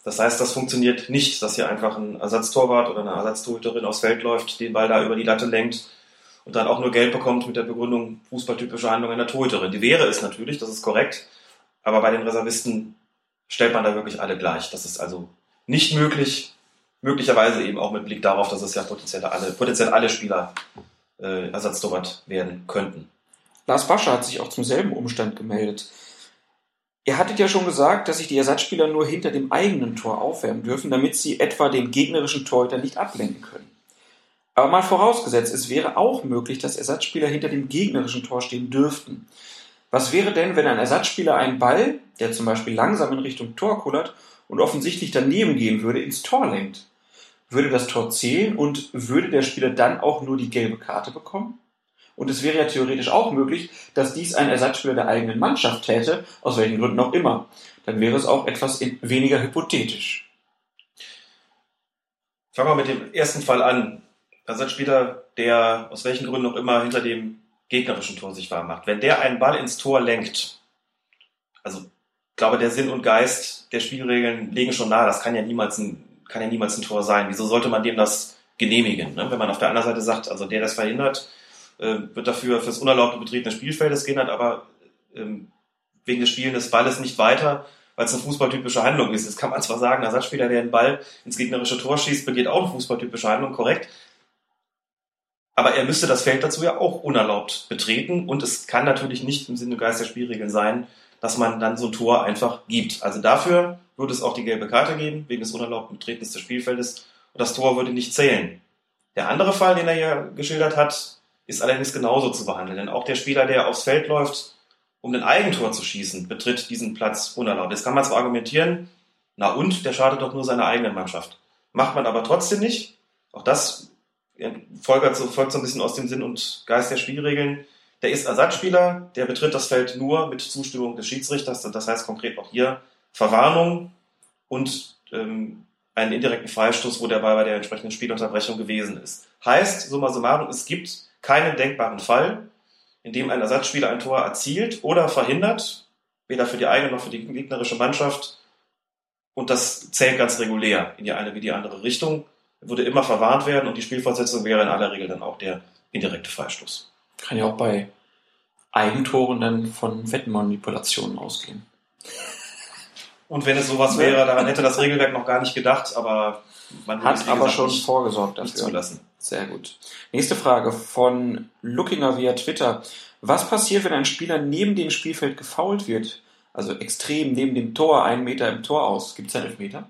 Das heißt, das funktioniert nicht, dass hier einfach ein Ersatztorwart oder eine Ersatztorhüterin aufs Feld läuft, den Ball da über die Latte lenkt und dann auch nur Geld bekommt mit der Begründung fußballtypische Handlung einer Torhüterin. Die wäre es natürlich, das ist korrekt, aber bei den Reservisten stellt man da wirklich alle gleich. Das ist also nicht möglich, möglicherweise eben auch mit Blick darauf, dass es ja potenziell alle, potenziell alle Spieler äh, Ersatztorwart werden könnten. Lars Bascher hat sich auch zum selben Umstand gemeldet. Ihr hattet ja schon gesagt, dass sich die Ersatzspieler nur hinter dem eigenen Tor aufwärmen dürfen, damit sie etwa den gegnerischen Torhüter nicht ablenken können. Aber mal vorausgesetzt, es wäre auch möglich, dass Ersatzspieler hinter dem gegnerischen Tor stehen dürften. Was wäre denn, wenn ein Ersatzspieler einen Ball, der zum Beispiel langsam in Richtung Tor kullert und offensichtlich daneben gehen würde, ins Tor lenkt? Würde das Tor zählen und würde der Spieler dann auch nur die gelbe Karte bekommen? Und es wäre ja theoretisch auch möglich, dass dies ein Ersatzspieler der eigenen Mannschaft täte, aus welchen Gründen auch immer. Dann wäre es auch etwas weniger hypothetisch. Fangen wir mit dem ersten Fall an. Ersatzspieler, der aus welchen Gründen auch immer hinter dem gegnerischen Tor sich warm macht. Wenn der einen Ball ins Tor lenkt, also ich glaube, der Sinn und Geist der Spielregeln legen schon nahe, das kann ja niemals ein, kann ja niemals ein Tor sein. Wieso sollte man dem das genehmigen. Ne? Wenn man auf der anderen Seite sagt, also der, der das verhindert, äh, wird dafür fürs unerlaubte Betreten des Spielfeldes gehindert, aber ähm, wegen des Spielen des Balles nicht weiter, weil es eine fußballtypische Handlung ist. Das kann man zwar sagen, ein Ersatzspieler, der den Ball ins gegnerische Tor schießt, begeht auch eine fußballtypische Handlung, korrekt. Aber er müsste das Feld dazu ja auch unerlaubt betreten und es kann natürlich nicht im Sinne Geist der Spielregeln sein, dass man dann so ein Tor einfach gibt. Also dafür würde es auch die gelbe Karte geben, wegen des unerlaubten Betretens des Spielfeldes und das Tor würde nicht zählen. Der andere Fall, den er hier geschildert hat, ist allerdings genauso zu behandeln, denn auch der Spieler, der aufs Feld läuft, um ein Eigentor zu schießen, betritt diesen Platz unerlaubt. Jetzt kann man zwar argumentieren, na und, der schadet doch nur seiner eigenen Mannschaft. Macht man aber trotzdem nicht. Auch das folgt so, folgt so ein bisschen aus dem Sinn und Geist der Spielregeln. Der ist Ersatzspieler, der betritt das Feld nur mit Zustimmung des Schiedsrichters. Das heißt konkret auch hier Verwarnung und ähm, einen indirekten Freistoß, wo der Ball bei der entsprechenden Spielunterbrechung gewesen ist. Heißt, summa summarum, es gibt keinen denkbaren Fall, in dem ein Ersatzspieler ein Tor erzielt oder verhindert, weder für die eigene noch für die gegnerische Mannschaft. Und das zählt ganz regulär in die eine wie die andere Richtung würde immer verwarnt werden und die Spielfortsetzung wäre in aller Regel dann auch der indirekte Freistoß. Kann ja auch bei Eigentoren dann von Wettmanipulationen ausgehen. Und wenn es sowas wäre, daran hätte das Regelwerk noch gar nicht gedacht, aber man hat aber schon nicht, vorgesorgt dafür. Zulassen. Sehr gut. Nächste Frage von Lookinger via Twitter. Was passiert, wenn ein Spieler neben dem Spielfeld gefault wird? Also extrem neben dem Tor, einen Meter im Tor aus. Gibt es einen Elfmeter?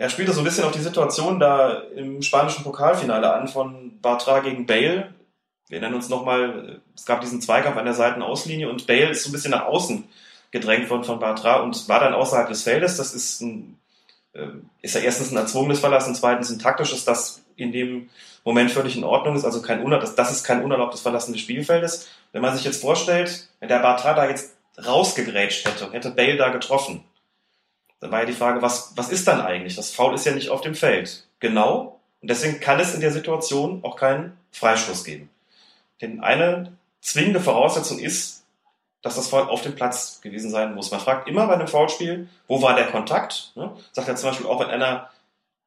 Er spielte so ein bisschen auf die Situation da im spanischen Pokalfinale an von Bartra gegen Bale. Wir erinnern uns nochmal, es gab diesen Zweikampf an der Seitenauslinie und Bale ist so ein bisschen nach außen gedrängt worden von Bartra und war dann außerhalb des Feldes. Das ist, ein, äh, ist ja erstens ein erzwungenes Verlassen zweitens ein taktisches, das in dem Moment völlig in Ordnung ist. Also kein, das, das ist kein unerlaubtes Verlassen des Spielfeldes. Wenn man sich jetzt vorstellt, wenn der Bartra da jetzt rausgegrätscht hätte und hätte Bale da getroffen, dann war ja die Frage, was, was ist dann eigentlich? Das Foul ist ja nicht auf dem Feld. Genau. Und deswegen kann es in der Situation auch keinen Freistoß geben. Denn eine zwingende Voraussetzung ist, dass das Foul auf dem Platz gewesen sein muss. Man fragt immer bei einem Foulspiel, wo war der Kontakt? Ne? Sagt er zum Beispiel auch, wenn einer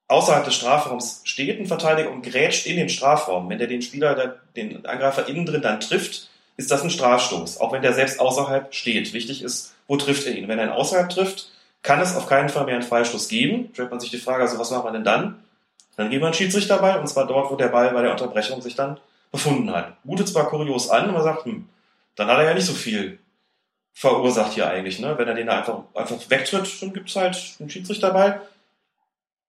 außerhalb des Strafraums steht, ein Verteidiger, und grätscht in den Strafraum. Wenn der den Spieler, den Angreifer innen drin dann trifft, ist das ein Strafstoß. Auch wenn der selbst außerhalb steht. Wichtig ist, wo trifft er ihn? Wenn er ihn außerhalb trifft, kann es auf keinen Fall mehr einen Freistoß geben. Stellt man sich die Frage, also was macht man denn dann? Dann geben wir einen Schiedsrichter bei, und zwar dort, wo der Ball bei der Unterbrechung sich dann befunden hat. Mutet zwar kurios an, man sagt, hm, dann hat er ja nicht so viel verursacht hier eigentlich. Ne? Wenn er den da einfach, einfach wegtritt, dann gibt's halt einen Schiedsrichter bei.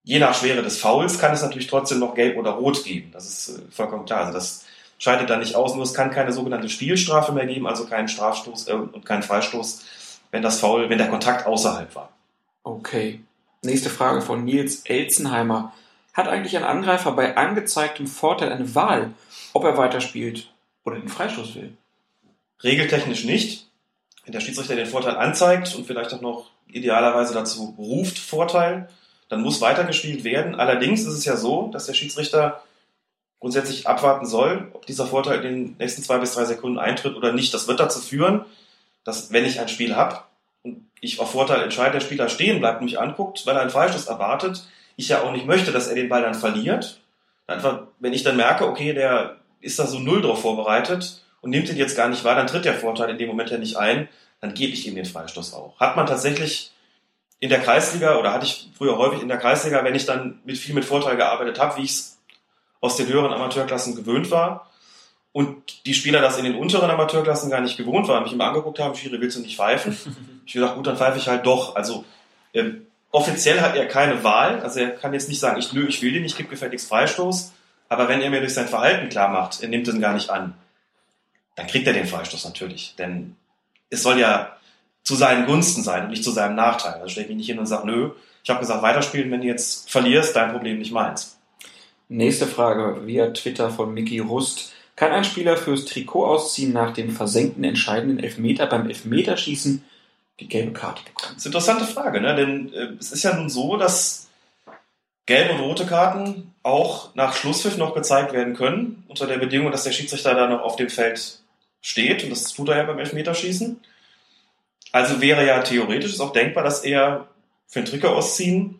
Je nach Schwere des Fouls kann es natürlich trotzdem noch gelb oder rot geben. Das ist äh, vollkommen klar. Also das scheidet dann nicht aus, nur es kann keine sogenannte Spielstrafe mehr geben, also keinen Strafstoß äh, und keinen Freistoß, wenn das Foul, wenn der Kontakt außerhalb war. Okay. Nächste Frage von Nils Elzenheimer. Hat eigentlich ein Angreifer bei angezeigtem Vorteil eine Wahl, ob er weiterspielt oder den Freistoß will? Regeltechnisch nicht. Wenn der Schiedsrichter den Vorteil anzeigt und vielleicht auch noch idealerweise dazu ruft Vorteil, dann muss weitergespielt werden. Allerdings ist es ja so, dass der Schiedsrichter grundsätzlich abwarten soll, ob dieser Vorteil in den nächsten zwei bis drei Sekunden eintritt oder nicht. Das wird dazu führen, dass wenn ich ein Spiel habe, ich auf Vorteil entscheide, der Spieler stehen bleibt und mich anguckt, weil er einen Freistoß erwartet, ich ja auch nicht möchte, dass er den Ball dann verliert. Einfach, wenn ich dann merke, okay, der ist da so null drauf vorbereitet und nimmt ihn jetzt gar nicht wahr, dann tritt der Vorteil in dem Moment ja nicht ein, dann gebe ich ihm den Freistoß auch. Hat man tatsächlich in der Kreisliga oder hatte ich früher häufig in der Kreisliga, wenn ich dann mit viel mit Vorteil gearbeitet habe, wie ich es aus den höheren Amateurklassen gewöhnt war, und die Spieler das in den unteren Amateurklassen gar nicht gewohnt waren, mich immer angeguckt haben, Schiri, willst du nicht pfeifen? ich gesagt, gut, dann pfeife ich halt doch. Also ähm, offiziell hat er keine Wahl, also er kann jetzt nicht sagen, ich nö, ich will den, ich gebe gefälligst Freistoß, aber wenn er mir durch sein Verhalten klar macht, er nimmt den gar nicht an, dann kriegt er den Freistoß natürlich. Denn es soll ja zu seinen Gunsten sein und nicht zu seinem Nachteil. Also stelle ich mich nicht hin und sage, nö, ich habe gesagt, weiterspielen, wenn du jetzt verlierst, dein Problem nicht meins. Nächste Frage via Twitter von Mickey Rust. Kann ein Spieler fürs Trikot ausziehen nach dem versenkten entscheidenden Elfmeter beim Elfmeterschießen die gelbe Karte bekommen? Das ist eine interessante Frage, ne? denn äh, es ist ja nun so, dass gelbe und rote Karten auch nach Schlusspfiff noch gezeigt werden können, unter der Bedingung, dass der Schiedsrichter da noch auf dem Feld steht und das tut er ja beim Elfmeterschießen. Also wäre ja theoretisch auch denkbar, dass er für ein Trikot ausziehen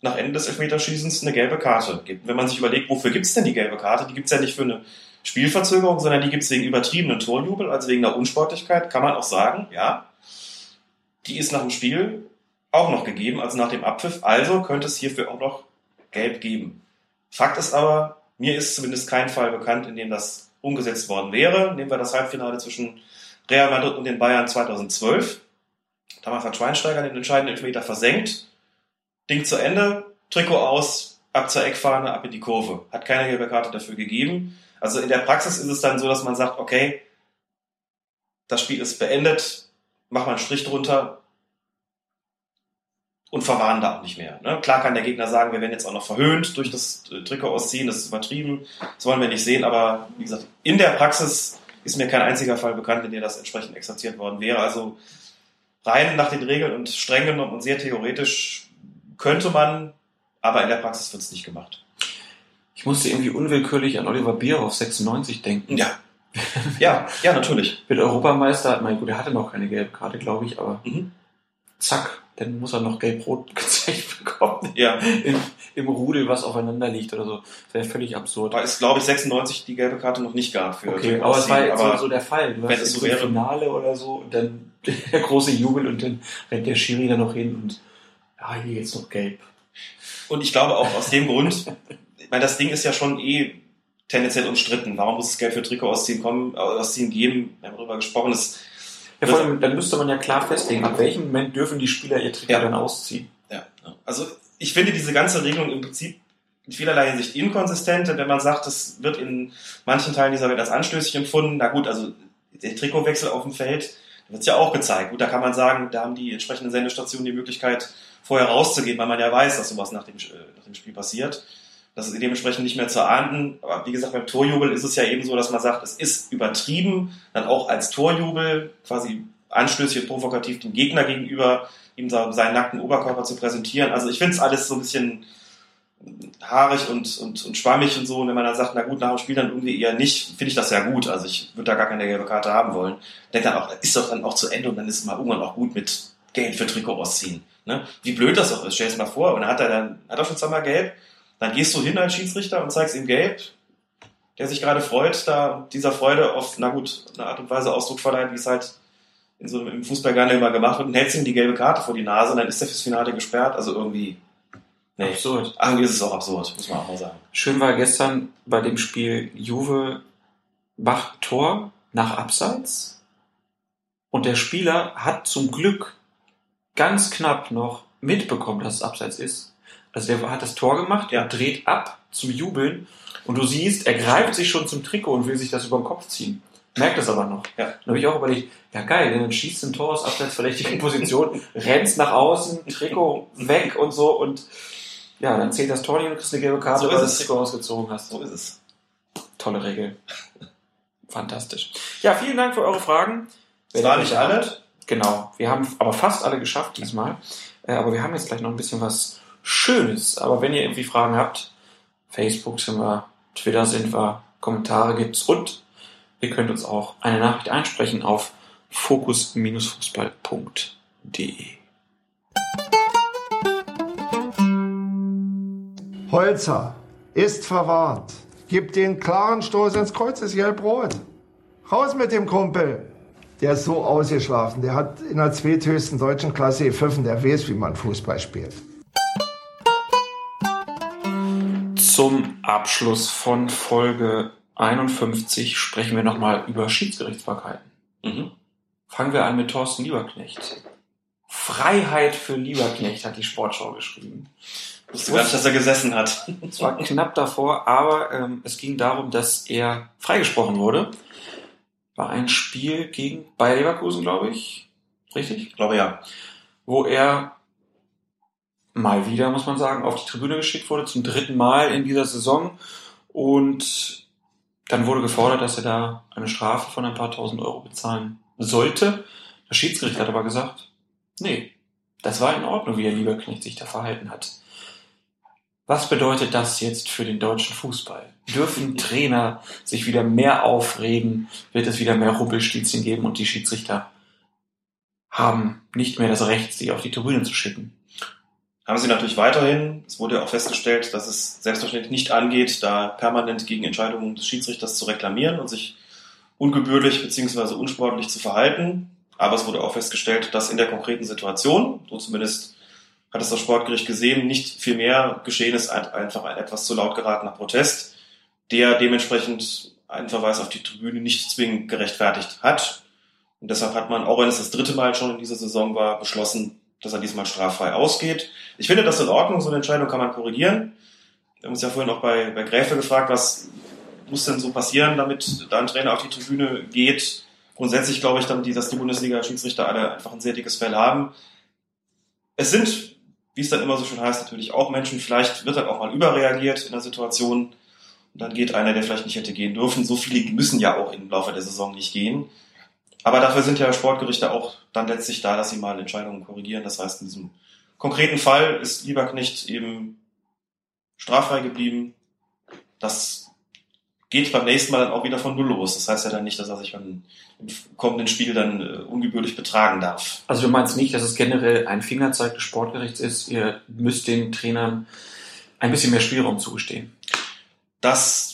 nach Ende des Elfmeterschießens eine gelbe Karte gibt. Wenn man sich überlegt, wofür gibt's denn die gelbe Karte? Die gibt's ja nicht für eine Spielverzögerung, sondern die gibt's wegen übertriebenen Torjubel, also wegen der Unsportlichkeit, kann man auch sagen, ja, die ist nach dem Spiel auch noch gegeben, also nach dem Abpfiff. Also könnte es hierfür auch noch gelb geben. Fakt ist aber, mir ist zumindest kein Fall bekannt, in dem das umgesetzt worden wäre. Nehmen wir das Halbfinale zwischen Real Madrid und den Bayern 2012. Damals hat Schweinsteiger den entscheidenden Elfmeter versenkt. Ding zu Ende, Trikot aus, ab zur Eckfahne, ab in die Kurve. Hat keine gelbe Karte dafür gegeben. Also in der Praxis ist es dann so, dass man sagt, okay, das Spiel ist beendet, mach mal einen Strich drunter und verwahren da auch nicht mehr. Ne? Klar kann der Gegner sagen, wir werden jetzt auch noch verhöhnt durch das äh, Trikot ausziehen, das ist übertrieben, das wollen wir nicht sehen, aber wie gesagt, in der Praxis ist mir kein einziger Fall bekannt, in dem das entsprechend exerziert worden wäre. Also rein nach den Regeln und streng genommen und sehr theoretisch könnte man, aber in der Praxis wird es nicht gemacht. Ich musste irgendwie unwillkürlich an Oliver Bierhoff 96 denken. Ja. Ja, ja, natürlich. Wird Europameister, mein gut, er hatte noch keine gelbe Karte, glaube ich, aber Mhm. zack, dann muss er noch gelb-rot gezeigt bekommen. Ja. Im, Im Rudel, was aufeinander liegt oder so. Das wäre völlig absurd. Weil es, glaube ich, 96 die gelbe Karte noch nicht gab für Okay, aber es war jetzt aber so, der Fall. Du wenn hast es so wäre. Finale oder so und dann der große Jubel und dann rennt der Schiri da noch hin und ja, hier jetzt noch gelb. Und ich glaube auch aus dem Grund, meine, das Ding ist ja schon eh tendenziell umstritten. Warum muss es Geld für Trikot ausziehen kommen, ausziehen geben? Wir haben darüber gesprochen. Das, Ja, vor allem, dann müsste man ja klar festlegen, ab welchem Moment dürfen die Spieler ihr Trikot Ja. dann ausziehen. ja. Also ich finde diese ganze Regelung im Prinzip in vielerlei Hinsicht inkonsistent. Denn wenn man sagt, es wird in manchen Teilen dieser Welt als anstößig empfunden, na gut, also der Trikotwechsel auf dem Feld, da wird es ja auch gezeigt. Gut, da kann man sagen, da haben die entsprechenden Sendestationen die Möglichkeit, vorher rauszugehen, weil man ja weiß, dass sowas nach dem, äh, nach dem Spiel passiert. Das ist dementsprechend nicht mehr zu ahnden. Aber wie gesagt, beim Torjubel ist es ja eben so, dass man sagt, es ist übertrieben, dann auch als Torjubel quasi anstößig und provokativ dem Gegner gegenüber, ihm seinen nackten Oberkörper zu präsentieren. Also ich finde es alles so ein bisschen haarig und, und, und schwammig und so. Und wenn man dann sagt, na gut, nach dem Spiel dann irgendwie eher nicht, finde ich das ja gut. Also ich würde da gar keine gelbe Karte haben wollen. Denke dann auch, das ist doch dann auch zu Ende und dann ist es mal irgendwann auch gut mit Geld für Trikot ausziehen. Ne? Wie blöd das auch ist, stell es mal vor. Und dann hat er dann, hat er schon zweimal gelb. Dann gehst du hin als Schiedsrichter und zeigst ihm gelb, der sich gerade freut, da dieser Freude auf, na gut, eine Art und Weise Ausdruck verleiht, wie es halt in so einem im Fußball gerne immer gemacht wird und hältst ihm die gelbe Karte vor die Nase und dann ist er fürs Finale gesperrt. Also irgendwie, nee. Absurd. Irgendwie ist es auch absurd, muss man auch mal sagen. Schön war gestern bei dem Spiel Juve macht Tor nach Abseits und der Spieler hat zum Glück ganz knapp noch mitbekommen, dass es Abseits ist. Also der hat das Tor gemacht, Ja. dreht ab zum Jubeln und du siehst, er greift sich schon zum Trikot und will sich das über den Kopf ziehen. Merkt das aber noch. Ja. Dann habe ich auch überlegt, ja geil, dann schießt ein Tor aus abseitsverdächtigen Position, rennst nach außen, Trikot weg und so und ja, dann zählt das Tor nicht und kriegst eine gelbe Karte, So weil du das Trikot ausgezogen hast. So ist es. Tolle Regel. Fantastisch. Ja, vielen Dank für eure Fragen. Es waren nicht alle. Genau. Wir haben aber fast alle geschafft diesmal. Äh, Aber wir haben jetzt gleich noch ein bisschen was Schönes. Aber wenn ihr irgendwie Fragen habt, Facebook sind wir, Twitter sind wir, Kommentare gibt's und ihr könnt uns auch eine Nachricht einsprechen auf fokus-fußball.de. Holzer ist verwarnt. Gib den klaren Stoß ins Kreuz, ist gelb-rot. Raus mit dem Kumpel. Der ist so ausgeschlafen. Der hat in der zweithöchsten deutschen Klasse gepfiffen. Der weiß, wie man Fußball spielt. Zum Abschluss von Folge 51 sprechen wir nochmal über Schiedsgerichtsbarkeiten. Mhm. Fangen wir an mit Thorsten Lieberknecht. Freiheit für Lieberknecht hat die Sportschau geschrieben. Wusste gar nicht, dass er gesessen hat. Es war knapp davor, aber ähm, es ging darum, dass er freigesprochen wurde. War ein Spiel gegen Bayer Leverkusen, glaube ich. Richtig? Ich glaube ja. Wo er mal wieder, muss man sagen, auf die Tribüne geschickt wurde, zum dritten Mal in dieser Saison. Und dann wurde gefordert, dass er da eine Strafe von ein paar tausend Euro bezahlen sollte. Der Schiedsgericht hat aber gesagt, nee, das war in Ordnung, wie der Lieberknecht sich da verhalten hat. Was bedeutet das jetzt für den deutschen Fußball? Dürfen Trainer sich wieder mehr aufregen? Wird es wieder mehr Rumpelstilzchen geben und die Schiedsrichter haben nicht mehr das Recht, sie auf die Tribüne zu schicken? Haben sie natürlich weiterhin. Es wurde ja auch festgestellt, dass es selbstverständlich nicht angeht, da permanent gegen Entscheidungen des Schiedsrichters zu reklamieren und sich ungebührlich bzw. unsportlich zu verhalten. Aber es wurde auch festgestellt, dass in der konkreten Situation, so zumindest hat es das Sportgericht gesehen, nicht viel mehr geschehen ist, einfach ein etwas zu laut geratener Protest, der dementsprechend einen Verweis auf die Tribüne nicht zwingend gerechtfertigt hat. Und deshalb hat man, auch wenn es das dritte Mal schon in dieser Saison war, beschlossen, dass er diesmal straffrei ausgeht. Ich finde das in Ordnung, so eine Entscheidung kann man korrigieren. Wir haben uns ja vorhin auch bei, bei Gräfe gefragt, was muss denn so passieren, damit da ein Trainer auf die Tribüne geht. Grundsätzlich glaube ich dann, dass die Bundesliga-Schiedsrichter alle einfach ein sehr dickes Fell haben. Es sind, wie es dann immer so schön heißt, natürlich auch Menschen. Vielleicht wird dann auch mal überreagiert in der Situation. Und dann geht einer, der vielleicht nicht hätte gehen dürfen. So viele müssen ja auch im Laufe der Saison nicht gehen. Aber dafür sind ja Sportgerichte auch dann letztlich da, dass sie mal Entscheidungen korrigieren. Das heißt, in diesem konkreten Fall ist Lieberknecht eben straffrei geblieben. Das geht beim nächsten Mal dann auch wieder von Null los. Das heißt ja dann nicht, dass er sich beim kommenden Spiel dann äh, ungebührlich betragen darf. Also du meinst nicht, dass es generell ein Fingerzeig des Sportgerichts ist, ihr müsst den Trainern ein bisschen mehr Spielraum zugestehen? Das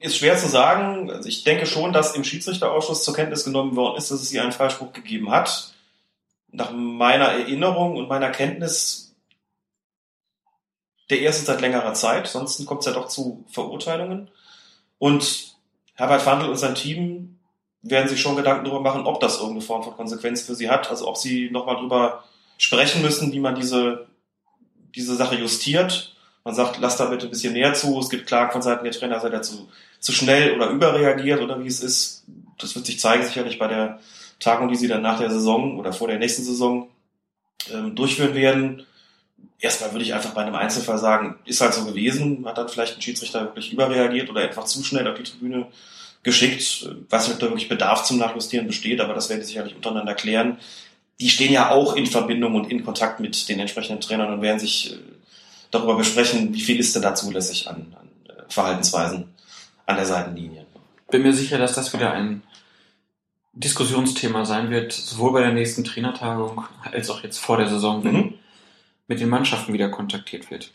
ist schwer zu sagen. Also ich denke schon, dass im Schiedsrichterausschuss zur Kenntnis genommen worden ist, dass es hier einen Freispruch gegeben hat. Nach meiner Erinnerung und meiner Kenntnis der erste seit längerer Zeit. Sonst kommt es ja doch zu Verurteilungen. Und Herbert Fandl und sein Team werden sich schon Gedanken darüber machen, ob das irgendeine Form von Konsequenz für sie hat. Also ob sie nochmal drüber sprechen müssen, wie man diese, diese Sache justiert. Man sagt, lass da bitte ein bisschen mehr zu. Es gibt Klagen von Seiten der Trainer, sei dazu zu schnell oder überreagiert oder wie es ist. Das wird sich zeigen, sicherlich bei der Tagung, die sie dann nach der Saison oder vor der nächsten Saison ähm, durchführen werden. Erstmal würde ich einfach bei einem Einzelfall sagen, ist halt so gewesen, hat dann vielleicht ein Schiedsrichter wirklich überreagiert oder einfach zu schnell auf die Tribüne geschickt. Weiß nicht, ob da wirklich Bedarf zum Nachjustieren besteht, aber das werden die sicherlich untereinander klären. Die stehen ja auch in Verbindung und in Kontakt mit den entsprechenden Trainern und werden sich äh, darüber besprechen, wie viel ist denn da zulässig an, an äh, Verhaltensweisen an der Seitenlinie. Bin mir sicher, dass das wieder ein Diskussionsthema sein wird, sowohl bei der nächsten Trainertagung als auch jetzt vor der Saison, wenn mhm. mit den Mannschaften wieder kontaktiert wird.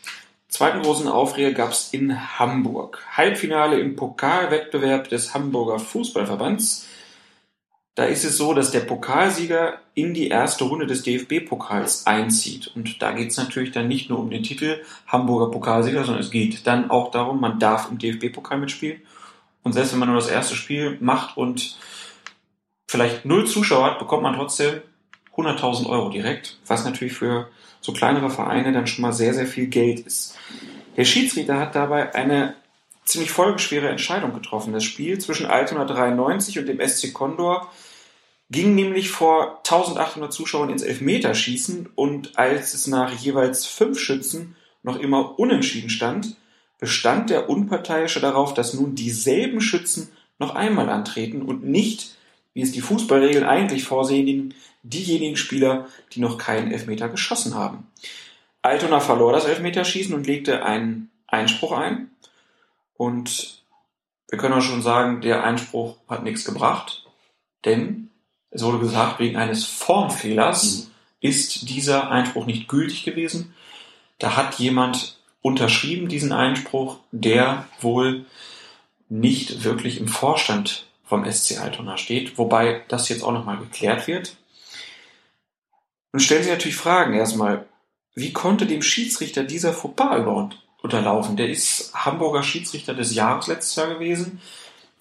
Zweiten großen Aufreger gab es in Hamburg. Halbfinale im Pokalwettbewerb des Hamburger Fußballverbands. Da ist es so, dass der Pokalsieger in die erste Runde des DFB-Pokals einzieht. Und da geht es natürlich dann nicht nur um den Titel Hamburger Pokalsieger, sondern es geht dann auch darum, man darf im DFB-Pokal mitspielen. Und selbst wenn man nur das erste Spiel macht und vielleicht null Zuschauer hat, bekommt man trotzdem 100.000 Euro direkt, was natürlich für so kleinere Vereine dann schon mal sehr, sehr viel Geld ist. Der Schiedsrichter hat dabei eine ziemlich folgeschwere Entscheidung getroffen. Das Spiel zwischen Altona 93 und dem SC Condor ging nämlich vor 1800 Zuschauern ins Elfmeterschießen und als es nach jeweils fünf Schützen noch immer unentschieden stand, bestand der Unparteiische darauf, dass nun dieselben Schützen noch einmal antreten und nicht, wie es die Fußballregeln eigentlich vorsehen, diejenigen Spieler, die noch keinen Elfmeter geschossen haben. Altona verlor das Elfmeterschießen und legte einen Einspruch ein. Und wir können auch schon sagen, der Einspruch hat nichts gebracht, denn es wurde gesagt, wegen eines Formfehlers mhm. ist dieser Einspruch nicht gültig gewesen. Da hat jemand unterschrieben diesen Einspruch, der wohl nicht wirklich im Vorstand vom SC Altona steht, wobei das jetzt auch nochmal geklärt wird. Und stellen Sie natürlich Fragen erstmal, wie konnte dem Schiedsrichter dieser Fauxpas überhaupt unterlaufen? Der ist Hamburger Schiedsrichter des Jahres letztes Jahr gewesen.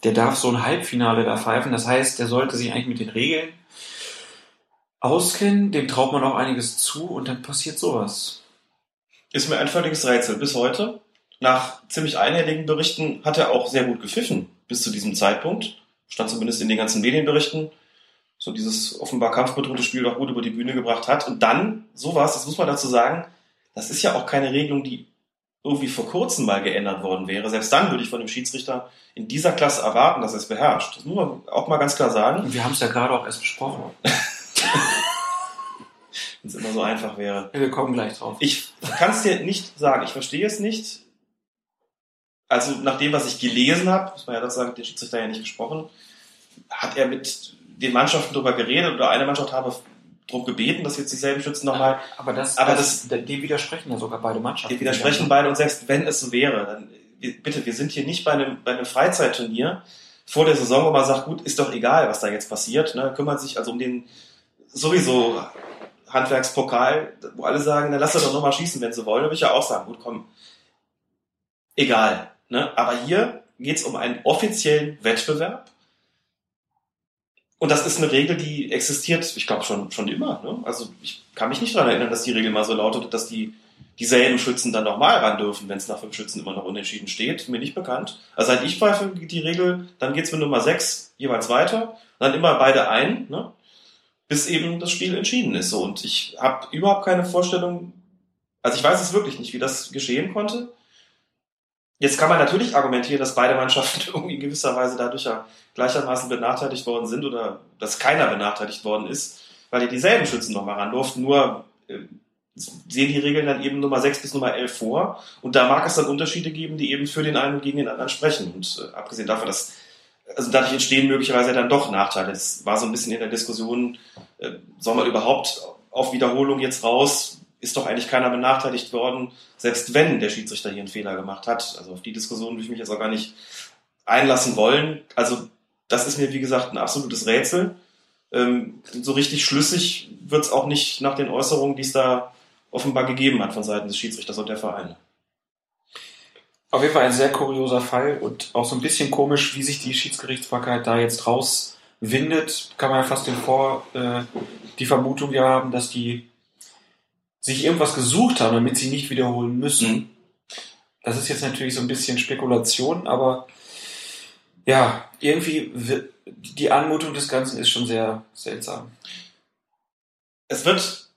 Der darf so ein Halbfinale da pfeifen. Das heißt, der sollte sich eigentlich mit den Regeln auskennen, dem traut man auch einiges zu und dann passiert sowas. Ist mir ein völliges Rätsel bis heute. Nach ziemlich einhelligen Berichten hat er auch sehr gut gepfiffen bis zu diesem Zeitpunkt. Stand zumindest in den ganzen Medienberichten. So dieses offenbar kampfbetonte Spiel auch gut über die Bühne gebracht hat. Und dann sowas, das muss man dazu sagen, das ist ja auch keine Regelung, die irgendwie vor kurzem mal geändert worden wäre. Selbst dann würde ich von dem Schiedsrichter in dieser Klasse erwarten, dass er es beherrscht. Das muss man auch mal ganz klar sagen. Und wir haben es ja gerade auch erst besprochen. Wenn es immer so einfach wäre. Wir kommen gleich drauf. Ich kann es dir nicht sagen. Ich verstehe es nicht. Also nach dem, was ich gelesen habe, muss man ja dazu sagen, der Schiedsrichter ja nicht gesprochen, hat er mit den Mannschaften darüber geredet oder eine Mannschaft habe darum gebeten, dass jetzt dieselben Schützen nochmal. Aber das, Aber das, dem widersprechen ja sogar beide Mannschaften. Die widersprechen beide und selbst wenn es so wäre, dann bitte, wir sind hier nicht bei einem, bei einem Freizeitturnier vor der Saison, wo man sagt, gut, ist doch egal, was da jetzt passiert. Ne? Kümmert sich also um den sowieso Handwerkspokal, wo alle sagen, na lass doch nochmal schießen, wenn sie wollen. Da würde ich ja auch sagen, gut, komm, egal. Ne? Aber hier geht es um einen offiziellen Wettbewerb. Und das ist eine Regel, die existiert, ich glaube, schon, schon immer. Ne? Also ich kann mich nicht daran erinnern, dass die Regel mal so lautet, dass die dieselben Schützen dann nochmal ran dürfen, wenn es nach fünf Schützen immer noch unentschieden steht. Mir nicht bekannt. Also seit ich pfeife die Regel, dann geht's mit Nummer sechs jeweils weiter. Dann immer beide ein, ne? bis eben das Spiel entschieden ist. So. Und ich habe überhaupt keine Vorstellung, also ich weiß es wirklich nicht, wie das geschehen konnte. Jetzt kann man natürlich argumentieren, dass beide Mannschaften irgendwie in gewisser Weise dadurch ja gleichermaßen benachteiligt worden sind oder dass keiner benachteiligt worden ist, weil die dieselben Schützen nochmal ran durften. Nur äh, sehen die Regeln dann eben Nummer 6 bis Nummer 11 vor. Und da mag es dann Unterschiede geben, die eben für den einen und gegen den anderen sprechen. Und äh, abgesehen davon, dass also dadurch entstehen möglicherweise dann doch Nachteile. Es war so ein bisschen in der Diskussion, äh, soll man überhaupt auf Wiederholung jetzt raus? Ist doch eigentlich keiner benachteiligt worden, selbst wenn der Schiedsrichter hier einen Fehler gemacht hat. Also auf die Diskussion würde ich mich jetzt auch gar nicht einlassen wollen. Also das ist mir, wie gesagt, ein absolutes Rätsel. Ähm, so richtig schlüssig wird es auch nicht nach den Äußerungen, die es da offenbar gegeben hat von Seiten des Schiedsrichters und der Vereine. Auf jeden Fall ein sehr kurioser Fall und auch so ein bisschen komisch, wie sich die Schiedsgerichtsbarkeit da jetzt rauswindet. Kann man ja fast den Vor, äh, die Vermutung ja haben, dass die sich irgendwas gesucht haben, damit sie nicht wiederholen müssen. Mhm. Das ist jetzt natürlich so ein bisschen Spekulation, aber ja, irgendwie die Anmutung des Ganzen ist schon sehr seltsam. Es wird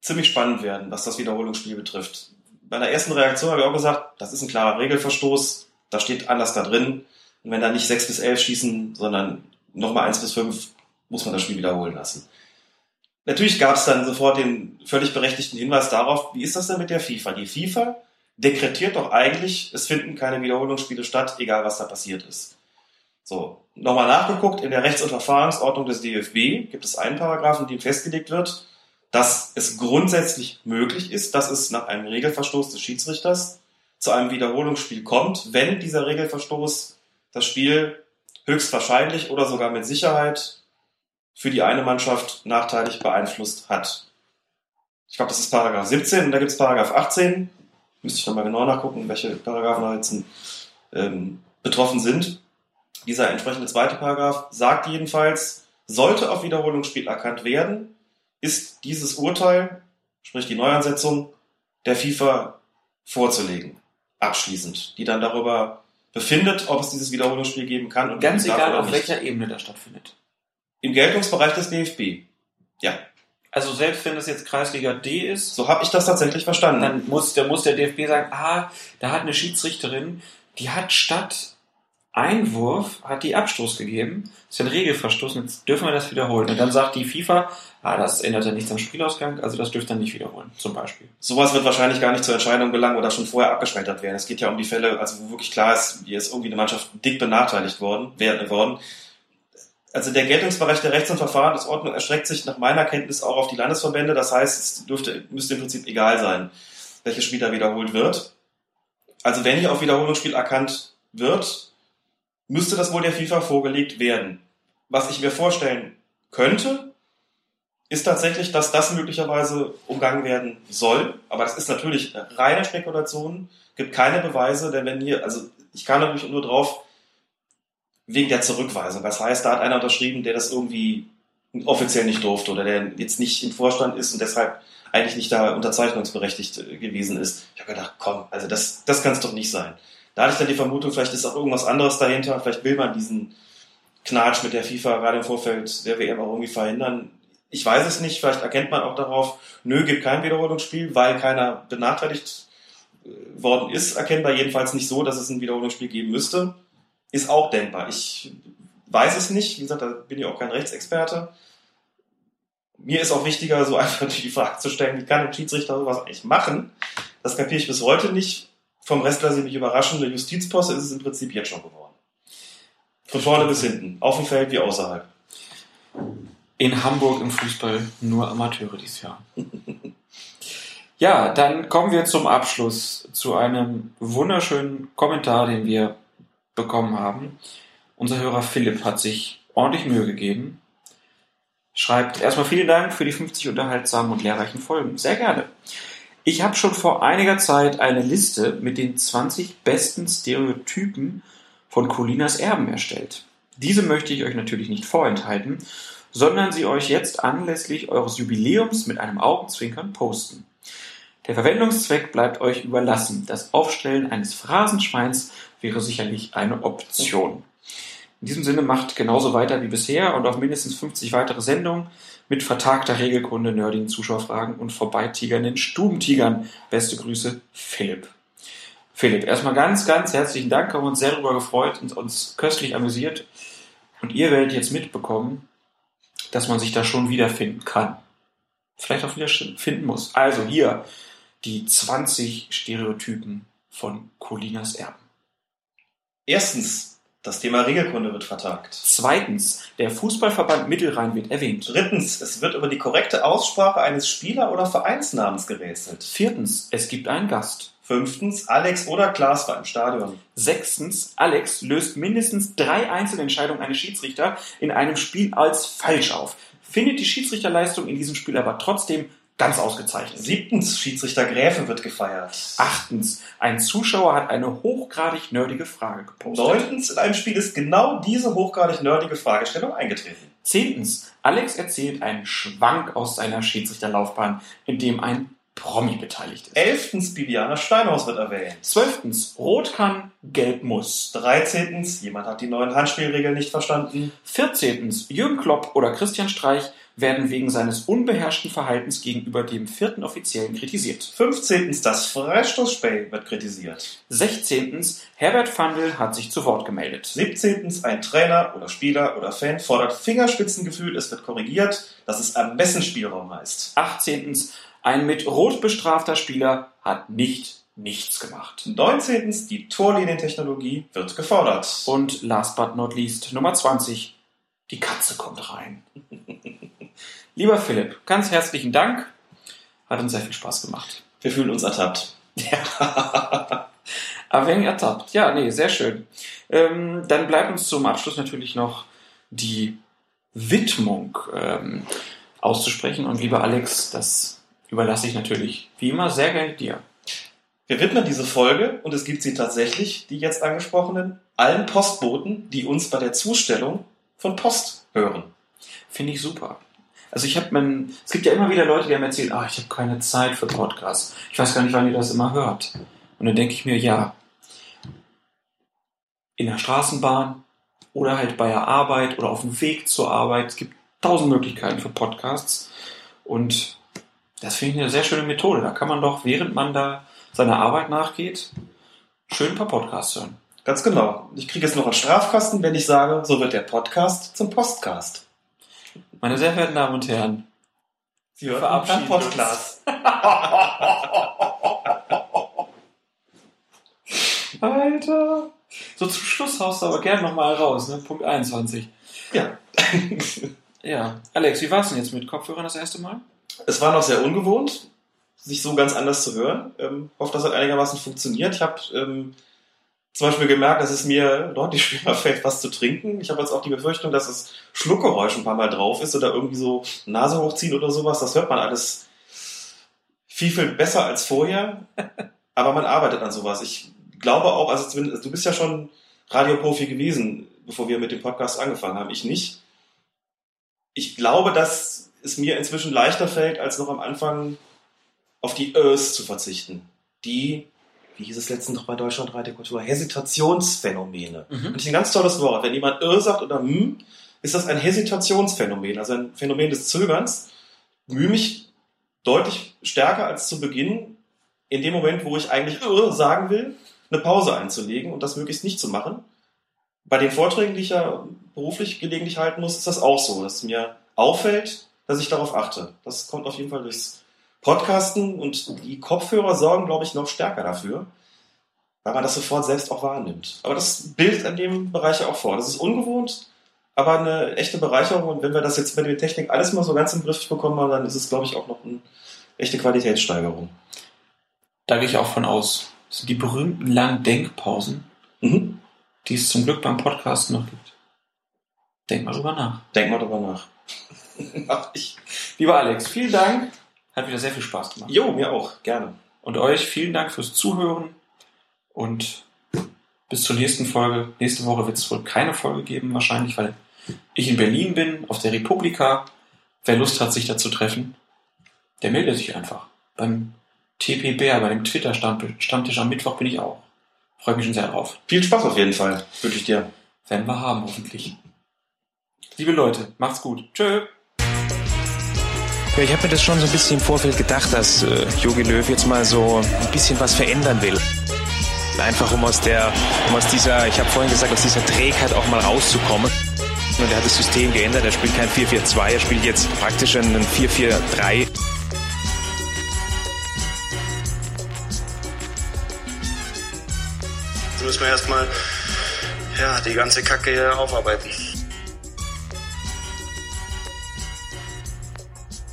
ziemlich spannend werden, was das Wiederholungsspiel betrifft. Bei der ersten Reaktion habe ich auch gesagt, das ist ein klarer Regelverstoß, da steht anders da drin. Und wenn da nicht 6 bis 11 schießen, sondern nochmal 1 bis 5, muss man das Spiel wiederholen lassen. Natürlich gab es dann sofort den völlig berechtigten Hinweis darauf, wie ist das denn mit der FIFA? Die FIFA dekretiert doch eigentlich, es finden keine Wiederholungsspiele statt, egal was da passiert ist. So, nochmal nachgeguckt, in der Rechts- und Verfahrensordnung des DFB gibt es einen Paragraphen, in dem festgelegt wird, dass es grundsätzlich möglich ist, dass es nach einem Regelverstoß des Schiedsrichters zu einem Wiederholungsspiel kommt, wenn dieser Regelverstoß das Spiel höchstwahrscheinlich oder sogar mit Sicherheit für die eine Mannschaft nachteilig beeinflusst hat. Ich glaube, das ist Paragraph 17 und da gibt es Paragraph 18. Müsste ich nochmal genau nachgucken, welche Paragraphen da jetzt ähm, betroffen sind. Dieser entsprechende zweite Paragraph sagt jedenfalls, sollte auf Wiederholungsspiel erkannt werden, ist dieses Urteil, sprich die Neuansetzung, der FIFA vorzulegen. Abschließend. Die dann darüber befindet, ob es dieses Wiederholungsspiel geben kann. Und Ganz egal, auf welcher Ebene das stattfindet. Im Geltungsbereich des DFB. Ja. Also selbst wenn das jetzt Kreisliga D ist. So habe ich das tatsächlich verstanden. Dann muss, dann muss der DFB sagen, ah, da hat eine Schiedsrichterin, die hat statt Einwurf hat die Abstoß gegeben. Das ist ein Regelverstoß, jetzt dürfen wir das wiederholen. Und dann sagt die FIFA, ah, das ändert ja nichts am Spielausgang, also das dürft ihr nicht wiederholen, zum Beispiel. Sowas wird wahrscheinlich gar nicht zur Entscheidung gelangen oder schon vorher abgeschmettert werden. Es geht ja um die Fälle, also wo wirklich klar ist, hier ist irgendwie eine Mannschaft dick benachteiligt worden, worden. Also der Geltungsbereich der Rechts- und Verfahrensordnung erstreckt sich nach meiner Kenntnis auch auf die Landesverbände. Das heißt, es dürfte, müsste im Prinzip egal sein, welches Spiel da wiederholt wird. Also wenn hier auf Wiederholungsspiel erkannt wird, müsste das wohl der FIFA vorgelegt werden. Was ich mir vorstellen könnte, ist tatsächlich, dass das möglicherweise umgangen werden soll. Aber das ist natürlich reine Spekulation, gibt keine Beweise, denn wenn hier, also ich kann natürlich nur drauf wegen der Zurückweisung. Das heißt, da hat einer unterschrieben, der das irgendwie offiziell nicht durfte oder der jetzt nicht im Vorstand ist und deshalb eigentlich nicht da unterzeichnungsberechtigt äh, gewesen ist. Ich habe gedacht, komm, also das, das kann es doch nicht sein. Da hatte ich dann die Vermutung, vielleicht ist auch irgendwas anderes dahinter, vielleicht will man diesen Knatsch mit der FIFA gerade im Vorfeld der WM auch irgendwie verhindern. Ich weiß es nicht, vielleicht erkennt man auch darauf, nö, gibt kein Wiederholungsspiel, weil keiner benachteiligt äh, worden ist, erkennbar jedenfalls nicht so, dass es ein Wiederholungsspiel geben müsste. Ist auch denkbar. Ich weiß es nicht, wie gesagt, da bin ich auch kein Rechtsexperte. Mir ist auch wichtiger, so einfach die Frage zu stellen, wie kann ein Schiedsrichter sowas eigentlich machen? Das kapiere ich bis heute nicht vom Rest lasse ich mich überraschen. Der Justizposte ist es im Prinzip jetzt schon geworden. Von vorne bis hinten. Auf dem Feld wie außerhalb. in Hamburg im Fußball nur Amateure dieses Jahr. Ja, dann kommen wir zum Abschluss zu einem wunderschönen Kommentar, den wir bekommen haben. Unser Hörer Philipp hat sich ordentlich Mühe gegeben. Schreibt erstmal vielen Dank für die 50 unterhaltsamen und lehrreichen Folgen. Sehr gerne. Ich habe schon vor einiger Zeit eine Liste mit den 20 besten Stereotypen von Colinas Erben erstellt. Diese möchte ich euch natürlich nicht vorenthalten, sondern sie euch jetzt anlässlich eures Jubiläums mit einem Augenzwinkern posten. Der Verwendungszweck bleibt euch überlassen. Das Aufstellen eines Phrasenschweins wäre sicherlich eine Option. In diesem Sinne macht genauso weiter wie bisher und auf mindestens 50 weitere Sendungen mit vertagter Regelkunde, nerdigen Zuschauerfragen und vorbeitigernden Stubentigern. Beste Grüße, Philipp. Philipp, erstmal ganz, ganz herzlichen Dank, haben uns sehr darüber gefreut und uns köstlich amüsiert. Und ihr werdet jetzt mitbekommen, dass man sich da schon wiederfinden kann. Vielleicht auch wieder finden muss. Also hier die 20 Stereotypen von Colinas Erben. Erstens, das Thema Regelkunde wird vertagt. Zweitens, der Fußballverband Mittelrhein wird erwähnt. Drittens, es wird über die korrekte Aussprache eines Spieler- oder Vereinsnamens gerätselt. Viertens, es gibt einen Gast. Fünftens, Alex oder Klaas war im Stadion. Sechstens, Alex löst mindestens drei Einzelentscheidungen eines Schiedsrichter in einem Spiel als falsch auf. Findet die Schiedsrichterleistung in diesem Spiel aber trotzdem ganz ausgezeichnet. Siebtens, Schiedsrichter Gräfe wird gefeiert. Achtens, ein Zuschauer hat eine hochgradig nerdige Frage gepostet. Neuntens, in einem Spiel ist genau diese hochgradig nerdige Fragestellung eingetreten. Zehntens, Alex erzählt einen Schwank aus seiner Schiedsrichterlaufbahn, in dem ein Promi beteiligt ist. Elftens, Bibiana Steinhaus wird erwähnt. Zwölftens, Rot kann, Gelb muss. Dreizehntens, jemand hat die neuen Handspielregeln nicht verstanden. Vierzehntens, Jürgen Klopp oder Christian Streich werden wegen seines unbeherrschten Verhaltens gegenüber dem vierten Offiziellen kritisiert. Fünfzehntens, das Freistoßspray wird kritisiert. Sechzehntens, Herbert Fandl hat sich zu Wort gemeldet. Siebzehntens, ein Trainer oder Spieler oder Fan fordert Fingerspitzengefühl, es wird korrigiert, dass es Ermessensspielraum heißt. Achtzehntens, ein mit Rot bestrafter Spieler hat nicht nichts gemacht. 19. Die Torlinientechnologie wird gefordert. Und last but not least, Nummer 20. Die Katze kommt rein. Lieber Philipp, ganz herzlichen Dank. Hat uns sehr viel Spaß gemacht. Wir fühlen uns ertappt. Ja. Aber wenig ertappt. Ja, nee, sehr schön. Ähm, dann bleibt uns zum Abschluss natürlich noch die Widmung ähm, auszusprechen. Und lieber Alex, das überlasse ich natürlich wie immer sehr gerne dir. Wir widmen diese Folge, und es gibt sie tatsächlich, die jetzt angesprochenen, allen Postboten, die uns bei der Zustellung von Post hören. Finde ich super. Also ich habe man, es gibt ja immer wieder Leute, die haben erzählt, ah, ich habe keine Zeit für Podcasts. Ich weiß gar nicht, wann ihr das immer hört. Und dann denke ich mir, ja, in der Straßenbahn oder halt bei der Arbeit oder auf dem Weg zur Arbeit. Es gibt tausend Möglichkeiten für Podcasts. Und das finde ich eine sehr schöne Methode. Da kann man doch, während man da seiner Arbeit nachgeht, schön ein paar Podcasts hören. Ganz genau. Ich kriege jetzt noch einen Strafkasten, wenn ich sage, so wird der Podcast zum Postcast. Meine sehr verehrten Damen und Herren, Sie hören verabschieden Podcast. Alter. So zum Schluss haust du aber gerne nochmal raus, ne? Punkt 21. Ja. Ja. Alex, wie war es denn jetzt mit Kopfhörern das erste Mal? Es war noch sehr ungewohnt, sich so ganz anders zu hören. Ähm, hoffe, das hat einigermaßen funktioniert. Ich habe ähm, zum Beispiel gemerkt, dass es mir deutlich schwerer fällt, was zu trinken. Ich habe jetzt auch die Befürchtung, dass das Schluckgeräusch ein paar Mal drauf ist oder irgendwie so Nase hochziehen oder sowas. Das hört man alles viel, viel besser als vorher. Aber man arbeitet an sowas. Ich glaube auch, also du bist ja schon Radioprofi gewesen, bevor wir mit dem Podcast angefangen haben. Ich nicht. Ich glaube, dass es mir inzwischen leichter fällt, als noch am Anfang auf die Ös zu verzichten. Die, wie hieß es letztens noch bei Deutschland Kultur, Hesitationsphänomene. Mhm. Finde ich ein ganz tolles Wort. Wenn jemand Ö sagt oder hm, ist das ein Hesitationsphänomen, also ein Phänomen des Zögerns. Mühe mich deutlich stärker als zu Beginn, in dem Moment, wo ich eigentlich Ö sagen will, eine Pause einzulegen und das möglichst nicht zu machen. Bei den Vorträgen, die ich ja beruflich gelegentlich halten muss, ist das auch so, dass es mir auffällt, dass ich darauf achte. Das kommt auf jeden Fall durchs Podcasten und die Kopfhörer sorgen, glaube ich, noch stärker dafür, weil man das sofort selbst auch wahrnimmt. Aber das bildet an dem Bereich ja auch vor. Das ist ungewohnt, aber eine echte Bereicherung. Und wenn wir das jetzt mit der Technik alles mal so ganz im Griff bekommen haben, dann ist es, glaube ich, auch noch eine echte Qualitätssteigerung. Da gehe ich auch von aus. Das sind die berühmten langen Denkpausen, Mhm. die es zum Glück beim Podcast noch gibt. Denk mal drüber nach. Denk mal drüber nach. Mach ich. Lieber Alex, vielen Dank. Hat wieder sehr viel Spaß gemacht. Jo, mir auch. Gerne. Und euch vielen Dank fürs Zuhören. Und bis zur nächsten Folge. Nächste Woche wird es wohl keine Folge geben, wahrscheinlich, weil ich in Berlin bin, auf der Republika. Wer Lust hat, sich da zu treffen, der meldet sich einfach. Beim TPBR, bei dem Twitter-Stammtisch am Mittwoch bin ich auch. Freue mich schon sehr drauf. Viel Spaß auf jeden Fall. Wünsche ich dir. Werden wir haben, hoffentlich. Liebe Leute, macht's gut. Tschö. Ja, ich habe mir das schon so ein bisschen im Vorfeld gedacht, dass äh, Jogi Löw jetzt mal so ein bisschen was verändern will. Einfach um aus der, um aus dieser, ich habe vorhin gesagt, aus dieser Trägheit auch mal rauszukommen. Und er hat das System geändert, er spielt kein 4-4-2, er spielt jetzt praktisch einen 4-4-3. Jetzt müssen wir erstmal ja, die ganze Kacke hier aufarbeiten.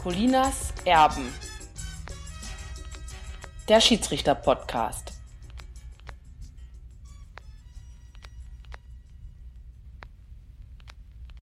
Colinas Erben. Der Schiedsrichter-Podcast.